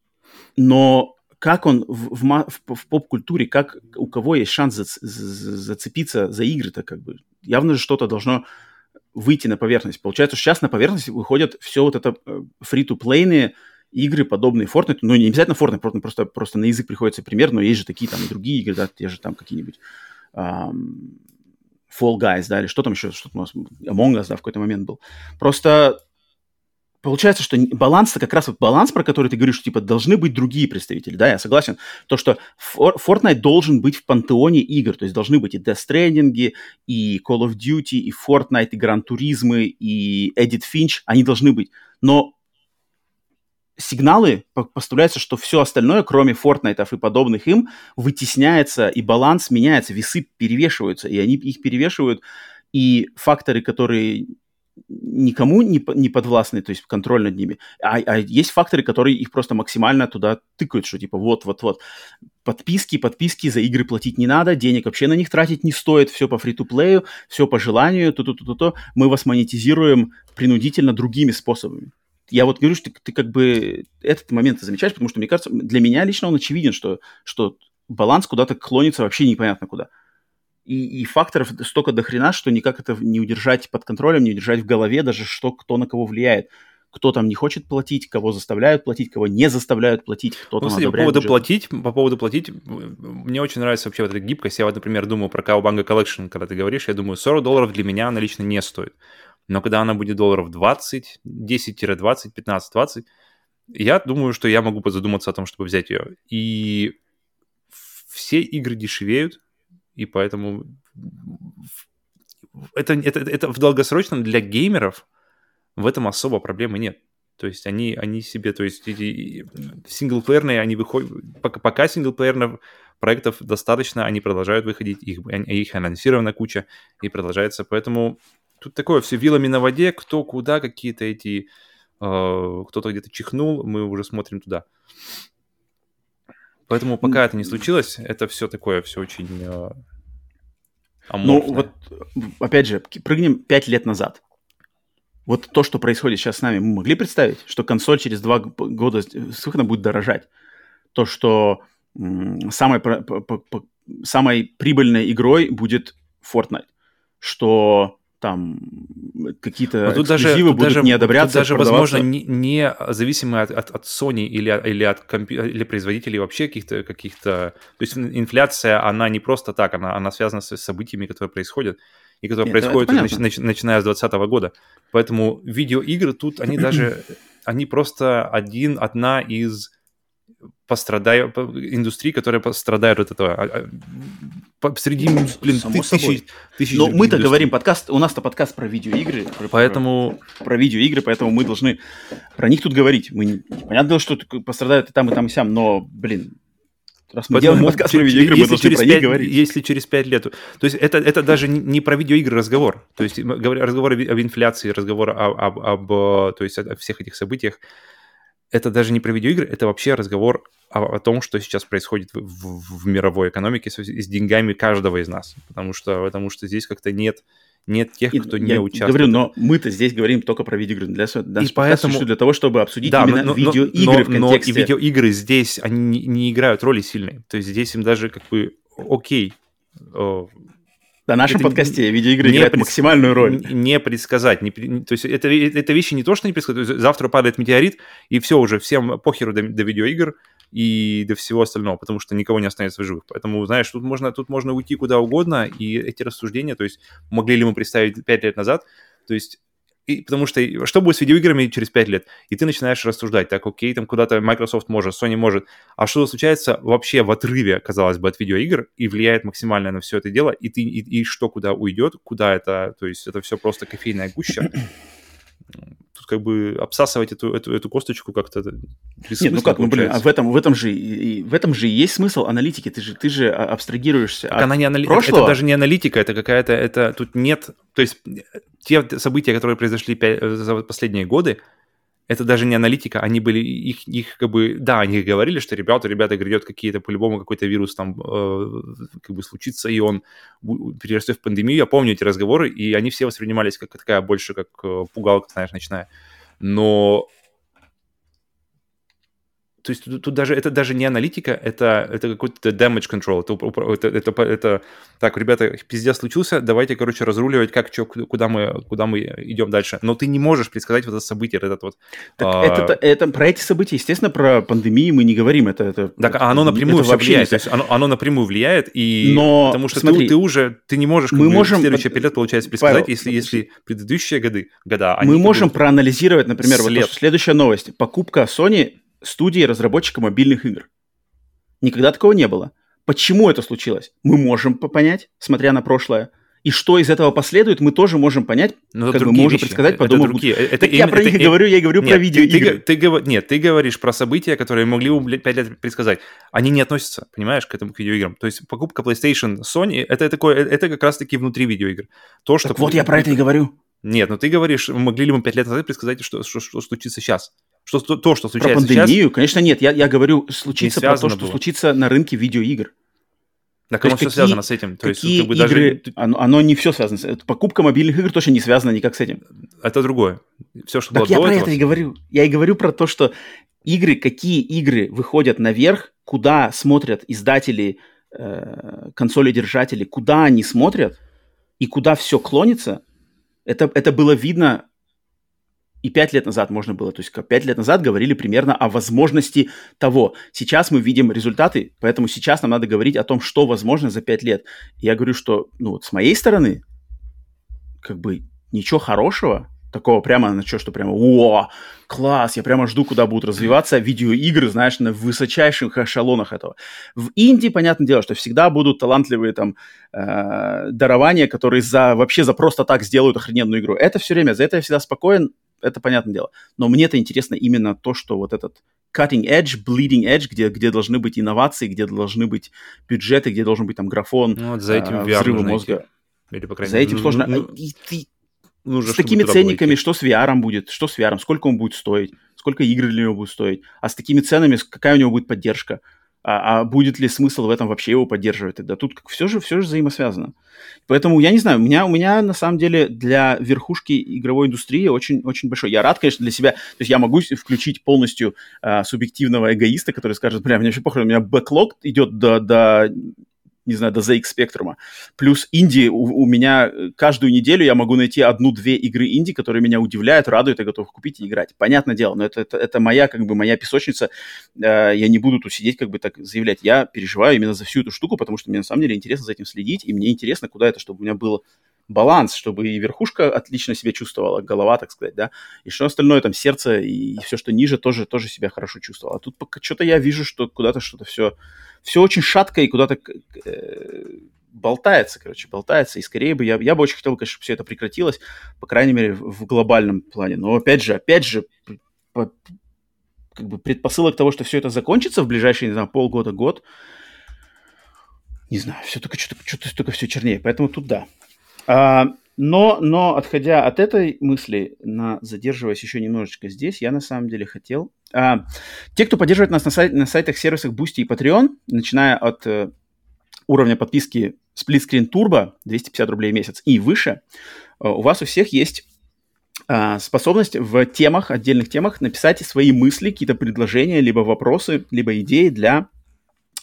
Но как он в, в в- в поп-культуре, как у кого есть шанс за- зацепиться за игры-то, как бы явно же что-то должно выйти на поверхность. Получается, что сейчас на поверхность выходят все вот это э, фри-то-плейные игры, подобные Fortnite. Ну, не обязательно Fortnite, просто, просто на язык приходится пример, но есть же такие там другие игры, да, те же там какие-нибудь ам, Fall Guys, да, или что там еще, что у нас, Among Us, да, в какой-то момент был. Просто получается, что баланс-то как раз вот баланс, про который ты говоришь, что типа должны быть другие представители, да, я согласен, то, что For- Fortnite должен быть в пантеоне игр, то есть должны быть и Death Stranding, и Call of Duty, и Fortnite, и Gran Turismo, и Edit Finch, они должны быть, но сигналы по- поставляются, что все остальное, кроме Fortnite и подобных им, вытесняется, и баланс меняется, весы перевешиваются, и они их перевешивают, и факторы, которые никому не, не подвластны, то есть контроль над ними. А, а есть факторы, которые их просто максимально туда тыкают, что типа вот-вот-вот. Подписки, подписки за игры платить не надо, денег вообще на них тратить не стоит, все по фри-то-плею, все по желанию, то-то-то-то. Мы вас монетизируем принудительно другими способами. Я вот говорю, что ты, ты как бы этот момент замечаешь, потому что, мне кажется, для меня лично он очевиден, что, что баланс куда-то клонится вообще непонятно куда и, и факторов столько до хрена, что никак это не удержать под контролем, не удержать в голове даже, что кто на кого влияет. Кто там не хочет платить, кого заставляют платить, кого не заставляют платить, кто ну, там кстати, по поводу бюджет. платить, по поводу платить, мне очень нравится вообще вот эта гибкость. Я вот, например, думаю про Cowabunga Collection, когда ты говоришь, я думаю, 40 долларов для меня она лично не стоит. Но когда она будет долларов 20, 10-20, 15-20, я думаю, что я могу задуматься о том, чтобы взять ее. И все игры дешевеют, и поэтому это, это, это в долгосрочном для геймеров в этом особо проблемы нет. То есть они, они себе, то есть эти синглплеерные, они выходят, пока, пока синглплеерных проектов достаточно, они продолжают выходить, их, их анонсирована куча и продолжается, поэтому тут такое все вилами на воде, кто куда, какие-то эти, э, кто-то где-то чихнул, мы уже смотрим туда. Поэтому пока это не случилось, это все такое, все очень э, Ну вот, опять же, прыгнем 5 лет назад. Вот то, что происходит сейчас с нами, мы могли представить, что консоль через два года с выхода будет дорожать. То, что самой, самой прибыльной игрой будет Fortnite. Что там какие-то ну, тут даже, будут даже, не одобряться. Тут даже, возможно, не, не зависимые от, от, от Sony или, или от компью... или производителей вообще каких-то... каких-то... То есть инфляция, она не просто так, она, она связана с событиями, которые происходят и которые Нет, происходят нач, нач, начиная с 2020 года. Поэтому видеоигры тут, они даже... Они просто один, одна из пострадают, индустрии, которая пострадает от этого. А, а, среди, ну, блин, Само тысячи, тысячи Но мы-то говорим, подкаст, у нас-то подкаст про видеоигры. Поэтому... Про, про видеоигры, поэтому мы должны про них тут говорить. Мы, понятно, что пострадают и там, и там, и сям, но, блин, Раз мы Поэтому делаем подкаст про видеоигры, мы должны про 5, них говорить. Если через 5 лет... То есть это, это даже не про видеоигры разговор. То есть разговор об инфляции, разговор об, об, об то есть о всех этих событиях это даже не про видеоигры, это вообще разговор о, о том, что сейчас происходит в, в, в мировой экономике с, с деньгами каждого из нас. Потому что, потому что здесь как-то нет, нет тех, кто и, не я участвует. говорю, но мы-то здесь говорим только про видеоигры. Для, для, и поэтому... для того, чтобы обсудить да, именно но, видеоигры но, в контексте... Но и видеоигры здесь, они не, не играют роли сильной. То есть здесь им даже как бы окей, на нашем это подкасте видеоигры играют пред... максимальную роль. Не предсказать. Не, то есть это, это вещи не то, что не предсказать. Завтра падает метеорит, и все уже, всем похеру до, до видеоигр и до всего остального, потому что никого не останется в живых. Поэтому, знаешь, тут можно, тут можно уйти куда угодно, и эти рассуждения, то есть могли ли мы представить 5 лет назад, то есть и, потому что что будет с видеоиграми через 5 лет? И ты начинаешь рассуждать, так, окей, там куда-то Microsoft может, Sony может, а что случается вообще в отрыве, казалось бы, от видеоигр и влияет максимально на все это дело, и ты и, и что куда уйдет, куда это, то есть это все просто кофейная гуща тут как бы обсасывать эту, эту, эту косточку как-то Нет, ну как, ну блин, а в этом, в этом же и, в этом же и есть смысл аналитики. Ты же, ты же а, абстрагируешься так от она не анали... прошлого. Это даже не аналитика, это какая-то, это тут нет, то есть те события, которые произошли за последние годы, это даже не аналитика, они были, их, их как бы, да, они говорили, что ребята, ребята, грядет какие-то, по-любому какой-то вирус там э, как бы случится, и он перерастет в пандемию. Я помню эти разговоры, и они все воспринимались как такая больше, как э, пугалка, знаешь, ночная. Но то есть тут, тут даже это даже не аналитика, это, это какой-то damage control. Это, это, это, это так, ребята, пиздец случился, давайте, короче, разруливать, как, что, куда мы, куда мы идем дальше. Но ты не можешь предсказать вот это событие, этот вот... Так а... это, это, про эти события, естественно, про пандемию мы не говорим. Это, это, так, а оно напрямую это вообще влияет. То есть оно, оно напрямую влияет, и Но, потому что смотри, ты, ты уже, ты не можешь мы можем, следующий период, получается, предсказать, Павел, если, если предыдущие годы, года... Мы можем проанализировать, например, след. вот следующая новость. Покупка Sony студии разработчика мобильных игр. Никогда такого не было. Почему это случилось? Мы можем понять, смотря на прошлое. И что из этого последует, мы тоже можем понять, Но ну, как бы мы можем предсказать, подумав. Это другие. Это, так я про них и говорю, я и говорю нет, про видеоигры. Ты, ты, ты, нет, ты говоришь про события, которые могли бы 5 лет предсказать. Они не относятся, понимаешь, к этому к видеоиграм. То есть покупка PlayStation, Sony, это, такое, это как раз-таки внутри видеоигр. То, что... Так вот я про это и говорю. Нет, но ну ты говоришь, могли ли мы пять лет назад предсказать, что, что, что случится сейчас? Что, то, что случается про пандемию, сейчас, конечно, нет. Я, я говорю, случится про то, что было. случится на рынке видеоигр. Так оно все связано с этим. То какие есть, как бы игры... Даже... Оно, оно не все связано. с Покупка мобильных игр точно не связана никак с этим. Это другое. Все, что так было я до про этого... это и говорю. Я и говорю про то, что игры, какие игры выходят наверх, куда смотрят издатели, э, консоли-держатели, куда они смотрят и куда все клонится, это, это было видно и пять лет назад можно было. То есть пять лет назад говорили примерно о возможности того. Сейчас мы видим результаты, поэтому сейчас нам надо говорить о том, что возможно за пять лет. Я говорю, что ну, вот с моей стороны, как бы ничего хорошего, такого прямо на что, что прямо, о, класс, я прямо жду, куда будут развиваться видеоигры, знаешь, на высочайших эшелонах этого. В Индии, понятное дело, что всегда будут талантливые там э, дарования, которые за, вообще за просто так сделают охрененную игру. Это все время, за это я всегда спокоен, это понятное дело. Но мне это интересно именно то, что вот этот cutting edge, bleeding edge, где, где должны быть инновации, где должны быть бюджеты, где должен быть там графон, ну, вот за этим э, взрывы мозга. Или, по крайней за этим сложно. Ну, и, и, нужно, с такими ценниками, что с VR будет, что с VR, сколько он будет стоить, сколько игр для него будет стоить, а с такими ценами какая у него будет поддержка а, а будет ли смысл в этом вообще его поддерживать тогда? Тут как, все же, все же взаимосвязано. Поэтому я не знаю, у меня, у меня на самом деле для верхушки игровой индустрии очень, очень большой. Я рад, конечно, для себя. То есть я могу включить полностью а, субъективного эгоиста, который скажет, бля, мне вообще похуй, у меня бэклог идет до, до не знаю, до ZX Spectrum. Плюс инди у, у меня э, каждую неделю я могу найти одну-две игры инди, которые меня удивляют, радуют, я готов купить и играть. Понятное дело, но это, это, это моя, как бы, моя песочница. Э, я не буду тут сидеть, как бы так заявлять. Я переживаю именно за всю эту штуку, потому что мне на самом деле интересно за этим следить, и мне интересно, куда это, чтобы у меня было баланс, чтобы и верхушка отлично себя чувствовала, голова, так сказать, да, и что остальное, там, сердце и все, что ниже, тоже, тоже себя хорошо чувствовало. А тут пока что-то я вижу, что куда-то что-то все все очень шатко и куда-то э, болтается, короче, болтается. И скорее бы я, я бы очень хотел, конечно, чтобы все это прекратилось, по крайней мере, в, глобальном плане. Но опять же, опять же, по, как бы предпосылок того, что все это закончится в ближайшие, не знаю, полгода, год, не знаю, все только что-то, что-то только все чернее. Поэтому тут да. А, но, но отходя от этой мысли, на, задерживаясь еще немножечко здесь, я на самом деле хотел... А, те, кто поддерживает нас на, сайт, на сайтах, сервисах Boosty и Patreon, начиная от э, уровня подписки Split Screen Turbo 250 рублей в месяц и выше, э, у вас у всех есть э, способность в темах, отдельных темах написать свои мысли, какие-то предложения, либо вопросы, либо идеи для а,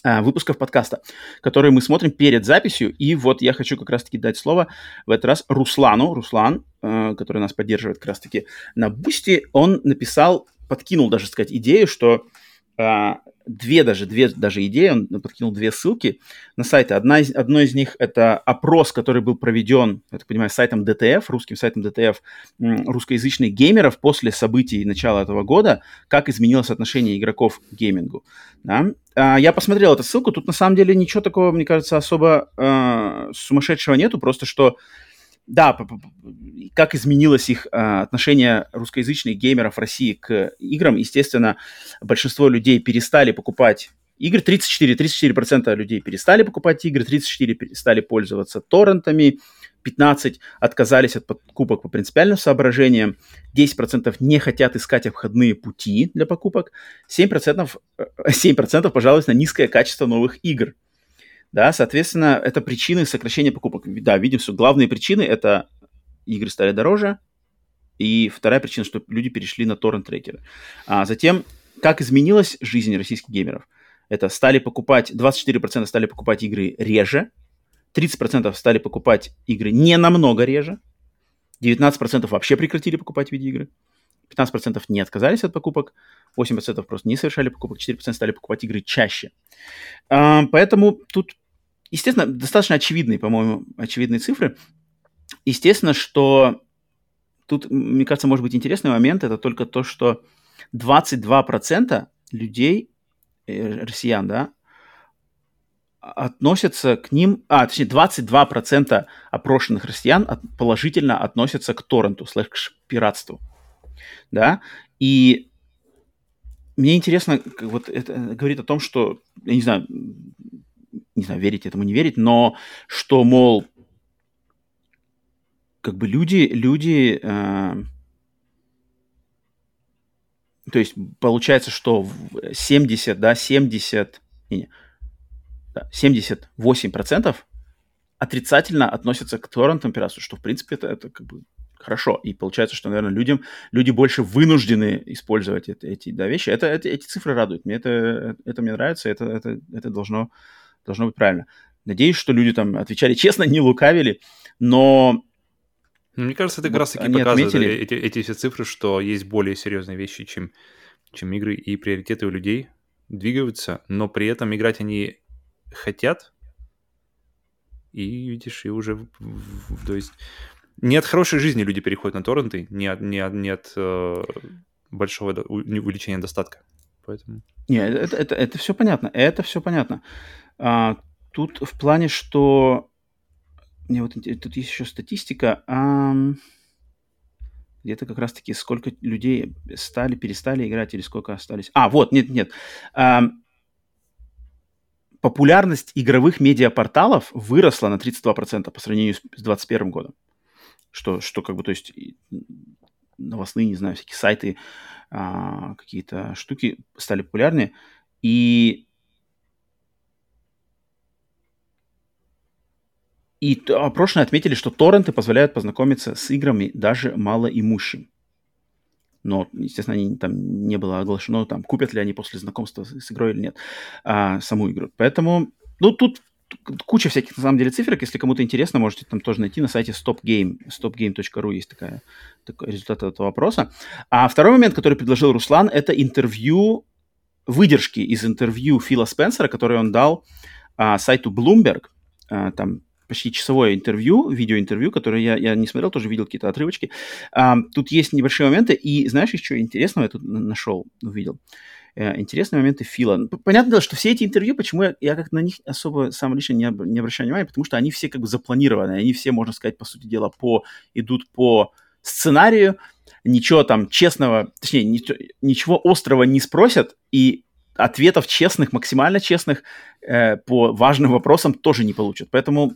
выпусков подкаста, которые мы смотрим перед записью. И вот я хочу как раз-таки дать слово в этот раз Руслану. Руслан, э, который нас поддерживает как раз-таки на Boosty, он написал, подкинул даже сказать идею, что а, две даже, две даже идеи, он подкинул две ссылки на сайты. Одна из, одно из них это опрос, который был проведен, я так понимаю, сайтом DTF, русским сайтом DTF, русскоязычных геймеров после событий начала этого года, как изменилось отношение игроков к геймингу. Да? А, я посмотрел эту ссылку, тут на самом деле ничего такого, мне кажется, особо э, сумасшедшего нету, просто что да, как изменилось их а, отношение русскоязычных геймеров России к играм. Естественно, большинство людей перестали покупать игры. 34, 34% людей перестали покупать игры, 34% перестали пользоваться торрентами, 15% отказались от покупок по принципиальным соображениям, 10% не хотят искать обходные пути для покупок, 7%, 7% пожалуйста, на низкое качество новых игр – да, соответственно, это причины сокращения покупок. Да, видим, что главные причины это игры стали дороже, и вторая причина, что люди перешли на торрент-трекеры. А затем, как изменилась жизнь российских геймеров? Это стали покупать, 24% стали покупать игры реже, 30% стали покупать игры не намного реже, 19% вообще прекратили покупать видеоигры, 15% не отказались от покупок, 8% просто не совершали покупок, 4% стали покупать игры чаще. А, поэтому тут, естественно, достаточно очевидные, по-моему, очевидные цифры. Естественно, что тут, мне кажется, может быть интересный момент, это только то, что 22% людей, э, россиян, да, относятся к ним, а, точнее, 22% опрошенных россиян положительно относятся к торренту, слэш пиратству, да, и мне интересно, вот это говорит о том, что, я не знаю, не знаю, верить этому, не верить, но что, мол, как бы люди, люди, э, то есть получается, что 70, да, 70, не, да, 78% отрицательно относятся к торрентам пиратству, что, в принципе, это, это как бы хорошо. И получается, что, наверное, людям, люди больше вынуждены использовать это, эти да, вещи. Это, это, эти цифры радуют. Мне это, это мне нравится, это, это, это должно, должно быть правильно. Надеюсь, что люди там отвечали честно, не лукавили, но... Ну, мне кажется, это как раз таки показывает отметили... эти, эти все цифры, что есть более серьезные вещи, чем, чем игры, и приоритеты у людей двигаются, но при этом играть они хотят, и видишь, и уже, то есть не от хорошей жизни люди переходят на торренты, не от, не от, не от э, большого увеличения достатка. Поэтому... Не, это, это, это все понятно, это все понятно. А, тут в плане, что... Мне вот тут есть еще статистика. А... Где-то как раз-таки сколько людей стали, перестали играть или сколько остались. А, вот, нет, нет. А, популярность игровых медиапорталов выросла на 32% по сравнению с 2021 годом. Что, что как бы, то есть новостные, не знаю, всякие сайты, а, какие-то штуки стали популярнее. И И опрошенные отметили, что торренты позволяют познакомиться с играми даже малоимущим. Но, естественно, они, там не было оглашено, там, купят ли они после знакомства с игрой или нет а, саму игру. Поэтому, ну, тут куча всяких, на самом деле, циферок. Если кому-то интересно, можете там тоже найти на сайте stopgame, stopgame.ru есть такая, такой результат этого вопроса. А второй момент, который предложил Руслан, это интервью, выдержки из интервью Фила Спенсера, который он дал а, сайту Bloomberg. А, там почти часовое интервью, видеоинтервью, которое я, я не смотрел, тоже видел какие-то отрывочки. А, тут есть небольшие моменты, и знаешь, еще интересного я тут нашел, увидел? Интересные моменты Фила. Понятно, дело, что все эти интервью, почему я, я как на них особо сам лично не, не обращаю внимания, потому что они все как бы запланированы, они все, можно сказать, по сути дела, по, идут по сценарию, ничего там честного, точнее, ничего, ничего острого не спросят, и ответов честных, максимально честных э, по важным вопросам тоже не получат. Поэтому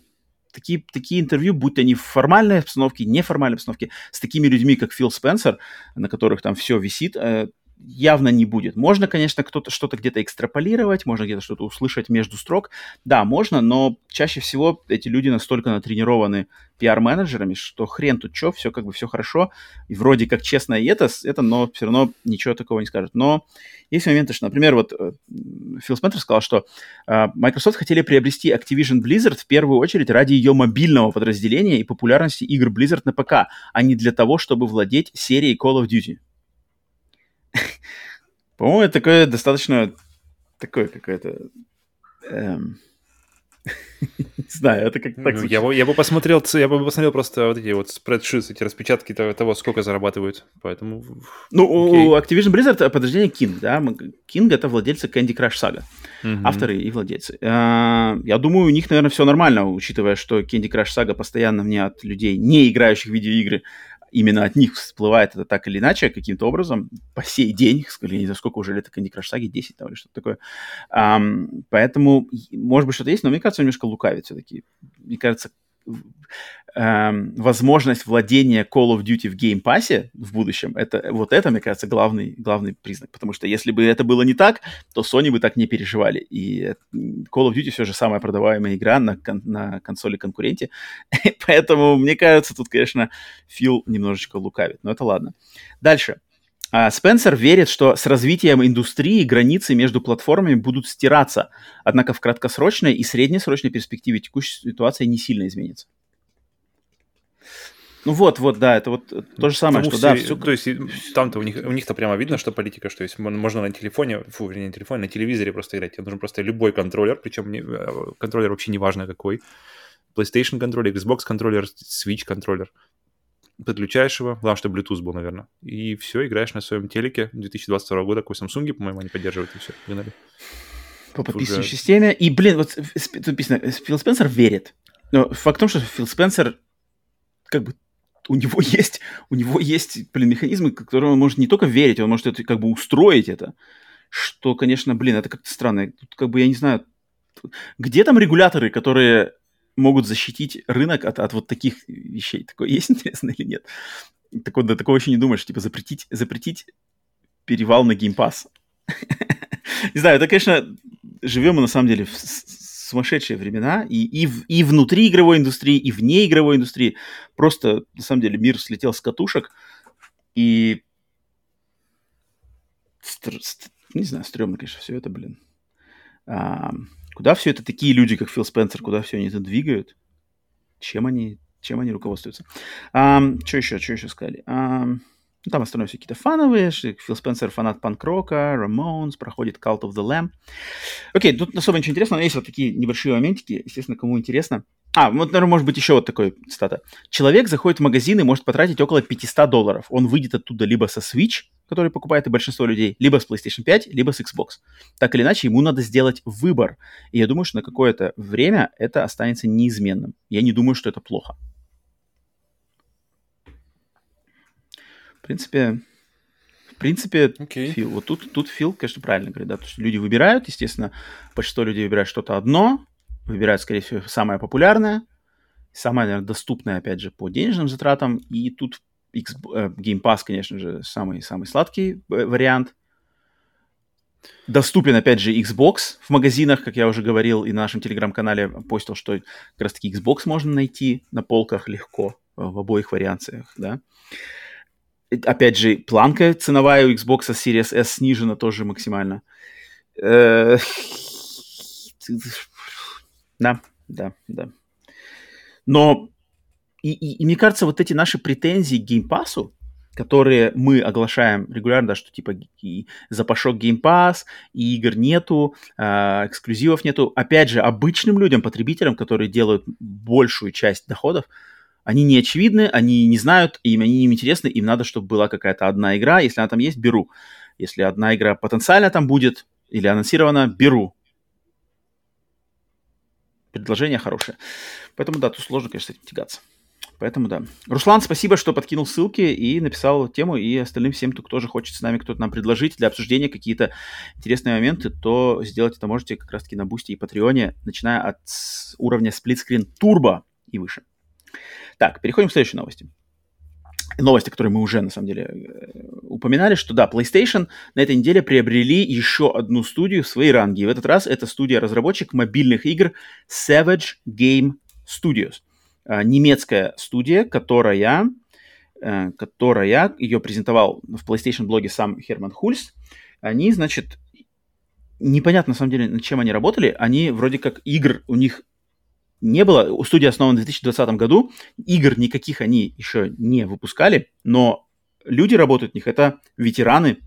такие, такие интервью, будь они в формальной обстановке, неформальной обстановке, с такими людьми, как Фил Спенсер, на которых там все висит, э, явно не будет. Можно, конечно, кто-то что-то где-то экстраполировать, можно где-то что-то услышать между строк. Да, можно, но чаще всего эти люди настолько натренированы пиар-менеджерами, что хрен тут что, все как бы все хорошо, и вроде как честно и это, это, но все равно ничего такого не скажут. Но есть моменты, что, например, вот э, Фил Спенсер сказал, что э, Microsoft хотели приобрести Activision Blizzard в первую очередь ради ее мобильного подразделения и популярности игр Blizzard на ПК, а не для того, чтобы владеть серией Call of Duty. По-моему, это такое достаточно такое какое-то... Эм... Не знаю, это как так ну, я, бы, я бы посмотрел, я бы посмотрел просто вот эти вот спредшиты, эти распечатки того, сколько зарабатывают, поэтому... Ну, okay. у Activision Blizzard подразделение King, да, King это владельцы Candy Crush Saga, mm-hmm. авторы и владельцы. А, я думаю, у них, наверное, все нормально, учитывая, что Candy Crush Saga постоянно мне от людей, не играющих в видеоигры, именно от них всплывает это так или иначе, каким-то образом, по сей день, я не знаю, сколько уже лет Candy Crush Saga, 10 там или что-то такое. Um, поэтому, может быть, что-то есть, но мне кажется, немножко лукавит все-таки. Мне кажется, эм, возможность владения Call of Duty в Game Pass в будущем, это, вот это, мне кажется, главный, главный признак. Потому что если бы это было не так, то Sony бы так не переживали. И Call of Duty все же самая продаваемая игра на, кон- на консоли-конкуренте. Поэтому, мне кажется, тут, конечно, Фил немножечко лукавит. Но это ладно. Дальше. А, Спенсер верит, что с развитием индустрии границы между платформами будут стираться, однако в краткосрочной и среднесрочной перспективе текущая ситуация не сильно изменится. Ну вот, вот, да, это вот то же самое, Потому что да, все... То есть там-то у них, у них-то прямо видно, что политика, что есть можно на телефоне, фу, вернее, на телефоне, на телевизоре просто играть. Тебе нужен просто любой контроллер, причем не, э, контроллер вообще не важно какой. PlayStation контроллер, Xbox контроллер, Switch контроллер подключаешь его, главное, чтобы Bluetooth был, наверное, и все, играешь на своем телеке 2022 года, какой Samsung, по-моему, они поддерживают, и все, погнали. По подписывающей системе. И, блин, вот написано, Фил Спенсер верит. Но факт в том, что Фил Спенсер как бы у него есть, у него есть, блин, механизмы, которые он может не только верить, он может это как бы устроить это, что, конечно, блин, это как-то странно. Тут как бы, я не знаю, где там регуляторы, которые могут защитить рынок от, от вот таких вещей. Такое есть интересно или нет? Так вот, до такого еще не думаешь, типа запретить, запретить перевал на Pass. Не знаю, это, конечно, живем мы на самом деле в сумасшедшие времена, и, и, в, и внутри игровой индустрии, и вне игровой индустрии. Просто, на самом деле, мир слетел с катушек, и... Не знаю, стрёмно, конечно, все это, блин. А, куда все это такие люди, как Фил Спенсер, куда все они это двигают? Чем они, чем они руководствуются? А, что еще, что еще сказали? А, ну, там остальное какие-то фановые. Фил Спенсер фанат панк-рока, Рамонс, проходит Cult of the Lamb. Окей, тут особо ничего интересного, но есть вот такие небольшие моментики, естественно, кому интересно. А, вот, наверное, может быть еще вот такой цитата. Человек заходит в магазин и может потратить около 500 долларов. Он выйдет оттуда либо со Switch, который покупает и большинство людей, либо с PlayStation 5, либо с Xbox. Так или иначе, ему надо сделать выбор. И я думаю, что на какое-то время это останется неизменным. Я не думаю, что это плохо. В принципе, в принципе, okay. Фил, вот тут, тут Фил, конечно, правильно говорит, да, потому что люди выбирают, естественно, большинство людей выбирают что-то одно, выбирают, скорее всего, самое популярное, самое, наверное, доступное, опять же, по денежным затратам, и тут X, э, Game Pass, конечно же, самый-самый сладкий э, вариант. Доступен, опять же, Xbox в магазинах, как я уже говорил, и на нашем телеграм-канале постил, что как раз-таки Xbox можно найти на полках легко в обоих вариациях, да. Опять же, планка ценовая у Xbox Series S снижена тоже максимально. Э, да, да, да. Но и, и, и мне кажется, вот эти наши претензии к Pass, которые мы оглашаем регулярно, да, что типа и запашок Pass, и игр нету, э, эксклюзивов нету. Опять же, обычным людям, потребителям, которые делают большую часть доходов, они не очевидны, они не знают, им они не интересны, им надо, чтобы была какая-то одна игра. Если она там есть, беру. Если одна игра потенциально там будет или анонсирована, беру. Предложение хорошее. Поэтому, да, тут сложно, конечно, с этим тягаться. Поэтому, да. Руслан, спасибо, что подкинул ссылки и написал тему. И остальным всем, кто тоже хочет с нами кто-то нам предложить для обсуждения какие-то интересные моменты, то сделать это можете как раз-таки на Boosty и Patreon е, начиная от уровня Split Screen Turbo и выше. Так, переходим к следующей новости. Новости, которые мы уже, на самом деле, э, упоминали, что да, PlayStation на этой неделе приобрели еще одну студию в своей ранге. И в этот раз это студия-разработчик мобильных игр Savage Game Studios. А, немецкая студия, которая, э, которая ее презентовал в PlayStation блоге сам Херман Хульс. Они, значит, непонятно на самом деле, над чем они работали. Они вроде как игр у них не было. Студия основана в 2020 году. Игр никаких они еще не выпускали, но люди работают в них. Это ветераны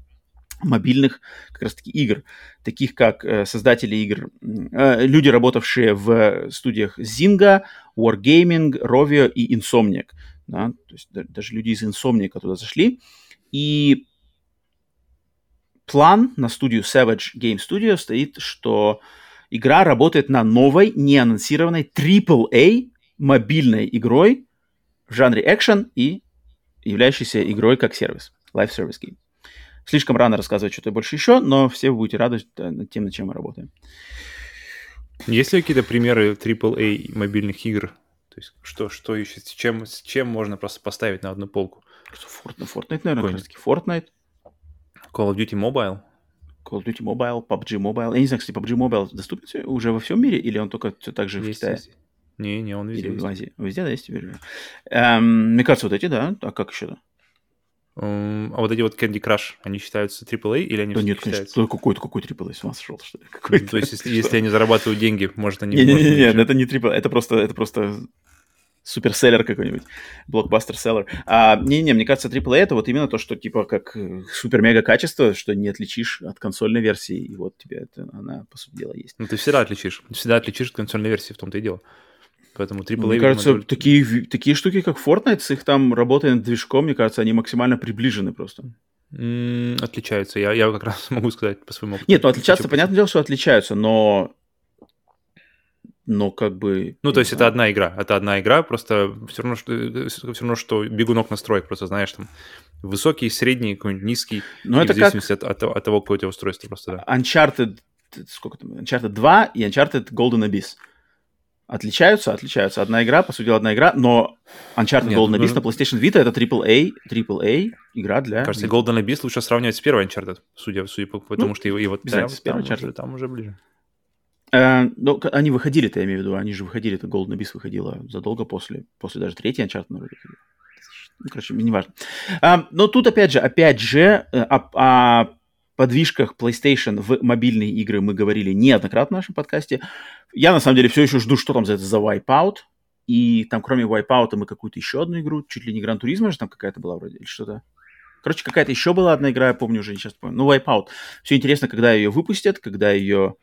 мобильных как раз-таки игр, таких как э, создатели игр, э, люди, работавшие в студиях Zynga, Wargaming, Rovio и Insomniac. Да? То есть да, даже люди из Insomniac туда зашли. И план на студию Savage Game Studio стоит, что игра работает на новой, неанонсированной AAA мобильной игрой в жанре экшен и являющейся игрой как сервис, live service game. Слишком рано рассказывать что-то больше еще, но все вы будете рады над тем, над чем мы работаем. Есть ли какие-то примеры AAA мобильных игр? То есть что, что еще, с чем, с чем можно просто поставить на одну полку? Fortnite, Fortnite наверное, Fortnite. Call of Duty Mobile? Call of Duty Mobile, PUBG Mobile. Я не знаю, кстати, PUBG Mobile доступен уже во всем мире, или он только все так же есть, в Китае? Есть. Не, не, он везде. Или в Азии. Везде, да, есть теперь. Эм, мне кажется, вот эти, да. А как еще, да? Um, а вот эти вот Candy Crush, они считаются AAA или они да нет, считаются? конечно, какой-то какой AAA, с ума сошел, что ли? Ну, то есть, если, если они зарабатывают деньги, может, они... Не-не-не, это не AAA, это просто, это просто суперселлер какой-нибудь, блокбастер-селлер. А, не-не, мне кажется, AAA это вот именно то, что типа как э, супер-мега качество, что не отличишь от консольной версии, и вот тебе это, она, по сути дела, есть. Ну, ты всегда отличишь, всегда отличишь от консольной версии, в том-то и дело. Поэтому AAA, Мне кажется, видимо, такие, такие штуки, как Fortnite, с их там работой над движком, мне кажется, они максимально приближены просто. Отличаются. Я, я как раз могу сказать по своему опыту. Нет, ну отличаться, понятное дело, что отличаются, но но как бы... Ну, то есть знаю. это одна игра, это одна игра, просто все равно, что, все равно, что бегунок настроек, просто знаешь, там, высокий, средний, какой-нибудь низкий, ну, это в зависимости как... от, от, от того, какое у тебя устройство просто, да. Uncharted, сколько там, Uncharted 2 и Uncharted Golden Abyss. Отличаются, отличаются. Одна игра, по сути, одна игра, но Uncharted Нет, Golden Abyss нужно... на PlayStation Vita это AAA, AAA игра для... Кажется, Golden Abyss лучше сравнивать с первой Uncharted, судя, судя по тому, ну, что там, с первой там, Uncharted. Уже, там уже ближе. Э, ну, они выходили-то, я имею в виду, они же выходили, это Golden Abyss выходила задолго после, после даже третьей Uncharted, вроде ну, короче, не важно. А, но тут, опять же, опять же, э, о, о подвижках PlayStation в мобильные игры мы говорили неоднократно в нашем подкасте. Я, на самом деле, все еще жду, что там за это за Wipeout. И там, кроме Wipeout, мы какую-то еще одну игру, чуть ли не Гран Туризма же там какая-то была вроде, или что-то. Короче, какая-то еще была одна игра, я помню уже, сейчас помню. Ну, Wipeout. Все интересно, когда ее выпустят, когда ее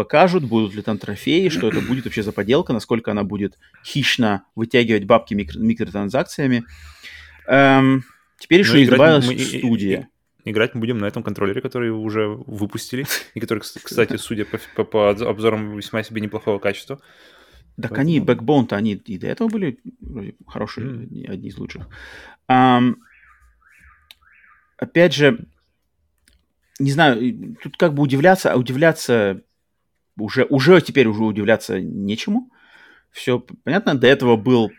покажут, будут ли там трофеи, что это будет вообще за поделка, насколько она будет хищно вытягивать бабки микро- микротранзакциями. Эм, теперь еще и добавилась мы, студия. играть мы будем на этом контроллере, который уже выпустили, и который, кстати, судя по, по, по обзорам, весьма себе неплохого качества. Так Поэтому... они, Backbone-то они и до этого были хорошие, mm. одни из лучших. Um, опять же, не знаю, тут как бы удивляться, а удивляться уже, уже теперь уже удивляться нечему. Все понятно. До этого был,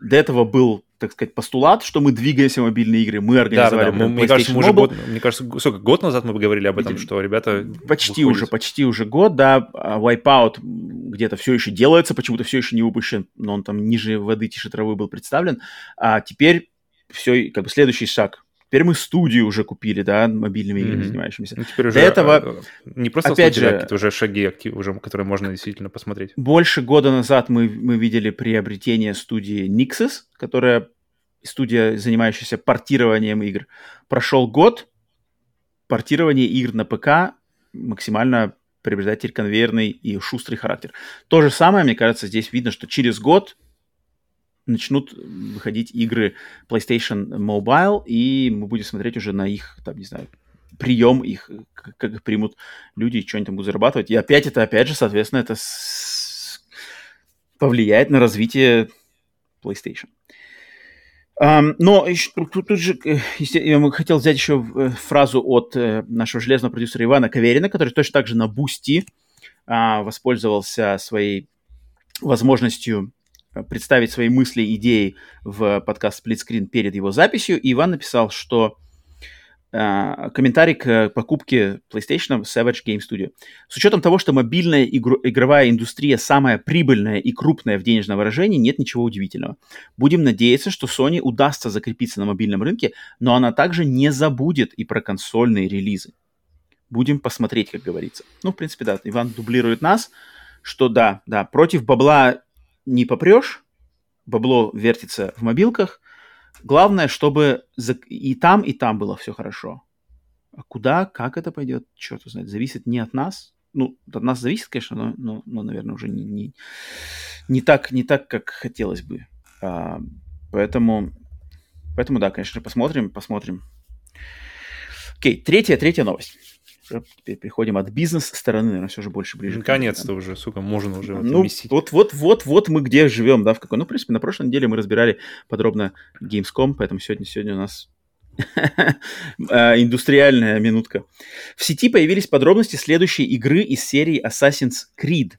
до этого был так сказать, постулат, что мы двигаемся в мобильные игры, мы организовали да, да, да. Мне кажется, мы уже год, мне кажется, сколько, год назад мы говорили об этом, что ребята Почти выходят. уже, почти уже год, да. А Wipeout где-то все еще делается, почему-то все еще не выпущен, но он там ниже воды, тише травы был представлен. А теперь все, как бы следующий шаг Теперь мы студию уже купили, да, мобильными играми mm-hmm. занимающимися. Ну, теперь уже До этого, э, не просто опять же, какие-то уже шаги, уже, которые можно действительно посмотреть. Больше года назад мы, мы видели приобретение студии Nixes, которая студия, занимающаяся портированием игр. Прошел год, портирование игр на ПК максимально приобретает теперь конвейерный и шустрый характер. То же самое, мне кажется, здесь видно, что через год начнут выходить игры PlayStation Mobile, и мы будем смотреть уже на их, там, не знаю, прием их, как их примут люди, что они там будут зарабатывать. И опять это, опять же, соответственно, это с... повлияет на развитие PlayStation. Um, но тут, тут же э, я хотел взять еще э, фразу от э, нашего железного продюсера Ивана Каверина, который точно так же на Boosty uh, воспользовался своей возможностью представить свои мысли, идеи в подкаст Split Screen перед его записью. И Иван написал, что Uh, комментарий к покупке PlayStation Savage Game Studio. С учетом того, что мобильная игру, игровая индустрия самая прибыльная и крупная в денежном выражении, нет ничего удивительного. Будем надеяться, что Sony удастся закрепиться на мобильном рынке, но она также не забудет и про консольные релизы. Будем посмотреть, как говорится. Ну, в принципе, да, Иван дублирует нас, что да, да, против бабла не попрешь, бабло вертится в мобилках. Главное, чтобы и там, и там было все хорошо. А куда, как это пойдет, черт знает, зависит не от нас. Ну, от нас зависит, конечно, но, но, но наверное, уже не, не, не, так, не так, как хотелось бы. А, поэтому, поэтому, да, конечно, посмотрим, посмотрим. Окей, третья, третья новость теперь приходим от бизнес-стороны, наверное, все же больше ближе. Наконец-то уже, сука, можно уже ну, Вот, вот, вот, вот мы где живем, да, в какой. Ну, в принципе, на прошлой неделе мы разбирали подробно Gamescom, поэтому сегодня, сегодня у нас а, индустриальная минутка. В сети появились подробности следующей игры из серии Assassin's Creed.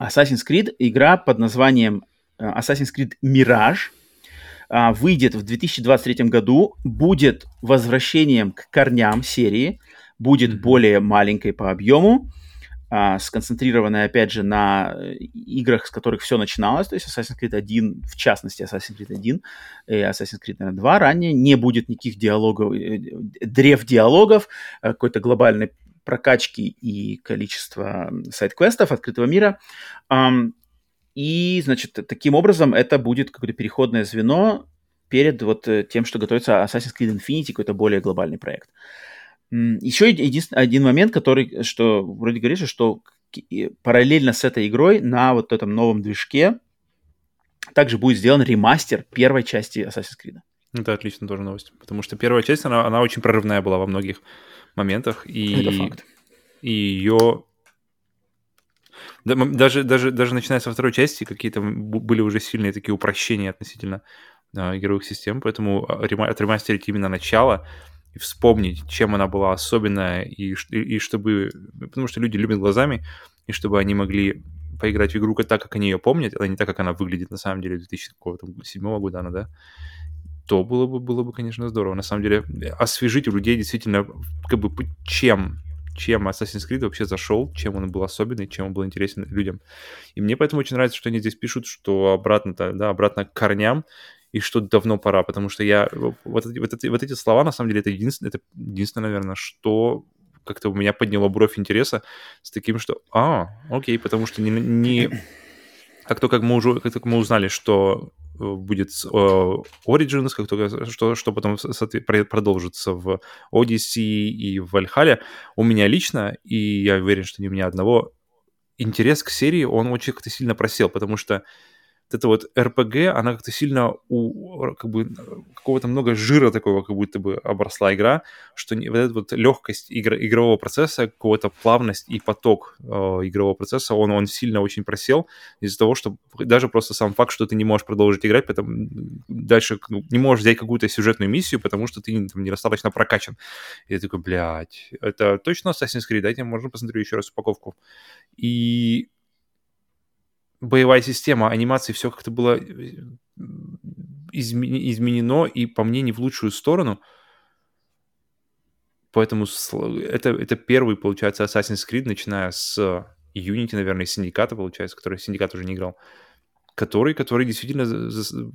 Assassin's Creed игра под названием э, Assassin's Creed Mirage а, выйдет в 2023 году, будет возвращением к корням серии, будет mm-hmm. более маленькой по объему, а, сконцентрированная, опять же, на э, играх, с которых все начиналось, то есть Assassin's Creed 1, в частности, Assassin's Creed 1 и Assassin's Creed, наверное, 2 ранее, не будет никаких диалогов, э, древ диалогов, э, какой-то глобальной прокачки и количества сайт-квестов открытого мира. И, значит, таким образом это будет какое-то переходное звено перед вот тем, что готовится Assassin's Creed Infinity, какой-то более глобальный проект. Еще единственный один момент, который, что вроде говоришь, что параллельно с этой игрой на вот этом новом движке также будет сделан ремастер первой части Assassin's Creed. Это отлично тоже новость, потому что первая часть, она, она очень прорывная была во многих моментах. И, Это факт. И ее... Даже, даже, даже начиная со второй части какие-то были уже сильные такие упрощения относительно э, игровых систем, поэтому а, отремастерить именно начало и вспомнить, чем она была особенная, и, и, и чтобы... Потому что люди любят глазами, и чтобы они могли поиграть в игру так, как они ее помнят, а не так, как она выглядит на самом деле 2007 года она, да, то было бы, было бы, конечно, здорово. На самом деле, освежить у людей действительно, как бы, чем чем Assassin's Creed вообще зашел, чем он был особенный, чем он был интересен людям. И мне поэтому очень нравится, что они здесь пишут, что обратно, да, обратно к корням, и что давно пора, потому что я... Вот эти, вот эти, вот эти слова, на самом деле, это единственное, это единственное, наверное, что как-то у меня подняло бровь интереса с таким, что, а, окей, потому что не, не как только мы уже, как только мы узнали, что э, будет uh, Origins, как только что, что потом продолжится в Odyssey и в Valhalla, у меня лично, и я уверен, что не у меня одного, интерес к серии, он очень как-то сильно просел, потому что эта вот РПГ, она как-то сильно у, как бы, какого-то много жира такого как будто бы обросла игра, что вот эта вот легкость игр, игрового процесса, какого-то плавность и поток э, игрового процесса, он, он сильно очень просел из-за того, что даже просто сам факт, что ты не можешь продолжить играть, потому дальше ну, не можешь взять какую-то сюжетную миссию, потому что ты там, недостаточно прокачан. И я такой, блядь, это точно Assassin's Creed, дайте, можно посмотрю еще раз упаковку. И боевая система, анимации, все как-то было э, изменено, и по мне не в лучшую сторону. Поэтому это, это первый, получается, Assassin's Creed, начиная с Unity, наверное, из Синдиката, получается, который Синдикат уже не играл, который, который действительно за, за,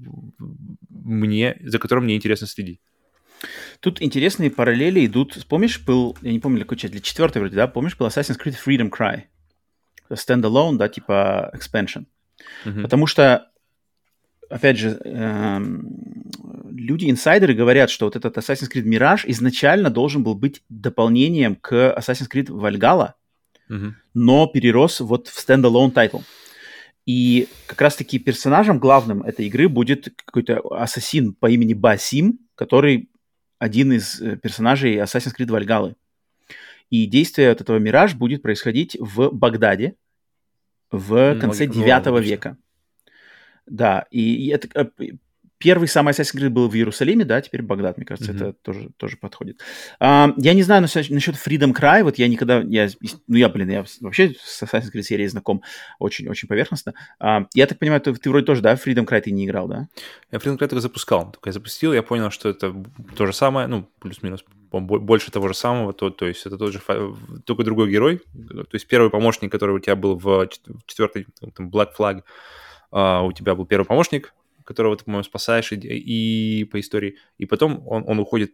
мне, за которым мне интересно следить. Тут интересные параллели идут. Помнишь, был, я не помню, какой часть, для четвертой вроде, да? Помнишь, был Assassin's Creed Freedom Cry? Standalone, да, типа expansion. Mm-hmm. Потому что, опять же, эм, люди, инсайдеры говорят, что вот этот Assassin's Creed Mirage изначально должен был быть дополнением к Assassin's Creed Valhalla, mm-hmm. но перерос вот в standalone title. И как раз-таки персонажем главным этой игры будет какой-то ассасин по имени Басим, который один из э, персонажей Assassin's Creed Valhalla. И действие от этого Мираж будет происходить в Багдаде в конце 9 ну, века. Да, и, и это э, Первый самый Assassin's Creed был в Иерусалиме, да, теперь Багдад, мне кажется, mm-hmm. это тоже, тоже подходит. А, я не знаю насчет, насчет Freedom Cry, вот я никогда, я, ну я, блин, я вообще с Assassin's Creed серией знаком очень-очень поверхностно. А, я так понимаю, ты, ты вроде тоже, да, Freedom Cry ты не играл, да? Я Freedom Cry только запускал, только я запустил, я понял, что это то же самое, ну, плюс-минус, больше того же самого, то, то есть это тот же, только другой герой, то есть первый помощник, который у тебя был в четвертой, там, Black Flag, Uh, у тебя был первый помощник, которого ты, по-моему, спасаешь, и, и по истории, и потом он, он уходит,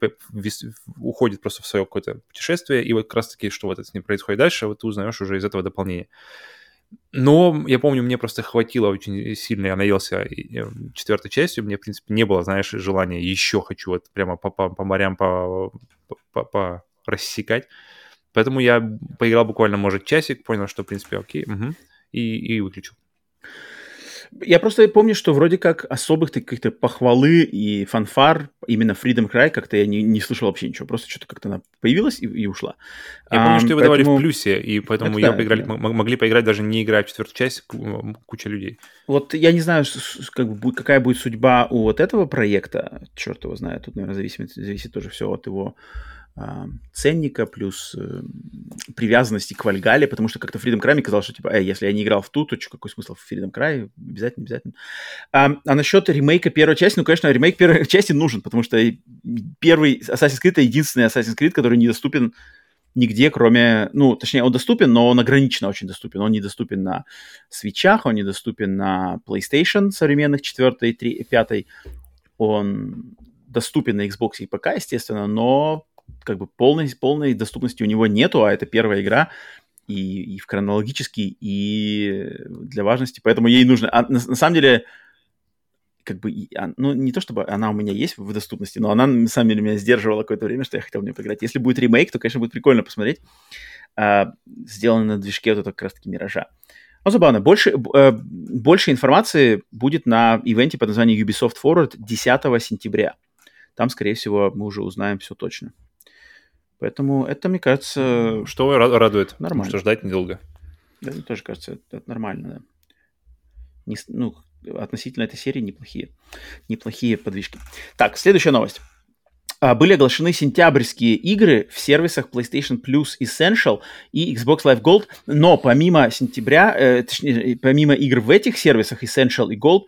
уходит просто в свое какое-то путешествие, и вот как раз-таки, что вот это с ним происходит дальше, вот ты узнаешь уже из этого дополнения. Но я помню, мне просто хватило очень сильно, я наелся четвертой частью, мне, в принципе, не было, знаешь, желания еще хочу вот прямо по, по, по морям по, по, по рассекать. Поэтому я поиграл буквально, может, часик, понял, что, в принципе, окей, угу, и, и выключил. Я просто помню, что вроде как особых каких-то похвалы и фанфар именно Freedom Cry как-то я не, не слышал вообще ничего. Просто что-то как-то она появилась и, и ушла. Я помню, что ее поэтому... выдавали в плюсе, и поэтому ее да, поиграли, да. могли поиграть даже не играя в четвертую часть куча людей. Вот я не знаю, как бы, какая будет судьба у вот этого проекта. Черт его знает. Тут, наверное, зависит, зависит тоже все от его ценника, плюс э, привязанности к Вальгале, потому что как-то Freedom Cry мне казалось, что типа, э, если я не играл в ту, то какой смысл в Freedom Cry? Обязательно, обязательно. А, а насчет ремейка первой части, ну, конечно, ремейк первой части нужен, потому что первый Assassin's Creed это единственный Assassin's Creed, который недоступен нигде, кроме, ну, точнее, он доступен, но он ограниченно очень доступен. Он недоступен на свечах, он недоступен на PlayStation современных 4, 3, 5. Он доступен на Xbox и ПК, естественно, но как бы полной, полной доступности у него нету, а это первая игра, и, и в хронологически, и для важности, поэтому ей нужно... А, на, на самом деле, как бы, а, ну, не то чтобы она у меня есть в доступности, но она, на самом деле, меня сдерживала какое-то время, что я хотел в нее поиграть. Если будет ремейк, то, конечно, будет прикольно посмотреть. А, сделано на движке вот этого как раз-таки Миража. Ну, забавно. Больше, э, больше информации будет на ивенте под названием Ubisoft Forward 10 сентября. Там, скорее всего, мы уже узнаем все точно. Поэтому это, мне кажется... Что радует? Нормально. Что ждать недолго. Да, мне тоже кажется, это, это нормально, да. Не, ну, относительно этой серии неплохие, неплохие подвижки. Так, следующая новость. а, были оглашены сентябрьские игры в сервисах PlayStation Plus Essential и Xbox Live Gold, но помимо сентября, э, точнее, помимо игр в этих сервисах Essential и Gold,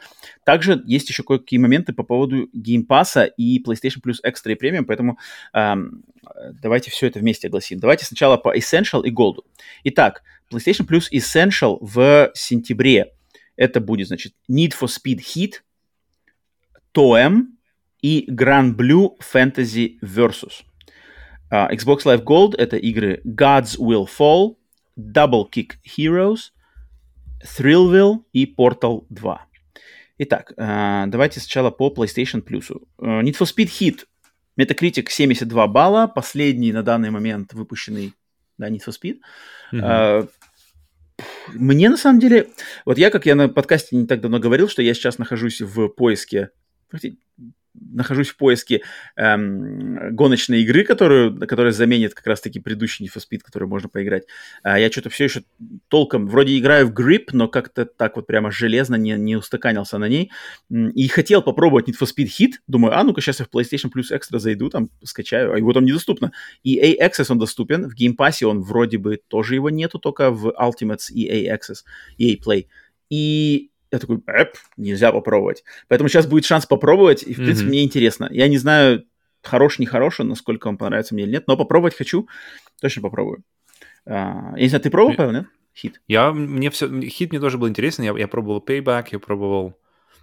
также есть еще кое-какие моменты по поводу Game Pass и PlayStation Plus Extra и Premium, поэтому эм, давайте все это вместе огласим. Давайте сначала по Essential и Gold. Итак, PlayStation Plus Essential в сентябре. Это будет, значит, Need for Speed Heat, TOEM, и Grand Blue Fantasy Versus. Uh, Xbox Live Gold — это игры Gods Will Fall, Double Kick Heroes, Thrillville и Portal 2. Итак, uh, давайте сначала по PlayStation Plus. Uh, Need for Speed Hit. Metacritic 72 балла, последний на данный момент выпущенный да, Need for Speed. Mm-hmm. Мне на самом деле, вот я, как я на подкасте не так давно говорил, что я сейчас нахожусь в поиске нахожусь в поиске эм, гоночной игры, которую, которая заменит как раз-таки предыдущий Need for Speed, который можно поиграть. А я что-то все еще толком, вроде играю в Grip, но как-то так вот прямо железно не, не устаканился на ней. И хотел попробовать Need for Speed Hit. Думаю, а ну-ка сейчас я в PlayStation Plus Extra зайду, там скачаю, а его там недоступно. EA Access он доступен, в Game Pass он вроде бы тоже его нету, только в Ultimates EA Access, EA Play. И я такой, эп, нельзя попробовать. Поэтому сейчас будет шанс попробовать, и, в mm-hmm. принципе, мне интересно. Я не знаю, хорош, не хорош, насколько он понравится мне или нет, но попробовать хочу, точно попробую. А, я не знаю, ты пробовал, Павел, нет? Хит. Я, мне все, хит мне тоже был интересен, я, я пробовал Payback, я пробовал,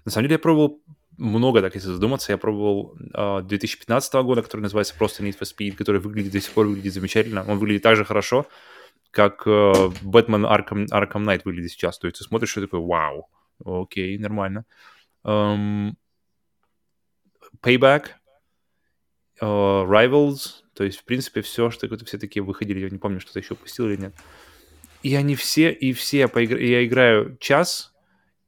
на самом деле я пробовал много, так если задуматься, я пробовал э, а, 2015 года, который называется просто Need for Speed, который выглядит до сих пор выглядит замечательно, он выглядит так же хорошо, как uh, Arkham, Arkham Knight выглядит сейчас, то есть ты смотришь и такой, вау, Окей, нормально. Um, Payback, uh, Rivals, то есть, в принципе, все, что все такие выходили, я не помню, что-то еще пустил или нет. И они все, и все, я, поигра... я играю час,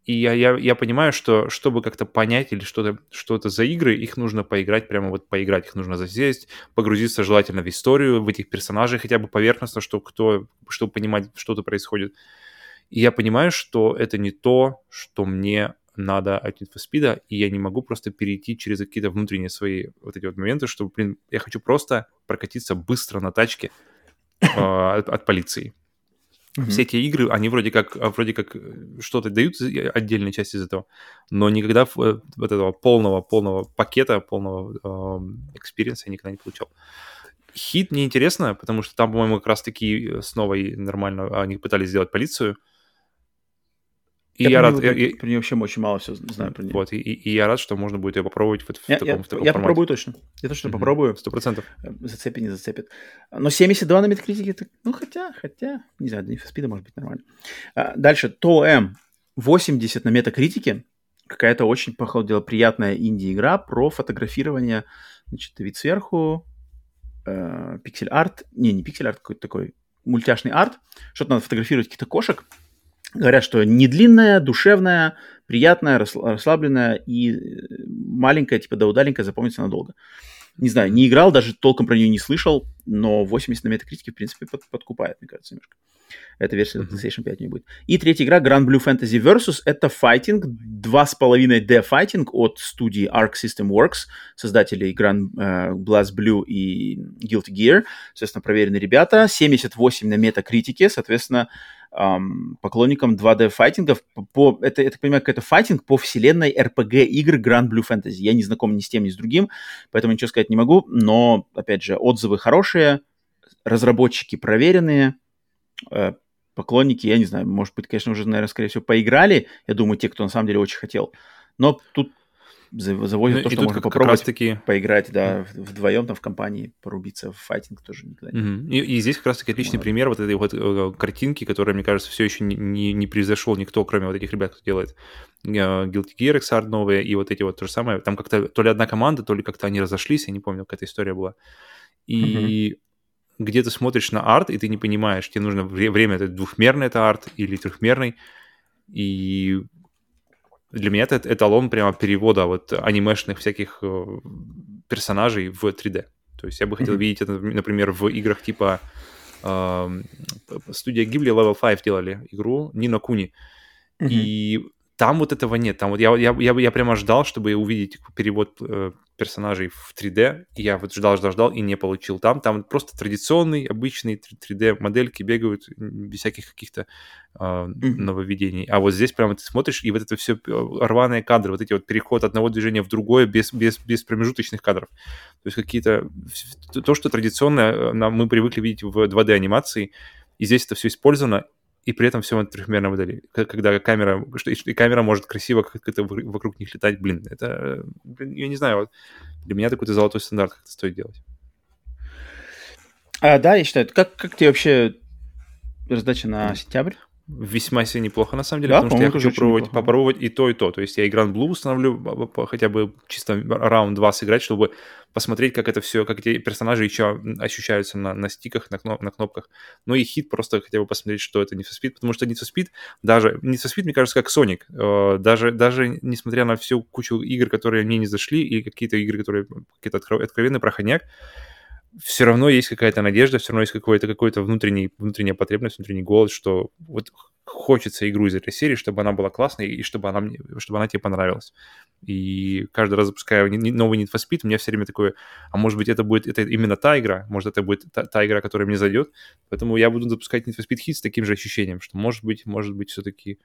и я, я, я понимаю, что чтобы как-то понять или что-то что за игры, их нужно поиграть, прямо вот поиграть, их нужно засесть, погрузиться желательно в историю, в этих персонажей хотя бы поверхностно, что кто, чтобы понимать, что-то происходит. И я понимаю, что это не то, что мне надо от Need for Speed, и я не могу просто перейти через какие-то внутренние свои вот эти вот моменты, чтобы, блин, я хочу просто прокатиться быстро на тачке э, от, от полиции. Mm-hmm. Все эти игры, они вроде как, вроде как что-то дают отдельные части из этого, но никогда вот этого полного, полного пакета, полного experience а я никогда не получал. Heat мне интересно, потому что там, по-моему, как раз-таки снова и нормально они пытались сделать полицию, и я, я рад... Я, я... Про нее вообще очень мало все знаю про нее. Вот, и, и, и я рад, что можно будет ее попробовать вот в я, таком, я, в таком я попробую точно. Я точно mm-hmm. попробую. Сто процентов. Э, зацепит, не зацепит. Но 72 на Metacritic е, ну хотя, хотя, не знаю, для Speed а может быть нормально. А, дальше, ТОМ 80 на Metacritic е. Какая-то очень, по ходу дела, приятная инди-игра про фотографирование, значит, вид сверху, э, пиксель-арт, не, не пиксель-арт, какой-то такой мультяшный арт, что-то надо фотографировать каких-то кошек, Говорят, что не длинная, душевная, приятная, расслабленная и э, маленькая, типа да удаленькая, запомнится надолго. Не знаю, не играл, даже толком про нее не слышал, но 80 на метакритике, в принципе, под, подкупает, мне кажется, немножко. Эта версия mm-hmm. PlayStation 5 не будет. И третья игра, Grand Blue Fantasy Versus, это файтинг, 2,5D файтинг от студии Arc System Works, создателей Grand uh, Blast Blue и Guilty Gear. Соответственно, проверенные ребята. 78 на метакритике, соответственно, эм, поклонникам 2D файтингов. По, это, я так понимаю, какой-то файтинг по вселенной RPG игр Grand Blue Fantasy. Я не знаком ни с тем, ни с другим, поэтому ничего сказать не могу. Но, опять же, отзывы хорошие, разработчики проверенные, э, поклонники, я не знаю, может быть, конечно, уже, наверное, скорее всего, поиграли. Я думаю, те, кто на самом деле очень хотел. Но тут заводит ну, то, что можно попробовать таки... поиграть, да, вдвоем там в компании, порубиться в файтинг тоже никогда не mm-hmm. и, и здесь как раз-таки отличный вот. пример вот этой вот э, картинки, которая, мне кажется, все еще не, не, не превзошел никто, кроме вот этих ребят, кто делает э, Guilty Gear Xrd новые и вот эти вот то же самое. Там как-то то ли одна команда, то ли как-то они разошлись, я не помню, какая-то история была. И mm-hmm где ты смотришь на арт, и ты не понимаешь, тебе нужно время, это двухмерный это арт или трехмерный, и для меня это эталон прямо перевода вот анимешных всяких э, персонажей в 3D. То есть я бы хотел mm-hmm. видеть это, например, в играх типа э, студия Ghibli Level 5 делали игру Нина Куни. Mm-hmm. И Там вот этого нет. Там вот я, я, я, я прямо ждал, чтобы увидеть перевод э, персонажей в 3D. И я вот ждал, ждал, ждал и не получил. Там, там просто традиционный, обычный 3D модельки бегают без всяких каких-то э, нововведений. А вот здесь прямо ты смотришь, и вот это все э, рваные кадры, вот эти вот переход одного движения в другое без, без, без промежуточных кадров. То есть какие-то... То, что традиционно э, мы привыкли видеть в 2D-анимации, и здесь это все использовано, и при этом все в трехмерной модели. Когда камера, и камера может красиво как-то вокруг них летать, блин, это, блин, я не знаю, вот для меня такой-то золотой стандарт как-то стоит делать. А, да, я считаю. Как, как тебе вообще раздача на сентябрь? Весьма себе неплохо, на самом деле, да, потому что я хочу пробовать, попробовать и то, и то. То есть я Grand Blue установлю, хотя бы чисто раунд 2 сыграть, чтобы посмотреть, как это все, как эти персонажи еще ощущаются на, на стиках, на, кноп, на кнопках. Ну и хит просто хотя бы посмотреть, что это Need for Speed, потому что Need for Speed, даже Need for Speed, мне кажется, как Sonic, э, даже, даже несмотря на всю кучу игр, которые мне не зашли, и какие-то игры, которые какие-то откровенный проходняк, все равно есть какая-то надежда, все равно есть какой-то какой-то внутренний, внутренняя потребность, внутренний голос, что вот хочется игру из этой серии, чтобы она была классной и чтобы она, мне, чтобы она тебе понравилась. И каждый раз запуская новый Need for Speed, у меня все время такое, а может быть это будет это именно та игра, может это будет та, та игра, которая мне зайдет, поэтому я буду запускать Need for Speed Hit с таким же ощущением, что может быть, может быть все-таки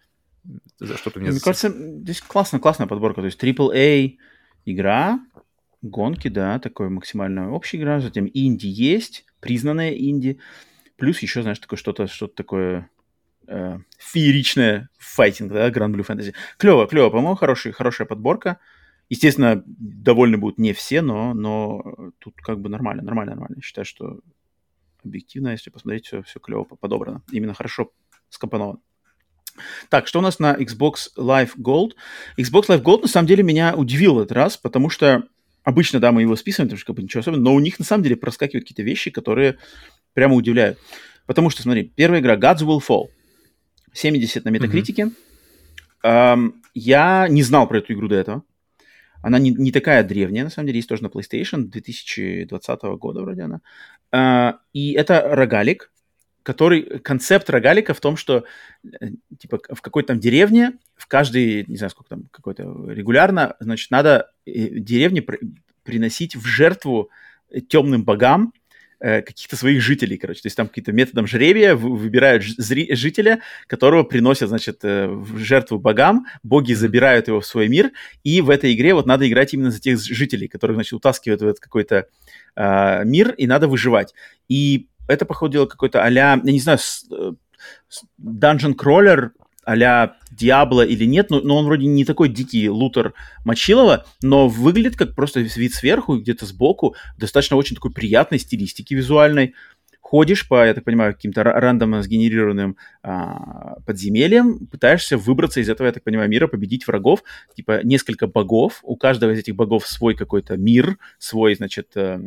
что-то мне... Мне кажется, здесь классно, классная подборка, то есть AAA игра, Гонки, да, такое максимально общая игра. Затем инди есть, признанная инди. Плюс еще, знаешь, такое что-то, что-то такое э, фееричное файтинг, да, Grand Blue Fantasy. Клево, клево, по-моему, хороший, хорошая подборка. Естественно, довольны будут не все, но, но тут как бы нормально, нормально, нормально. Я считаю, что объективно, если посмотреть, все, все клево подобрано. Именно хорошо скомпоновано. Так, что у нас на Xbox Live Gold? Xbox Live Gold на самом деле меня удивил этот раз, потому что Обычно, да, мы его списываем, потому что как бы ничего особенного, но у них на самом деле проскакивают какие-то вещи, которые прямо удивляют. Потому что, смотри, первая игра Gods Will Fall. 70 на метакритике. Mm-hmm. Эм, я не знал про эту игру до этого. Она не, не такая древняя, на самом деле, есть тоже на PlayStation, 2020 года вроде она. Э, и это рогалик, который... Концепт рогалика в том, что э, типа в какой-то там деревне, в каждой, не знаю, сколько там, какой-то регулярно, значит, надо э, деревне приносить в жертву э, темным богам каких-то своих жителей, короче. То есть там какие-то методом жребия выбирают жителя, которого приносят, значит, в жертву богам, боги забирают его в свой мир, и в этой игре вот надо играть именно за тех жителей, которых, значит, утаскивают в этот какой-то э, мир, и надо выживать. И это, походу, дело какой-то а-ля, я не знаю, э, Dungeon Crawler а-ля Диабло или нет, но, но он вроде не такой дикий лутер Мочилова, но выглядит как просто вид сверху, где-то сбоку, достаточно очень такой приятной стилистики визуальной. Ходишь по, я так понимаю, каким-то рандомно сгенерированным а, подземельям, пытаешься выбраться из этого, я так понимаю, мира, победить врагов, типа несколько богов, у каждого из этих богов свой какой-то мир, свой, значит, э,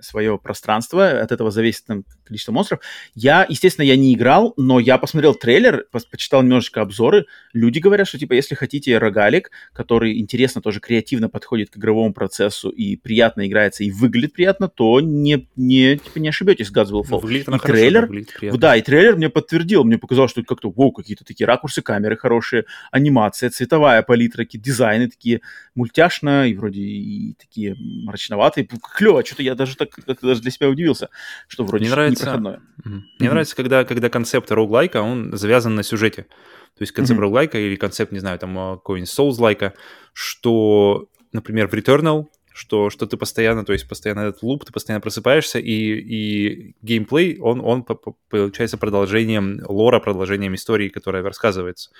свое пространство, от этого зависит там, количество монстров. Я, естественно, я не играл, но я посмотрел трейлер, почитал немножечко обзоры. Люди говорят, что, типа, если хотите рогалик, который интересно тоже креативно подходит к игровому процессу и приятно играется, и выглядит приятно, то не, не, типа, не ошибетесь Gods Will Fall. Выглядит и трейлер, хорошо, да, и трейлер мне подтвердил, мне показалось, что как-то, вау, какие-то такие ракурсы камеры хорошие, анимация, цветовая палитра, такие дизайны такие мультяшно, и вроде и такие мрачноватые. Клево, что-то я даже так как даже для себя удивился, что вроде Мне нравится, непроходное. Мне mm-hmm. нравится, когда, когда концепт роуглайка, он завязан на сюжете. То есть концепт mm-hmm. роуглайка или концепт, не знаю, там а, какой-нибудь Souls-лайка, что, например, в Returnal, что, что ты постоянно, то есть постоянно этот луп, ты постоянно просыпаешься, и, и геймплей, он, он получается продолжением лора, продолжением истории, которая рассказывается.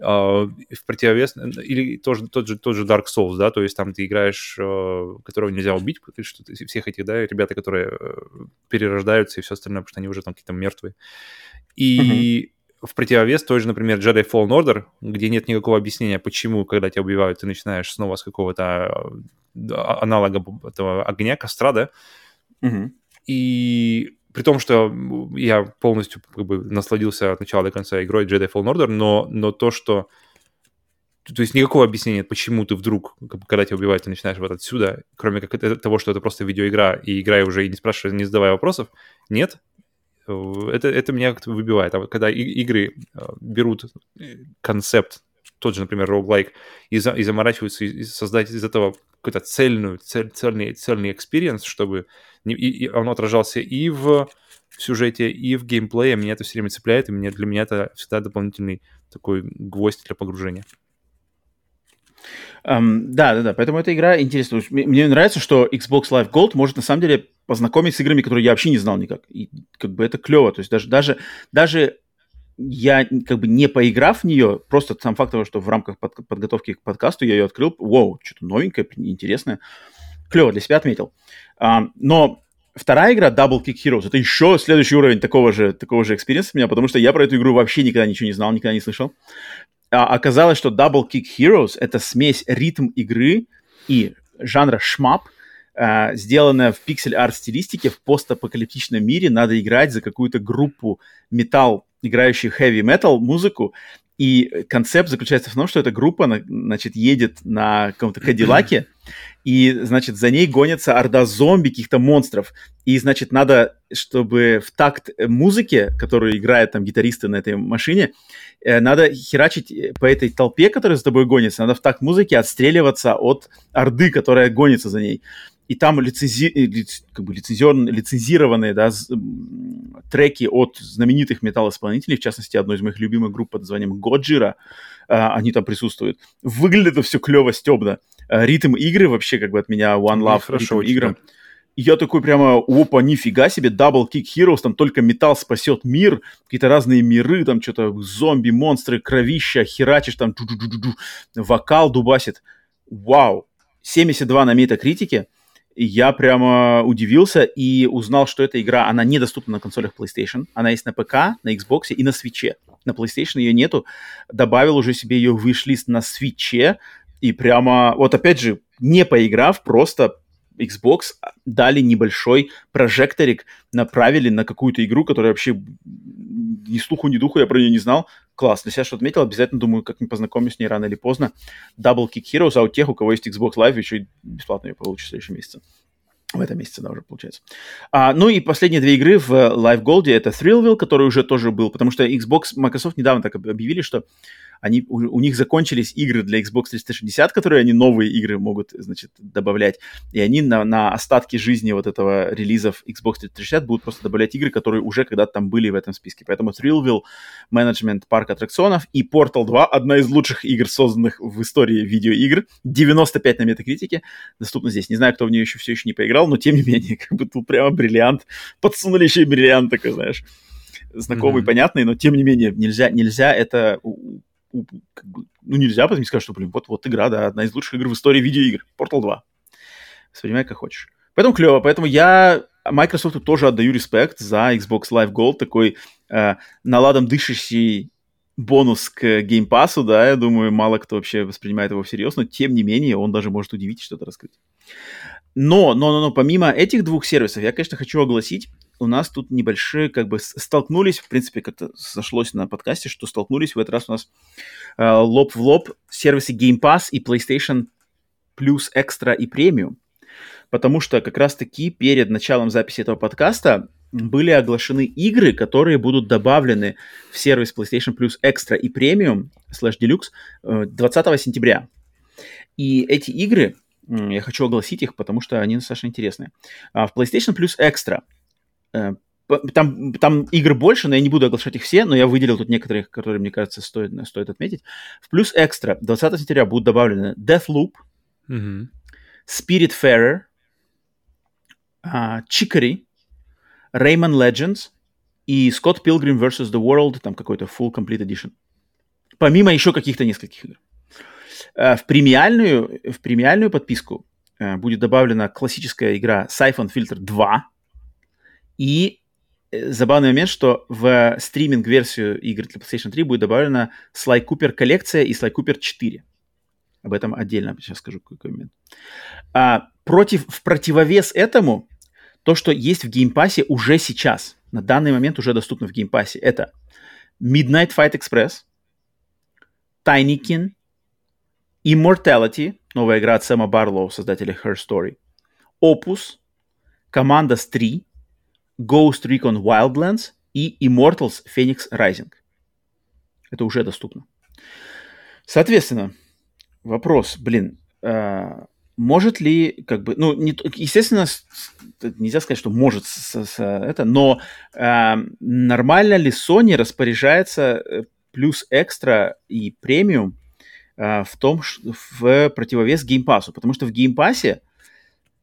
Uh, в противовес или тоже тот же тот же Dark Souls, да, то есть там ты играешь, uh, которого нельзя убить, что всех этих, да, ребята, которые uh, перерождаются и все остальное, потому что они уже там какие-то мертвые. И uh-huh. в противовес той же, например, Jedi Fallen Order, где нет никакого объяснения, почему, когда тебя убивают, ты начинаешь снова с какого-то аналога этого огня, костра, да, uh-huh. и при том, что я полностью как бы насладился от начала до конца игрой Jedi Fallen Order, но, но то, что... То есть никакого объяснения, почему ты вдруг, когда тебя убивают, ты начинаешь вот отсюда, кроме как того, что это просто видеоигра, и играя уже и не спрашивая, не задавая вопросов, нет. Это, это меня как-то выбивает. А вот когда игры э, берут концепт тот же, например, roguelike, и, за, и заморачиваются и создать из этого какой-то цельную, цель, цельный, цельный experience, чтобы не, и, и оно отражался и в, сюжете, и в геймплее. Меня это все время цепляет, и мне, для меня это всегда дополнительный такой гвоздь для погружения. Um, да, да, да. Поэтому эта игра интересна. Мне нравится, что Xbox Live Gold может на самом деле познакомить с играми, которые я вообще не знал никак. И как бы это клево. То есть даже, даже, даже я как бы не поиграв в нее, просто сам факт того, что в рамках под, подготовки к подкасту я ее открыл, вау, что-то новенькое, интересное. Клево для себя отметил. Um, но вторая игра Double Kick Heroes это еще следующий уровень такого же, такого же experience а у меня, потому что я про эту игру вообще никогда ничего не знал, никогда не слышал а, оказалось, что Double Kick Heroes — это смесь ритм игры и жанра shmup, а, сделанная в пиксель-арт стилистике в постапокалиптичном мире. Надо играть за какую-то группу металл, играющих heavy metal музыку, и концепт заключается в том, что эта группа, значит, едет на каком-то Кадиллаке, и, значит, за ней гонится орда зомби, каких-то монстров. И, значит, надо, чтобы в такт музыки, которую играют там гитаристы на этой машине, э, надо херачить по этой толпе, которая за тобой гонится, надо в такт музыки отстреливаться от орды, которая гонится за ней и там лицензи... Э, как бы лицензиор... лицензированные да, треки от знаменитых металл-исполнителей, в частности, одной из моих любимых групп под названием Годжира, а, они там присутствуют. Выглядит это все клево, стебно. А, ритм игры вообще как бы от меня One Love хорошо, играм. И я такой прямо, опа, нифига себе, Double Kick Heroes, там только металл спасет мир, какие-то разные миры, там что-то зомби, монстры, кровища, херачишь, там вокал дубасит. Вау! 72 на метакритике, я прямо удивился и узнал, что эта игра, она недоступна на консолях PlayStation. Она есть на ПК, на Xbox и на Switch. На PlayStation ее нету. Добавил уже себе ее вышлист на Switch. И прямо, вот опять же, не поиграв, просто Xbox дали небольшой прожекторик, направили на какую-то игру, которая вообще ни слуху, ни духу, я про нее не знал. Класс, для себя что отметил, обязательно, думаю, как-нибудь познакомлюсь с ней рано или поздно. Double Kick Heroes, а у тех, у кого есть Xbox Live, еще и бесплатно ее получишь в следующем месяце. В этом месяце, да, уже получается. А, ну и последние две игры в Live Gold это Thrillville, который уже тоже был, потому что Xbox, Microsoft недавно так объявили, что они, у, у них закончились игры для Xbox 360, которые они новые игры могут, значит, добавлять, и они на, на остатки жизни вот этого релизов Xbox 360 будут просто добавлять игры, которые уже когда-то там были в этом списке. Поэтому Thrillville, Management парк аттракционов и Portal 2, одна из лучших игр, созданных в истории видеоигр, 95 на метакритике, доступна здесь. Не знаю, кто в нее еще все еще не поиграл, но тем не менее, как бы тут прямо бриллиант, подсунули еще и бриллиант такой, знаешь знакомый, mm-hmm. понятный, но тем не менее нельзя, нельзя это как бы, ну, нельзя потом сказать, что, блин, вот, вот игра, да, одна из лучших игр в истории видеоигр. Portal 2. Воспринимай как хочешь. Поэтому клево. Поэтому я Microsoft тоже отдаю респект за Xbox Live Gold, такой э, наладом дышащий бонус к Game Pass, да, я думаю, мало кто вообще воспринимает его всерьез, но тем не менее он даже может удивить что-то раскрыть. Но, но, но, но, помимо этих двух сервисов, я, конечно, хочу огласить, у нас тут небольшие, как бы, столкнулись, в принципе, как-то сошлось на подкасте, что столкнулись в этот раз у нас э, лоб в лоб сервисы Game Pass и PlayStation Plus Extra и Premium. Потому что как раз-таки перед началом записи этого подкаста были оглашены игры, которые будут добавлены в сервис PlayStation Plus Extra и Premium slash Deluxe 20 э, сентября. И эти игры я хочу огласить их, потому что они достаточно интересные. А, в PlayStation Plus Extra там, там игр больше, но я не буду оглашать их все, но я выделил тут некоторые, которые, мне кажется, стоит, стоит отметить. В плюс экстра 20 сентября будут добавлены Deathloop, mm-hmm. Spiritfarer, uh, Chicory, Rayman Legends и Scott Pilgrim vs. The World, там какой-то Full Complete Edition. Помимо еще каких-то нескольких игр. Э, в премиальную, в премиальную подписку э, будет добавлена классическая игра Syphon Filter 2. И э, забавный момент, что в стриминг-версию игр для PlayStation 3 будет добавлена Sly Cooper коллекция и Sly Cooper 4. Об этом отдельно сейчас скажу какой момент. А, против, в противовес этому, то, что есть в Game Pass е уже сейчас, на данный момент уже доступно в геймпассе, это Midnight Fight Express, Tinykin, Immortality, новая игра от Сэма Барлоу, создателя Her Story, Opus, Commandos 3, Ghost Recon Wildlands и Immortals Phoenix Rising. Это уже доступно. Соответственно, вопрос, блин, э, может ли, как бы, ну, не, естественно, нельзя сказать, что может с, с, это, но э, нормально ли Sony распоряжается э, плюс экстра и премиум э, в том, в противовес Pass? Потому что в Pass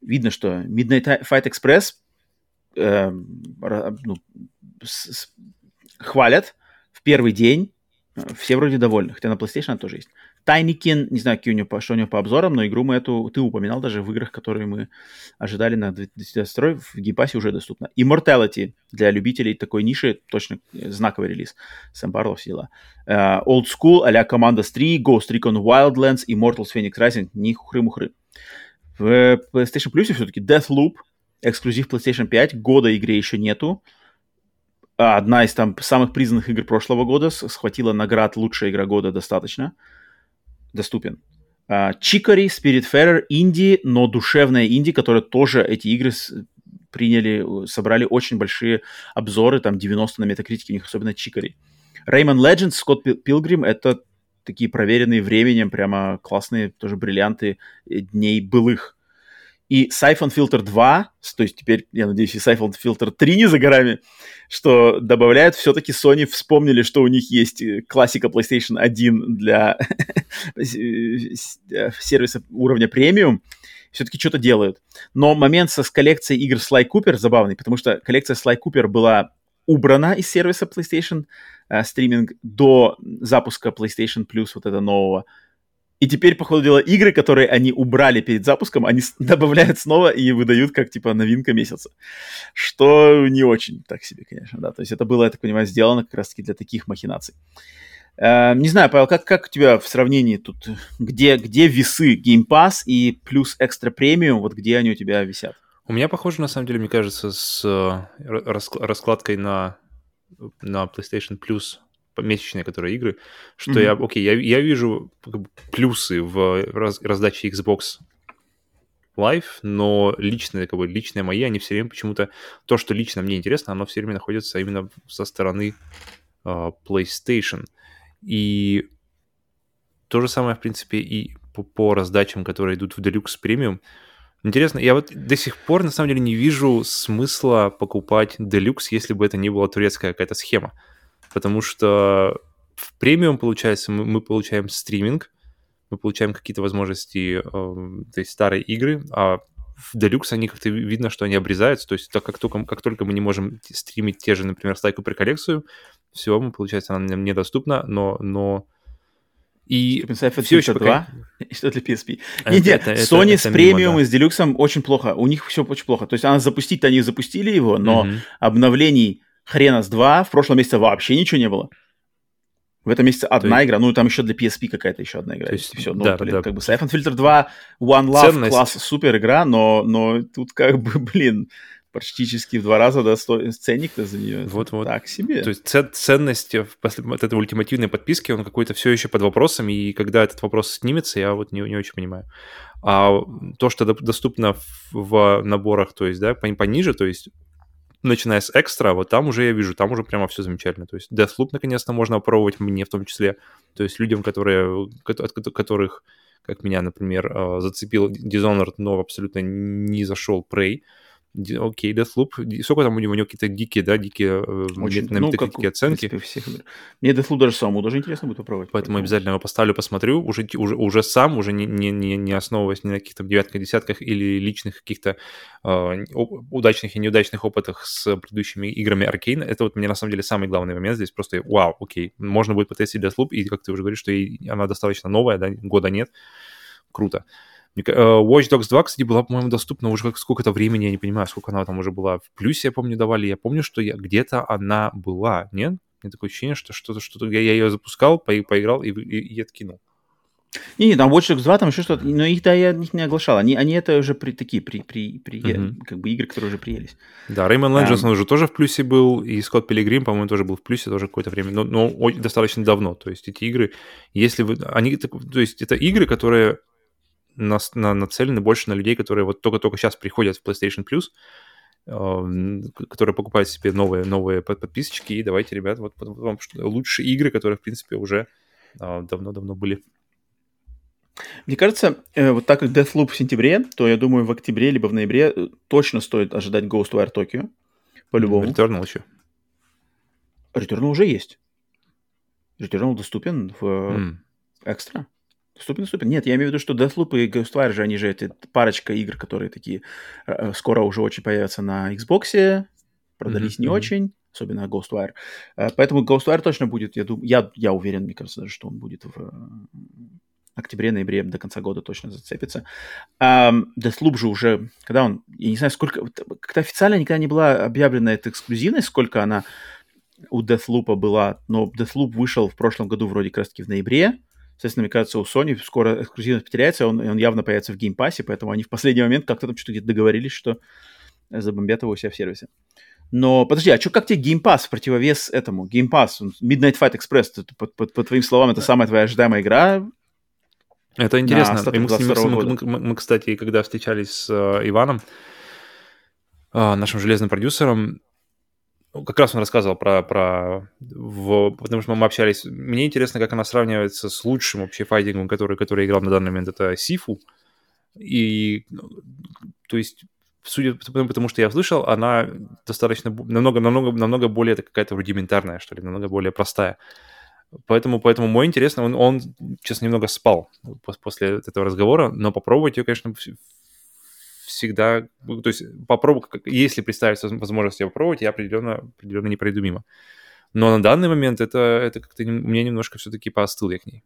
видно, что Midnight Fight Express э, ну, с, с, хвалят в первый день, э, все вроде довольны, хотя на PlayStation тоже есть. Тайникин, не знаю, какие у него, что у него по обзорам, но игру мы эту, ты упоминал даже в играх, которые мы ожидали на 2022 в Game Pass е уже доступна. Immortality для любителей такой ниши, точно э, знаковый релиз. Сэм Барлов все дела. Uh, Old School, а-ля Commandos 3, Ghost Recon Wildlands, Immortals Fenyx Rising, не хухры-мухры. В PlayStation Plus все-таки Deathloop, эксклюзив PlayStation 5, года игре еще нету. Одна из там самых признанных игр прошлого года, схватила наград «Лучшая игра года» достаточно. Доступен. Чикари, Spiritfarer, инди, но душевная инди, которая тоже эти игры приняли, собрали очень большие обзоры, там 90 на метакритике, у них особенно Чикари. Rayman Legends, Скотт Пилгрим — это такие проверенные временем, прямо классные тоже бриллианты дней былых. И Siphon Filter 2, то есть теперь, я надеюсь, и Siphon Filter 3 не за горами, что добавляют, все-таки Sony вспомнили, что у них есть э, классика PlayStation 1 для э, сервиса уровня премиум, все-таки что-то делают. Но момент со, с коллекцией игр Sly Cooper забавный, потому что коллекция Sly Cooper была убрана из сервиса PlayStation э, стриминг до запуска PlayStation Plus вот этого нового. И теперь, по ходу дела, игры, которые они убрали перед запуском, они добавляют снова и выдают как, типа, новинка месяца. Что не очень так себе, конечно, да. То есть это было, я так понимаю, сделано как раз-таки для таких махинаций. Э, не знаю, Павел, как, как у тебя в сравнении тут, где, где весы Game Pass и плюс экстра премиум, вот где они у тебя висят? У меня похоже, на самом деле, мне кажется, с э, раскладкой на, на PlayStation Plus месячные, которые игры, что mm-hmm. я, окей, я, я вижу плюсы в раз, раздаче Xbox Live, но личные, как бы, личные мои, они все время почему-то, то, что лично мне интересно, оно все время находится именно со стороны uh, PlayStation. И то же самое, в принципе, и по, по раздачам, которые идут в Deluxe Premium. Интересно, я вот до сих пор, на самом деле, не вижу смысла покупать Deluxe, если бы это не была турецкая какая-то схема потому что в премиум, получается, мы, мы получаем стриминг, мы получаем какие-то возможности, э, то есть старые игры, а в Deluxe они как-то видно, что они обрезаются, то есть так как только, как только мы не можем стримить те же, например, стайку при коллекцию, все, мы, получается, она нам недоступна, но, но и все еще 2 и что для PSP. Это, нет, нет, это, Sony это, с премиум да. и с делюксом очень плохо. У них все очень плохо. То есть она запустить-то они запустили его, но mm-hmm. обновлений хрена с два, в прошлом месяце вообще ничего не было. В этом месяце одна есть... игра, ну там еще для PSP какая-то еще одна игра. То есть, все, ну, да, блин, да. как бы Siphon Filter 2, One Love, Ценность. класс, супер игра, но, но тут как бы, блин, практически в два раза достой... ценник-то за нее. Вот-вот. Так себе. То есть ценность после вот этой ультимативной подписки, он какой-то все еще под вопросом, и когда этот вопрос снимется, я вот не, не очень понимаю. А то, что доступно в, в наборах, то есть, да, пониже, то есть начиная с экстра, вот там уже я вижу, там уже прямо все замечательно. То есть Deathloop наконец-то можно попробовать мне в том числе. То есть людям, которые, от которых, как меня, например, э, зацепил Dishonored, но абсолютно не зашел Prey, окей, Deathloop, сколько там у него, у него какие-то дикие, да, дикие э, Очень, на ну, как, оценки. Принципе, всех... Мне Deathloop даже самому даже интересно будет попробовать. Поэтому, поэтому обязательно его поставлю, посмотрю, уже, уже, уже сам, уже не, не, не, не основываясь ни на каких-то девятках, десятках или личных каких-то э, удачных и неудачных опытах с предыдущими играми Arkane. Это вот мне на самом деле самый главный момент здесь, просто вау, окей, можно будет потестить Deathloop, и как ты уже говоришь, что она достаточно новая, да, года нет, круто. Watch Dogs 2, кстати, была, по-моему, доступна уже как сколько-то времени, я не понимаю, сколько она там уже была. В плюсе, я помню, давали. Я помню, что я, где-то она была, нет? Мне такое ощущение, что что-то, что-то... Я, я ее запускал, по, поиграл и, и, и откинул. Не, не, там Watch Dogs 2, там еще что-то, но их, да, я их не оглашал. Они, они это уже при, такие, при, при, при, uh-huh. как бы игры, которые уже приелись. Да, Rayman Legends, um, он уже тоже в плюсе был, и Скотт Пилигрим, по-моему, тоже был в плюсе тоже какое-то время, но, но достаточно давно. То есть эти игры, если вы... Они, то есть это игры, которые на, на, нацелены больше на людей, которые вот только-только сейчас приходят в PlayStation Plus, которые покупают себе новые, новые подписочки, и давайте, ребят, вот вам лучшие игры, которые, в принципе, уже а, давно-давно были. Мне кажется, э, вот так как Deathloop в сентябре, то я думаю, в октябре либо в ноябре э, точно стоит ожидать Ghostwire Tokyo. По-любому. Returnal еще. Returnal уже есть. Returnal доступен в mm. экстра. Доступен, доступен. Нет, я имею в виду, что Deathloop и Ghostwire же, они же это парочка игр, которые такие э, скоро уже очень появятся на Xbox, продались mm-hmm. не очень, особенно Ghostwire. Поэтому Ghostwire точно будет, я, думаю, я, я уверен, мне кажется, что он будет в октябре-ноябре до конца года точно зацепится. А, Deathloop же уже, когда он, я не знаю, сколько, как-то официально никогда не была объявлена эта эксклюзивность, сколько она у Deathloop была, но Deathloop вышел в прошлом году вроде как раз таки в ноябре, Соответственно, мне кажется, у Sony скоро эксклюзивность потеряется, он, он явно появится в геймпассе, поэтому они в последний момент как-то там что-то где-то договорились, что забомбят его у себя в сервисе. Но подожди, а что, как тебе Pass в противовес этому? Pass, Midnight Fight Express, по, по, по твоим словам, это самая твоя ожидаемая игра это интересно. И мы, с ним, мы, мы, мы, мы, кстати, когда встречались с э, Иваном, э, нашим железным продюсером, как раз он рассказывал про, про в, потому что мы общались. Мне интересно, как она сравнивается с лучшим вообще файтингом, который, который играл на данный момент, это Сифу. И, то есть, судя по тому, что я слышал, она достаточно намного, намного, намного более какая-то рудиментарная, что ли, намного более простая. Поэтому, поэтому мой интерес, он, он, честно, немного спал после этого разговора, но попробовать ее, конечно, всегда, то есть попробовать, если представить возможность ее попробовать, я определенно, определенно не пройду мимо. Но на данный момент это, это как-то мне немножко все-таки поостыл я к ней.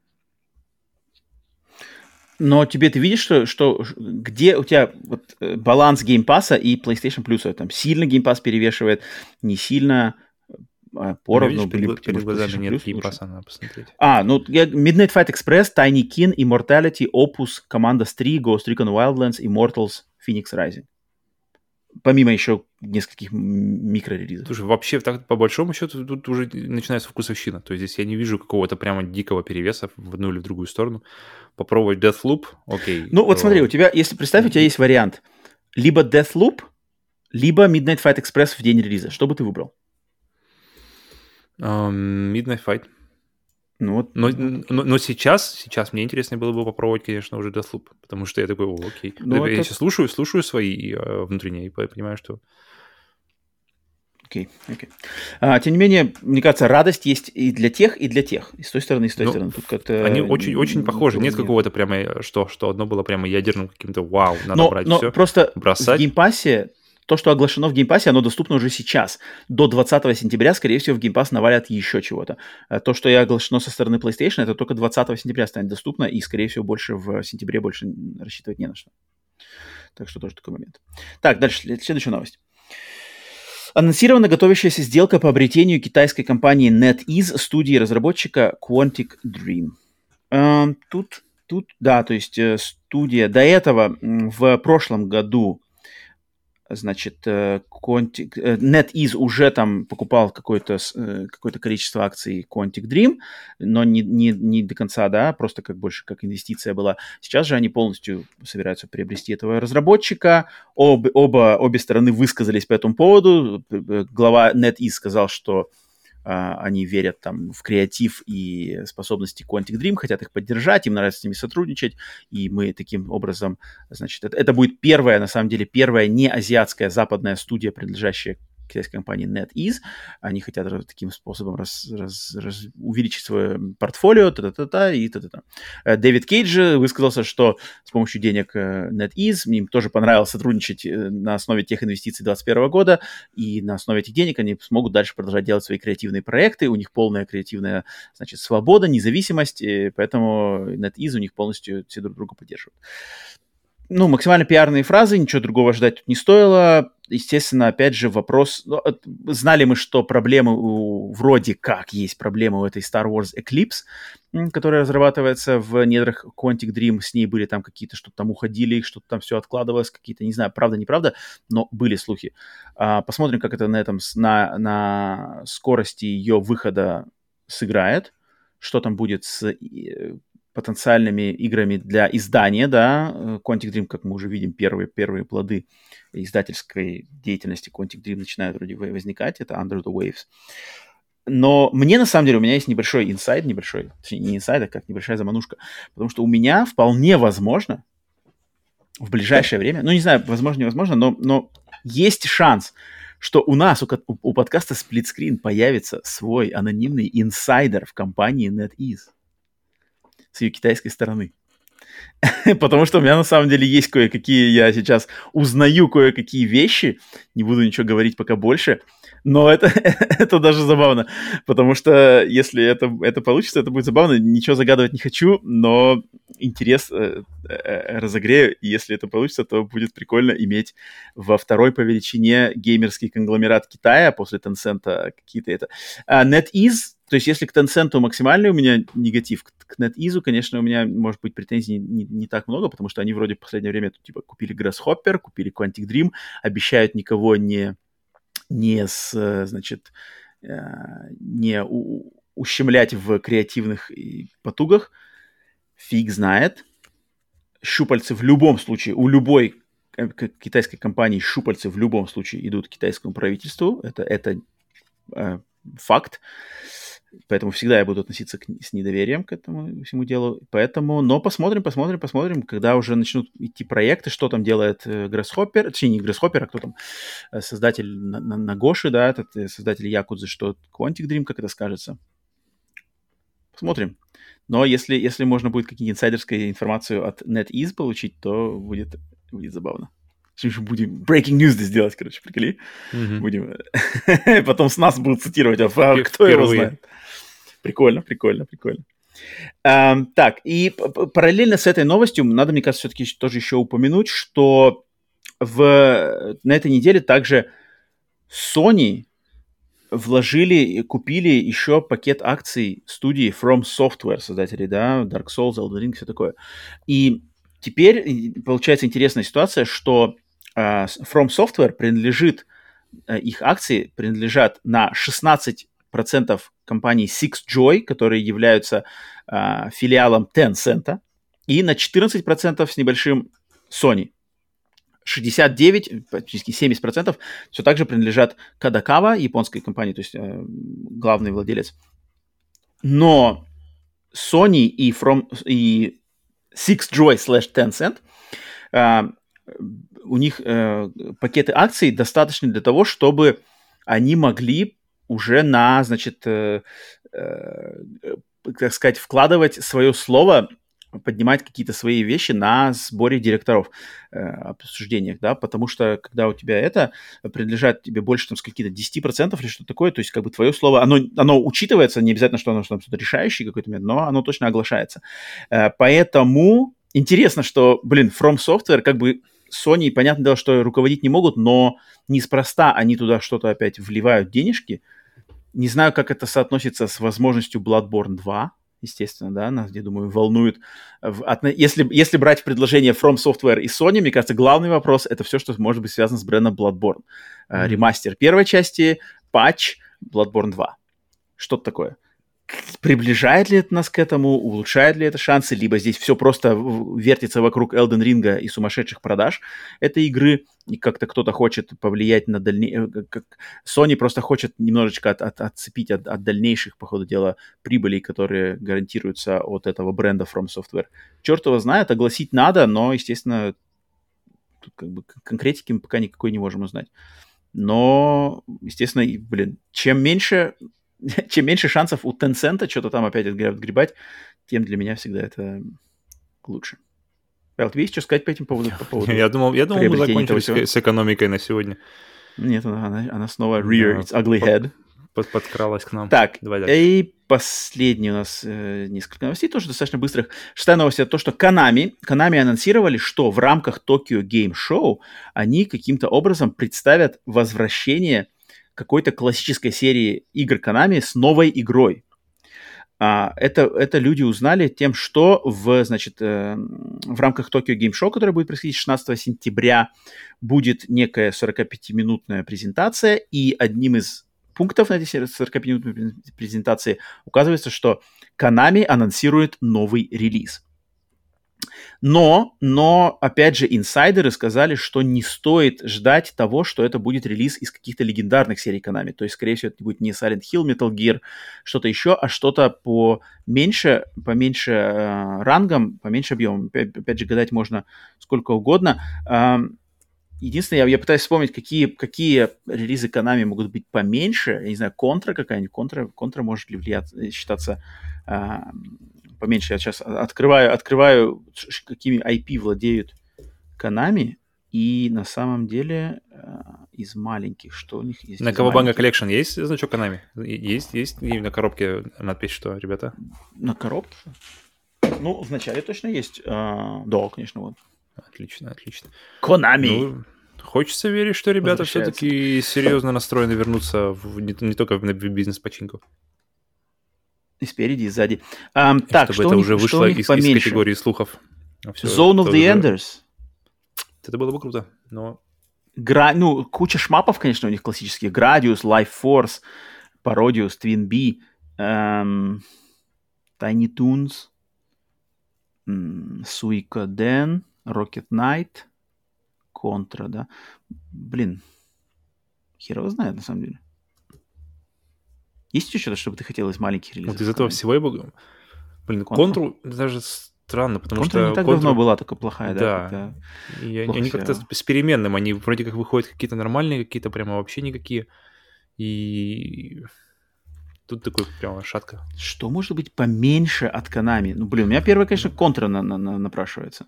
Но тебе ты видишь, что, что где у тебя вот, э, баланс Game Pass а и PlayStation Plus? Там сильно Pass перевешивает, не сильно поровну ну, были... Перед, глазами нет Game Pass а, надо посмотреть. А, ну, я, Midnight Fight Express, Tinykin, Immortality, Opus, Commandos 3, Ghost Recon Wildlands, Immortals Fenyx Rising. Помимо еще нескольких микрорелизов. Слушай, вообще, так, по большому счету, тут уже начинается вкусовщина. То есть здесь я не вижу какого-то прямо дикого перевеса в одну или в другую сторону. Попробовать Deathloop, окей. Ну, вот смотри, у тебя, если представь, у тебя есть вариант. Либо Deathloop, либо Midnight Fight Express в день релиза. Что бы ты выбрал? Midnight Fight. Ну, вот. но, но, но сейчас, сейчас мне интересно было бы попробовать, конечно, уже Deathloop, потому что я такой, о, окей. Ну, я это... сейчас слушаю, слушаю свои э, внутренние, и понимаю, что... Okay, okay, okay. Okay. А, тем не менее, мне кажется, радость есть и для тех, и для тех. И с той стороны, и с той ну, стороны. Тут как-то... Они очень, очень похожи. Нет какого-то прямо, что, что одно было прямо ядерным каким-то вау, надо но, брать но все, просто бросать. в Game Pass е то, что оглашено в Pass, оно доступно уже сейчас. До 20 сентября, скорее всего, в Pass навалят еще чего-то. Э, то, что я оглашено со стороны PlayStation, это только 20 сентября станет доступно, и, скорее всего, больше в сентябре больше рассчитывать не на что. Так что тоже такой момент. Так, дальше, следующая новость. Анонсирована готовящаяся сделка по обретению китайской компании NetEase студии разработчика Quantic Dream. Эм, тут, тут, да, то есть э, студия до этого в прошлом году значит, э, Quantic, э, NetEase уже там покупал какое-то э, какое количество акций Quantic Dream, но не, не, не до конца, да, просто как больше как инвестиция была. Сейчас же они полностью собираются приобрести этого разработчика. Об, оба, обе стороны высказались по этому поводу. Глава NetEase сказал, что они верят там в креатив и способности Quantic Dream, хотят их поддержать, им нравится с ними сотрудничать, и мы таким образом, значит, это, это будет первая, на самом деле, первая не азиатская западная студия, принадлежащая китайской компании NetEase. Они хотят таким способом раз, раз, раз, увеличить свое портфолио, та-та-та-та и та-та-та. Э, Дэвид Кейдж высказался, что с помощью денег э, NetEase им тоже понравилось сотрудничать э, на основе тех инвестиций 2021 года, и на основе этих денег они смогут дальше продолжать делать свои креативные проекты, у них полная креативная, значит, свобода, независимость, поэтому NetEase у них полностью все друг друга поддерживают ну, максимально пиарные фразы, ничего другого ждать тут не стоило. Естественно, опять же, вопрос... Ну, знали мы, что проблемы у... Вроде как есть проблемы у этой Star Wars Eclipse, которая разрабатывается в недрах Quantic Dream. С ней были там какие-то, что-то там уходили, что-то там все откладывалось, какие-то, не знаю, правда, неправда, но были слухи. А, посмотрим, как это на этом, на, на скорости ее выхода сыграет что там будет с потенциальными играми для издания, да, э, Quantic Dream, как мы уже видим, первые, первые плоды издательской деятельности Quantic Dream начинают вроде возникать, это Under the Waves. но мне, на самом деле, у меня есть небольшой инсайд, небольшой, точнее, не инсайд, а как небольшая заманушка, потому что у меня вполне возможно в ближайшее время, ну, не знаю, возможно, невозможно, но, но есть шанс, что у нас, у, у подкаста Screen появится свой анонимный инсайдер в компании NetEase с ее китайской стороны. Потому что у меня на самом деле есть кое-какие, я сейчас узнаю кое-какие вещи, не буду ничего говорить пока больше, но это, это даже забавно, потому что если это, это получится, это будет забавно. Ничего загадывать не хочу, но интерес э, э, разогрею, и если это получится, то будет прикольно иметь во второй по величине геймерский конгломерат Китая после Tencent какие-то это. А NetEase то есть, если к Tencent максимальный у меня негатив, к NetEase, конечно, у меня, может быть, претензий не, не так много, потому что они вроде в последнее время типа купили Grasshopper, купили Quantic Dream, обещают никого не, не с, значит, э, не у, ущемлять в креативных потугах. Фиг знает. Щупальцы в любом случае, у любой китайской компании щупальцы в любом случае идут к китайскому правительству. Это, это э, факт. Поэтому всегда я буду относиться к, с недоверием к этому всему делу. Поэтому, но посмотрим, посмотрим, посмотрим, когда уже начнут идти проекты, что там делает э, Grasshopper, точнее не Grasshopper, а кто там, э, создатель на, на, на да, этот э, создатель Якудзы, что Quantic Dream, как это скажется. Посмотрим. Но если, если можно будет какие-нибудь инсайдерскую информацию от NetEase получить, то будет, будет забавно. Сейчас будем breaking news здесь делать, короче, приколи. Mm-hmm. Будем. Потом с нас будут цитировать, а, а кто его знает. Прикольно, прикольно, прикольно. Um, так, и параллельно с этой новостью надо, мне кажется, все-таки тоже еще упомянуть, что в, на этой неделе также Sony вложили, купили еще пакет акций студии From Software, создателей, да, Dark Souls, Elden Ring, все такое. И теперь получается интересная ситуация, что From Software принадлежит, uh, их акции принадлежат на 16 процентов компании SixJoy, которые являются э, филиалом Tencent, и на 14% с небольшим Sony. 69, практически 70% все также принадлежат Кадакава, японской компании, то есть э, главный владелец. Но Sony и, from, и SixJoy slash Tencent, э, у них э, пакеты акций достаточно для того, чтобы они могли уже на, значит, э, э, так сказать, вкладывать свое слово, поднимать какие-то свои вещи на сборе директоров, э, обсуждениях, да, потому что когда у тебя это принадлежит тебе больше, там, скольки-то 10% или что-то такое, то есть как бы твое слово, оно, оно учитывается, не обязательно, что оно что-то решающее какой-то момент, но оно точно оглашается. Э, поэтому интересно, что, блин, From Software как бы Sony, понятное дело, что руководить не могут, но неспроста они туда что-то опять вливают денежки, не знаю, как это соотносится с возможностью Bloodborne 2, естественно, да, нас, я думаю, волнует. Если, если брать предложение From Software и Sony, мне кажется, главный вопрос — это все, что может быть связано с брендом Bloodborne. Mm-hmm. Ремастер первой части, патч, Bloodborne 2. Что-то такое приближает ли это нас к этому, улучшает ли это шансы, либо здесь все просто вертится вокруг Elden Ring и сумасшедших продаж этой игры, и как-то кто-то хочет повлиять на дальнейшее... Sony просто хочет немножечко от, от, отцепить от, от дальнейших, по ходу дела, прибылей, которые гарантируются от этого бренда From Software. Черт его знает, огласить надо, но, естественно, тут как бы конкретики мы пока никакой не можем узнать. Но, естественно, блин, чем меньше чем меньше шансов у Tencent что-то там опять отгребать, тем для меня всегда это лучше. Павел, тебе есть что сказать по этим поводу? По поводу я думал, я думал мы закончили с экономикой на сегодня. Нет, она, она снова rear its ugly head. Под, подкралась к нам. Так, и последний у нас э, несколько новостей, тоже достаточно быстрых. Шестая новость это то, что Konami, Konami анонсировали, что в рамках Tokyo Game Show они каким-то образом представят возвращение какой-то классической серии игр Konami с новой игрой. А, это, это люди узнали тем, что в, значит, э, в рамках Tokyo Game Show, которое будет происходить 16 сентября, будет некая 45-минутная презентация, и одним из пунктов на этой 45-минутной презентации указывается, что Konami анонсирует новый релиз. Но, но, опять же, инсайдеры сказали, что не стоит ждать того, что это будет релиз из каких-то легендарных серий Konami. То есть, скорее всего, это будет не Silent Hill, Metal Gear, что-то еще, а что-то поменьше, поменьше э, рангом, поменьше объемом. Опять, опять же, гадать можно сколько угодно. Э, единственное, я, я пытаюсь вспомнить, какие, какие релизы Konami могут быть поменьше. Я не знаю, контра какая-нибудь. Контра, контра может ли влиять, считаться э, поменьше. Я сейчас открываю, открываю, какими IP владеют Konami, и на самом деле э, из маленьких, что у них есть? На Кавабанга Collection есть значок Konami? Есть, есть и на коробке надпись что, ребята? На коробке? Ну, вначале точно есть. А, да, конечно, вот. Отлично, отлично. Konami! Ну, хочется верить, что ребята все-таки серьезно настроены вернуться в, не, не только в бизнес-починку. И спереди, и сзади. Um, так, чтобы что это них, уже вышло из, из категории слухов. А все, Zone of the уже... Enders. Это было бы круто, но... Гра... Ну, куча шмапов, конечно, у них классических. Gradius, Life Force, Parodius, Twin B, эм... Tiny Toons, Suikoden, Rocket Knight, Contra, да. Блин, хер его знает, на самом деле. Есть еще что-то, чтобы ты хотел из маленьких релизов? Вот из этого всего я бы... Блин, контру даже странно, потому Контра что... не так Contra... давно была такая плохая, да. Да. И они как-то с переменным, они вроде как выходят какие-то нормальные, какие-то прямо вообще никакие. И тут такой прямо шатка. Что может быть поменьше от Konami? Ну, блин, у меня первое, конечно, контра на, на, на, напрашивается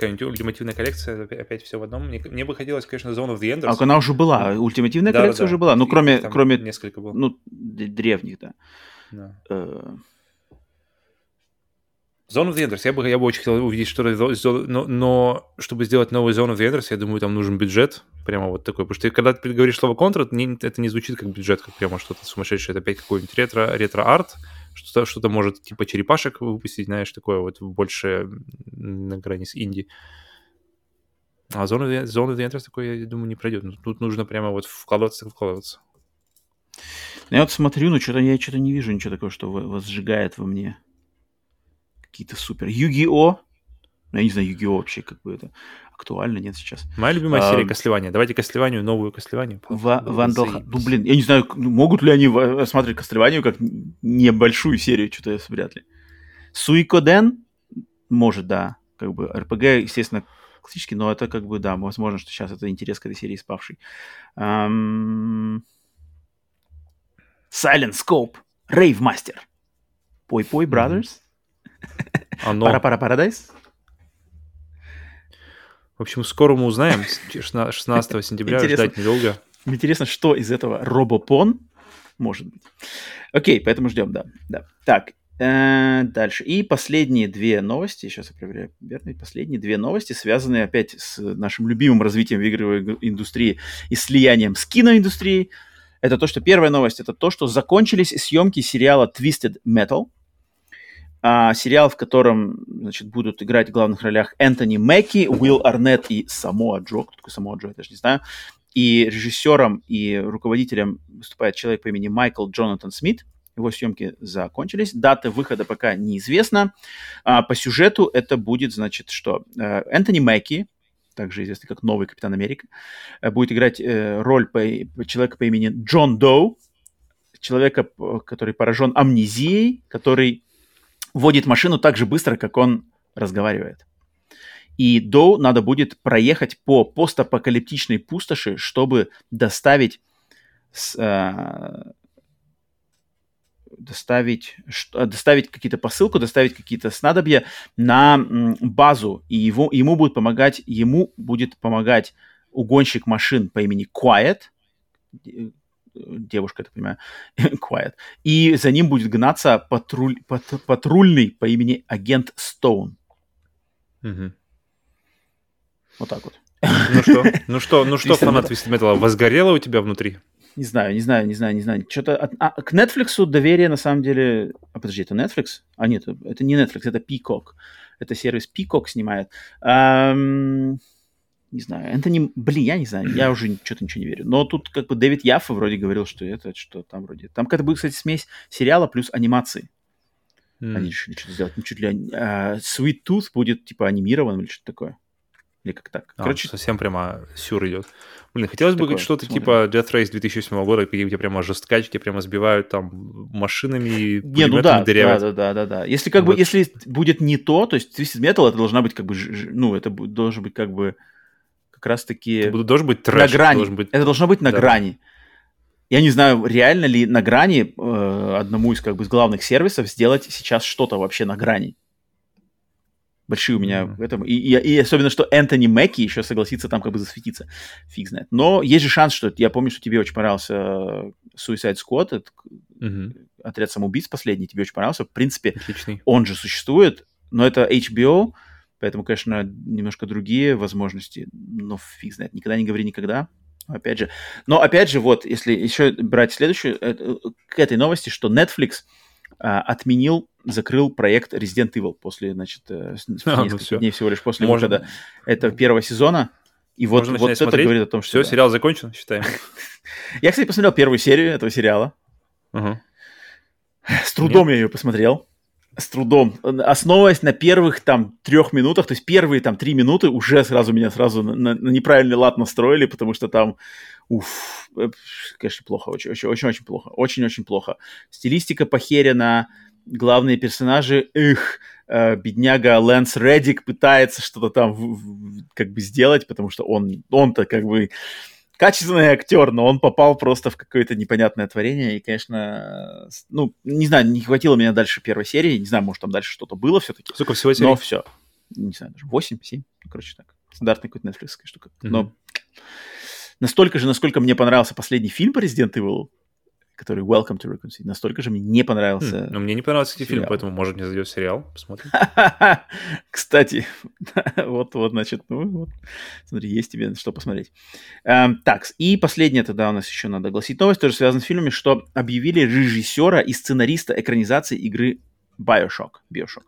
какая-нибудь ультимативная коллекция, опять все в одном. Мне, мне бы хотелось, конечно, Zone of the Enders. А она уже была, ультимативная да, коллекция да, уже была, ну, кроме, кроме... Несколько было. Ну, древних, да. да. Uh... Zone of the Enders, я бы, я бы очень хотел увидеть что-то, но, но чтобы сделать новый Zone of the Enders, я думаю, там нужен бюджет, прямо вот такой, потому что когда ты говоришь слово контр, это не звучит как бюджет, как прямо что-то сумасшедшее, это опять какой-нибудь ретро, ретро-арт, что-то, что-то может типа черепашек выпустить, знаешь, такое вот больше на грани с инди. А зона, зона Вентрес такой, я думаю, не пройдет. Ну, тут нужно прямо вот вкладываться, вкладываться. Я вот смотрю, но что-то я что-то не вижу ничего такого, что возжигает во мне какие-то супер. Юги-О. Ну, я не знаю, Юги-О вообще как бы это актуально, нет сейчас. Моя любимая а, серия Костлевания. Давайте Костлеванию, новую Костлеванию. Вандал... Ну, блин, я не знаю, могут ли они рассматривать Костлеванию как небольшую серию, что-то вряд ли. Суикоден? Может, да. Как бы РПГ, естественно, классический, но это как бы, да, возможно, что сейчас это интерес к этой серии спавший. Um... Silent Scope. Rave Master. Пой-пой, Brothers. Оно... Пара-пара Paradise. В общем, скоро мы узнаем. 16 сентября Интересно. ждать недолго. Интересно, что из этого робопон может быть. Окей, поэтому ждем, да. да. Так, э, дальше. И последние две новости, сейчас я проверяю верно, последние две новости, связанные опять с нашим любимым развитием в игровой индустрии и слиянием с киноиндустрией. Это то, что первая новость, это то, что закончились съемки сериала Twisted Metal – а, сериал, в котором значит, будут играть в главных ролях Энтони Мэкки, Уилл Арнетт и Самоа Джо. Кто такой Самоа Джо, я даже не знаю. И режиссером и руководителем выступает человек по имени Майкл Джонатан Смит. Его съемки закончились. Дата выхода пока неизвестна. А, по сюжету это будет, значит, что э, Энтони Мэкки, также известный как новый Капитан Америка, э, будет играть э, роль по, человека по имени Джон Доу, человека, который поражен амнезией, который водит машину так же быстро, как он разговаривает. И Доу надо будет проехать по постапокалиптичной пустоши, чтобы доставить, э, доставить, что, доставить какие-то посылку, доставить какие-то снадобья на базу. И его, ему будет помогать, ему будет помогать угонщик машин по имени Quiet, девушка, я так понимаю, Quiet. И за ним будет гнаться патруль, пат, патрульный по имени агент Стоун. Угу. Вот так вот. Ну что, ну что, ну что, фанат Twisted Metal, возгорело у тебя внутри? Не знаю, не знаю, не знаю, не знаю. Что-то от... а, к Netflix доверие на самом деле... А подожди, это Netflix? А нет, это не Netflix, это Peacock. Это сервис Peacock снимает. Um не знаю, Энтони, блин, я не знаю, я уже что-то ничего не верю. Но тут как бы Дэвид Яффа вроде говорил, что это, что там вроде... Там какая-то будет, кстати, смесь сериала плюс анимации. Mm. Они решили что-то сделать. Ну, чуть ли... Uh, Sweet Tooth будет, типа, анимирован или что-то такое. Или как так? А, Короче, совсем прямо сюр идет. Блин, хотелось бы что-то типа Death Race 2008 года, где у тебя прямо жесткачки прямо сбивают там машинами, Не, ну да, да, да, да, да, да. Если как вот. бы, если будет не то, то есть Twisted Metal это должна быть как бы, ну, это должен быть как бы как раз-таки... Это должен быть трэш. На грани. Должен быть... Это должно быть на да. грани. Я не знаю, реально ли на грани э, одному из как бы главных сервисов сделать сейчас что-то вообще на грани большие у меня mm-hmm. в этом. И, и, и особенно, что Энтони Мэкки еще согласится там как бы засветиться. Фиг знает. Но есть же шанс, что... Я помню, что тебе очень понравился Suicide Squad, это mm-hmm. отряд самоубийц последний, тебе очень понравился. В принципе, Отличный. он же существует, но это HBO, поэтому, конечно, немножко другие возможности. Но фиг знает. Никогда не говори никогда. Опять же. Но опять же, вот, если еще брать следующую, это, к этой новости, что Netflix а, отменил закрыл проект Resident Evil после, значит, э, а, ну дней всего лишь после Можно... выхода этого первого сезона. И вот, вот это говорит о том, что... Все, да. сериал закончен, считаем. я, кстати, посмотрел первую серию этого сериала. С трудом я ее посмотрел. С трудом. Основываясь на первых там трех минутах, то есть первые там три минуты уже сразу меня сразу на, на неправильный лад настроили, потому что там, уф, э, конечно, плохо, очень-очень-очень плохо. Очень-очень плохо. Стилистика похерена, главные персонажи, их, э, бедняга Лэнс Реддик пытается что-то там как бы сделать, потому что он, он-то как бы качественный актер, но он попал просто в какое-то непонятное творение, и, конечно, ну, не знаю, не хватило меня дальше первой серии, не знаю, может, там дальше что-то было все-таки. Сколько всего серий? Но все. Не знаю, даже 8, 7, ну, короче, так. Стандартная какая-то Netflix штука. Mm-hmm. Но настолько же, насколько мне понравился последний фильм по Resident Evil, который Welcome to Raccoon City. Настолько же мне не понравился. Mm, ну, мне не понравился этот фильм, поэтому, может, мне зайдет сериал. Посмотрим. Кстати, вот, вот, значит, ну вот. Смотри, есть тебе что посмотреть. Эм, так, и последнее тогда у нас еще надо огласить новость, тоже связано с фильмами, что объявили режиссера и сценариста экранизации игры Bioshock. Bioshock.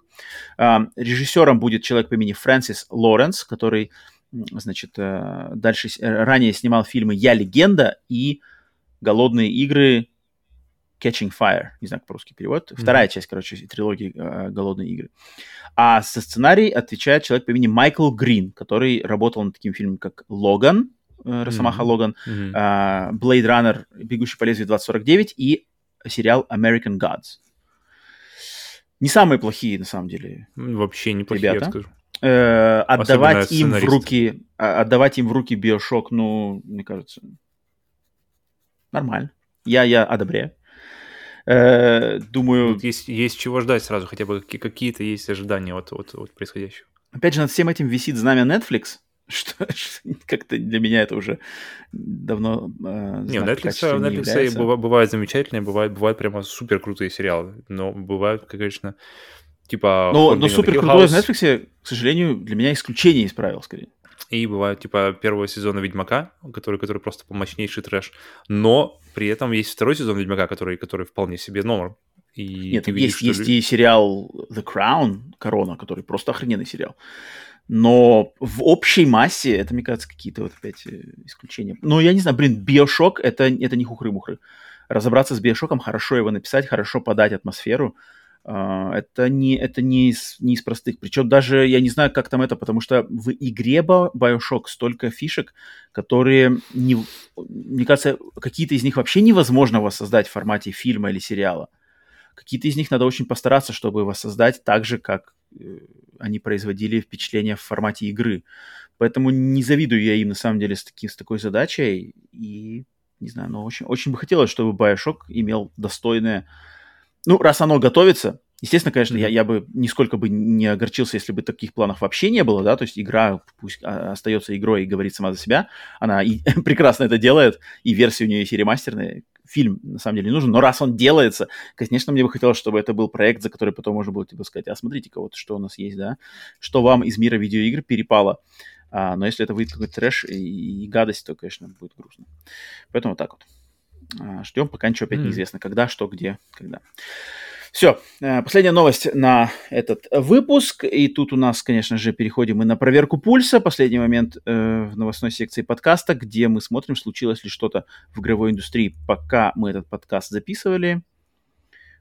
Эм, режиссером будет человек по имени Фрэнсис Лоренс, который, значит, э, дальше э, ранее снимал фильмы «Я легенда» и «Голодные игры», Catching Fire, не знаю, как по-русски перевод. Mm-hmm. Вторая часть, короче, трилогии э, «Голодные игры». А за сценарий отвечает человек по имени Майкл Грин, который работал над таким фильмом, как «Логан», э, Росомаха mm-hmm. Логан, mm-hmm. э, «Blade Runner», «Бегущий по лезвию 2049» и сериал «American Gods». Не самые плохие, на самом деле. Вообще неплохие, ребята. я скажу. Э, отдавать им в руки, а, отдавать им в руки Биошок, ну, мне кажется, нормально. Я, я одобряю. Э, думаю... Тут есть, есть чего ждать сразу, хотя бы какие-то есть ожидания от, от, от происходящего. Опять же, над всем этим висит знамя Netflix, что, как-то для меня это уже давно э, Не, Netflix, Netflix не бывают замечательные, бывают, бывают прямо супер крутые сериалы, но бывают, конечно, типа... Но, но супер крутой в Netflix, к сожалению, для меня исключение из правил, скорее. И бывают, типа, первого сезона Ведьмака, который, который просто помощнейший трэш. Но при этом есть второй сезон Ведьмака, который, который вполне себе норм. И Нет, видишь, есть, есть и сериал The Crown, Корона, который просто охрененный сериал. Но в общей массе это, мне кажется, какие-то вот опять э, исключения. Но я не знаю, блин, Биошок это, это не хухры-мухры. Разобраться с Биошоком, хорошо его написать, хорошо подать атмосферу. Uh, это не, это не из, не из простых. Причем даже я не знаю, как там это, потому что в игре Bioshock столько фишек, которые, не, мне кажется, какие-то из них вообще невозможно воссоздать в формате фильма или сериала. Какие-то из них надо очень постараться, чтобы воссоздать так же, как э, они производили впечатление в формате игры. Поэтому не завидую я им, на самом деле, с, таки, с такой задачей. И, не знаю, но очень, очень бы хотелось, чтобы Bioshock имел достойное ну, раз оно готовится, естественно, конечно, mm-hmm. я, я бы нисколько бы не огорчился, если бы таких планов вообще не было, да, то есть игра пусть а, остается игрой и говорит сама за себя, она и, прекрасно это делает, и версия у нее есть и фильм на самом деле не нужен, но раз он делается, конечно, мне бы хотелось, чтобы это был проект, за который потом можно было типа сказать, а смотрите-ка, вот что у нас есть, да, что вам из мира видеоигр перепало, а, но если это выйдет какой-то трэш и, и гадость, то, конечно, будет грустно. Поэтому вот так вот. А, ждем, пока ничего опять mm. неизвестно. Когда, что, где, когда. Все, э, последняя новость на этот выпуск. И тут у нас, конечно же, переходим мы на проверку пульса. Последний момент э, в новостной секции подкаста, где мы смотрим, случилось ли что-то в игровой индустрии, пока мы этот подкаст записывали.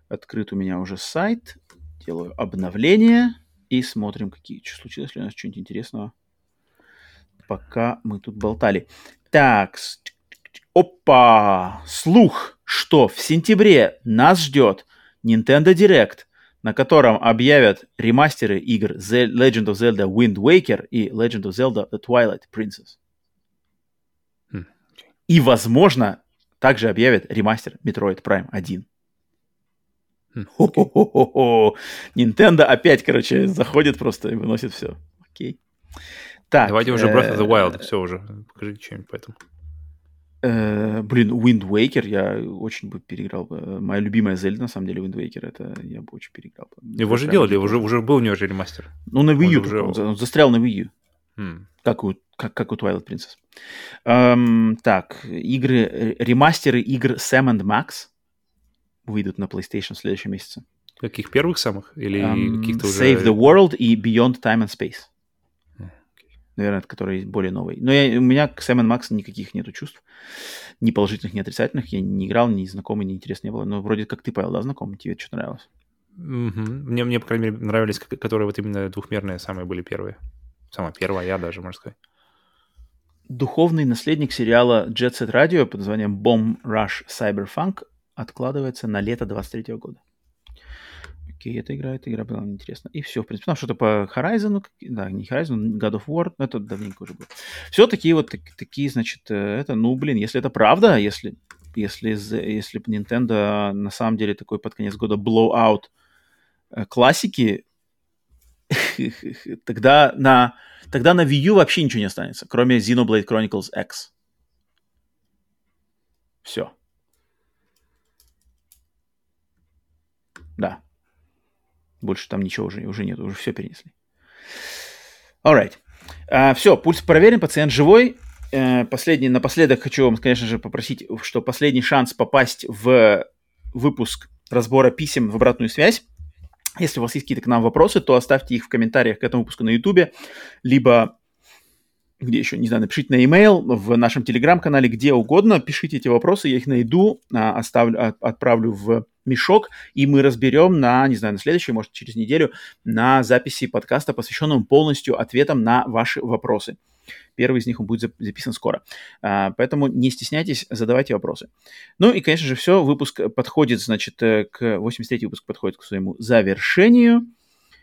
Открыт у меня уже сайт. сделаю обновление и смотрим, какие случилось ли у нас что-нибудь интересного, пока мы тут болтали. Так, опа, слух, что в сентябре нас ждет Nintendo Direct, на котором объявят ремастеры игр The Legend of Zelda Wind Waker и Legend of Zelda The Twilight Princess. Hmm. И, возможно, также объявят ремастер Metroid Prime 1. Хо-хо-хо-хо-хо. Nintendo опять, короче, заходит просто и выносит все. Окей. Так, Давайте уже Breath of the Wild, все уже. Покажите что-нибудь по этому. Э, блин, Wind Waker я очень бы переиграл. Моя любимая Зельда, на самом деле, Wind Waker, это я бы очень переиграл. Его же делали, уже, уже был у него же ремастер. Ну, на Wii U, уже... он, он застрял на Wii U. Hmm. Как, у, как, как у Twilight Princess. Эм, так, игры, ремастеры игр Sam and Max выйдут на PlayStation в следующем месяце. Каких первых самых? Или um, каких-то уже... Save the World и Beyond Time and Space. Наверное, который более новый. Но я, у меня к Sam Max никаких нету чувств. Ни положительных, ни отрицательных. Я не играл, ни знакомый, ни интересно не было. Но вроде как ты, Павел, да, знакомый? Тебе что-то нравилось? Mm-hmm. Мне, мне, по крайней мере, нравились, которые вот именно двухмерные самые были первые. Самая первая, я даже, можно сказать. Духовный наследник сериала Jet Set Radio под названием Bomb Rush Cyberpunk откладывается на лето 23 года. Окей, эта игра, эта игра была интересна. И все, в принципе, там что-то по Horizon, да, не Horizon, God of War, это давненько уже было. Все такие вот, так, такие, значит, э, это, ну, блин, если это правда, если, если, если Nintendo на самом деле такой под конец года blowout э, классики, тогда на, тогда на Wii U вообще ничего не останется, кроме Xenoblade Chronicles X. Все. Да. Больше там ничего уже, уже нет, уже все перенесли. Alright. Uh, все, пульс проверен, пациент живой. Uh, последний, напоследок хочу вам, конечно же, попросить, что последний шанс попасть в выпуск разбора писем в обратную связь. Если у вас есть какие-то к нам вопросы, то оставьте их в комментариях к этому выпуску на YouTube, либо где еще, не знаю, напишите на e-mail, в нашем телеграм-канале, где угодно, пишите эти вопросы, я их найду, а, оставлю, отправлю в мешок, и мы разберем на, не знаю, на следующий, может, через неделю, на записи подкаста, посвященном полностью ответам на ваши вопросы. Первый из них он будет записан скоро. А, поэтому не стесняйтесь, задавайте вопросы. Ну и, конечно же, все. Выпуск подходит, значит, э, к... 83-й выпуск подходит к своему завершению.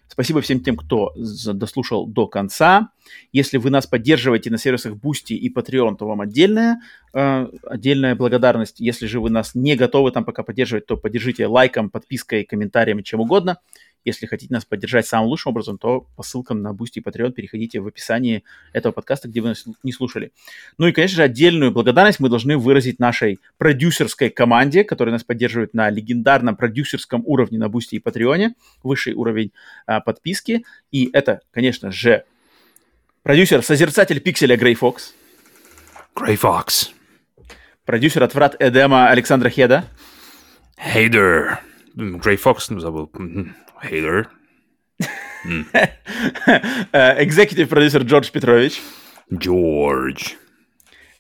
Спасибо всем тем, кто дослушал до конца. Если вы нас поддерживаете на сервисах Boosty и Patreon, то вам отдельная, э, отдельная благодарность. Если же вы нас не готовы там пока поддерживать, то поддержите лайком, подпиской, комментарием, чем угодно. Если хотите нас поддержать самым лучшим образом, то по ссылкам на Boosty и Patreon переходите в описании этого подкаста, где вы нас не слушали. Ну и, конечно же, отдельную благодарность мы должны выразить нашей продюсерской команде, которая нас поддерживает на легендарном продюсерском уровне на Boosty и Patreon, высший уровень а, подписки. И это, конечно же, продюсер-созерцатель пикселя Грей Фокс. Грей Фокс. Продюсер от врат Эдема Александра Хеда. Хейдер. Грей Фокс забыл. Hater. Экзекутив продюсер Джордж Петрович. Джордж.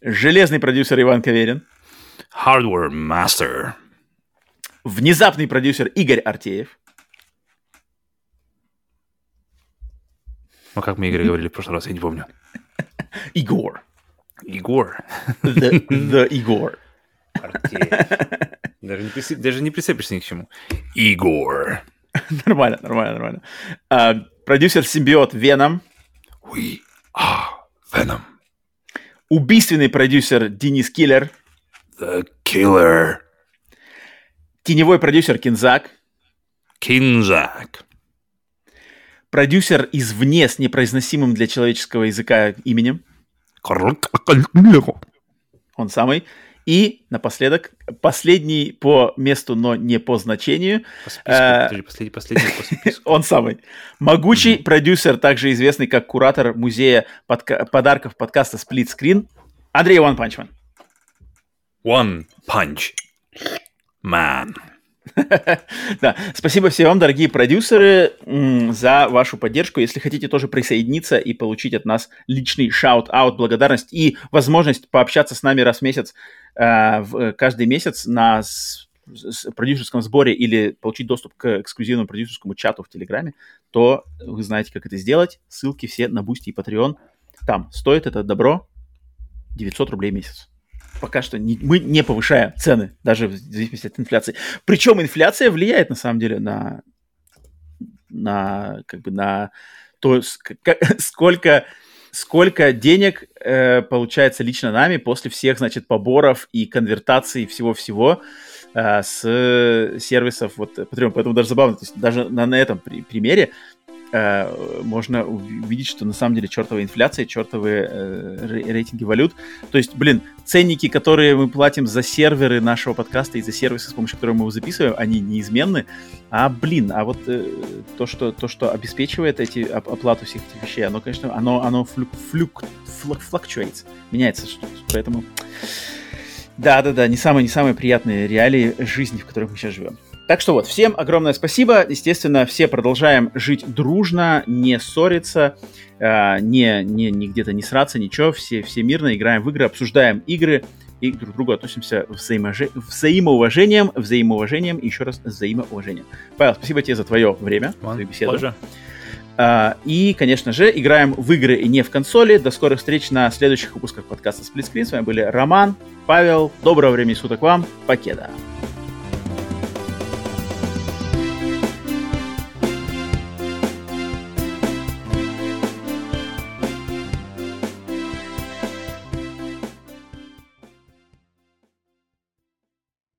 Железный продюсер Иван Каверин. Hardware Master. Внезапный продюсер Игорь Артеев. Ну, как мы Игорь говорили в прошлый раз, я не помню. Игор. Игор. The, the Игор. Даже не, даже не прицепишься ни к чему. Игор. нормально, нормально, нормально. Uh, продюсер симбиот Веном. We are Venom. Убийственный продюсер Денис Киллер. The Killer. Теневой продюсер Кинзак. Кинзак. Продюсер извне с непроизносимым для человеческого языка именем. Он самый. И напоследок, последний по месту, но не по значению. По списку, э, последний, последний по списку. Он самый. Могучий mm-hmm. продюсер, также известный как куратор музея подка- подарков подкаста Split Screen, Андрей One Punch Man. One Punch Man. да, спасибо всем вам, дорогие продюсеры, за вашу поддержку. Если хотите тоже присоединиться и получить от нас личный shout-out, благодарность и возможность пообщаться с нами раз в месяц, в, каждый месяц на продюсерском сборе или получить доступ к эксклюзивному продюсерскому чату в Телеграме, то вы знаете, как это сделать. Ссылки все на Boosty и Patreon. Там стоит это добро 900 рублей в месяц. Пока что не, мы не повышаем цены, даже в зависимости от инфляции. Причем инфляция влияет на самом деле на, на как бы на то, сколько сколько денег э, получается лично нами после всех, значит, поборов и конвертаций всего-всего э, с сервисов вот Patreon. Поэтому даже забавно, то есть даже на, на этом при, примере э, можно увидеть, что на самом деле чертовая инфляция, чертовые э, рейтинги валют. То есть, блин, ценники, которые мы платим за серверы нашего подкаста и за сервисы, с помощью которых мы его записываем, они неизменны. А, блин, а вот э, то, что, то, что обеспечивает эти оплату всех этих вещей, оно, конечно, оно, оно флюк, флюк, флук, fluctuates, меняется. Поэтому... Да-да-да, не самые, не самые приятные реалии жизни, в которых мы сейчас живем. Так что вот, всем огромное спасибо. Естественно, все продолжаем жить дружно, не ссориться, э, не, не, не где-то не сраться, ничего. Все, все мирно играем в игры, обсуждаем игры и друг к другу относимся взаиможе... взаимоуважением, взаимоуважением и еще раз взаимоуважением. Павел, спасибо тебе за твое время, за твою беседу. Uh, и, конечно же, играем в игры и не в консоли. До скорых встреч на следующих выпусках подкаста Split Screen. С вами были Роман, Павел. Доброго времени суток вам. Покеда.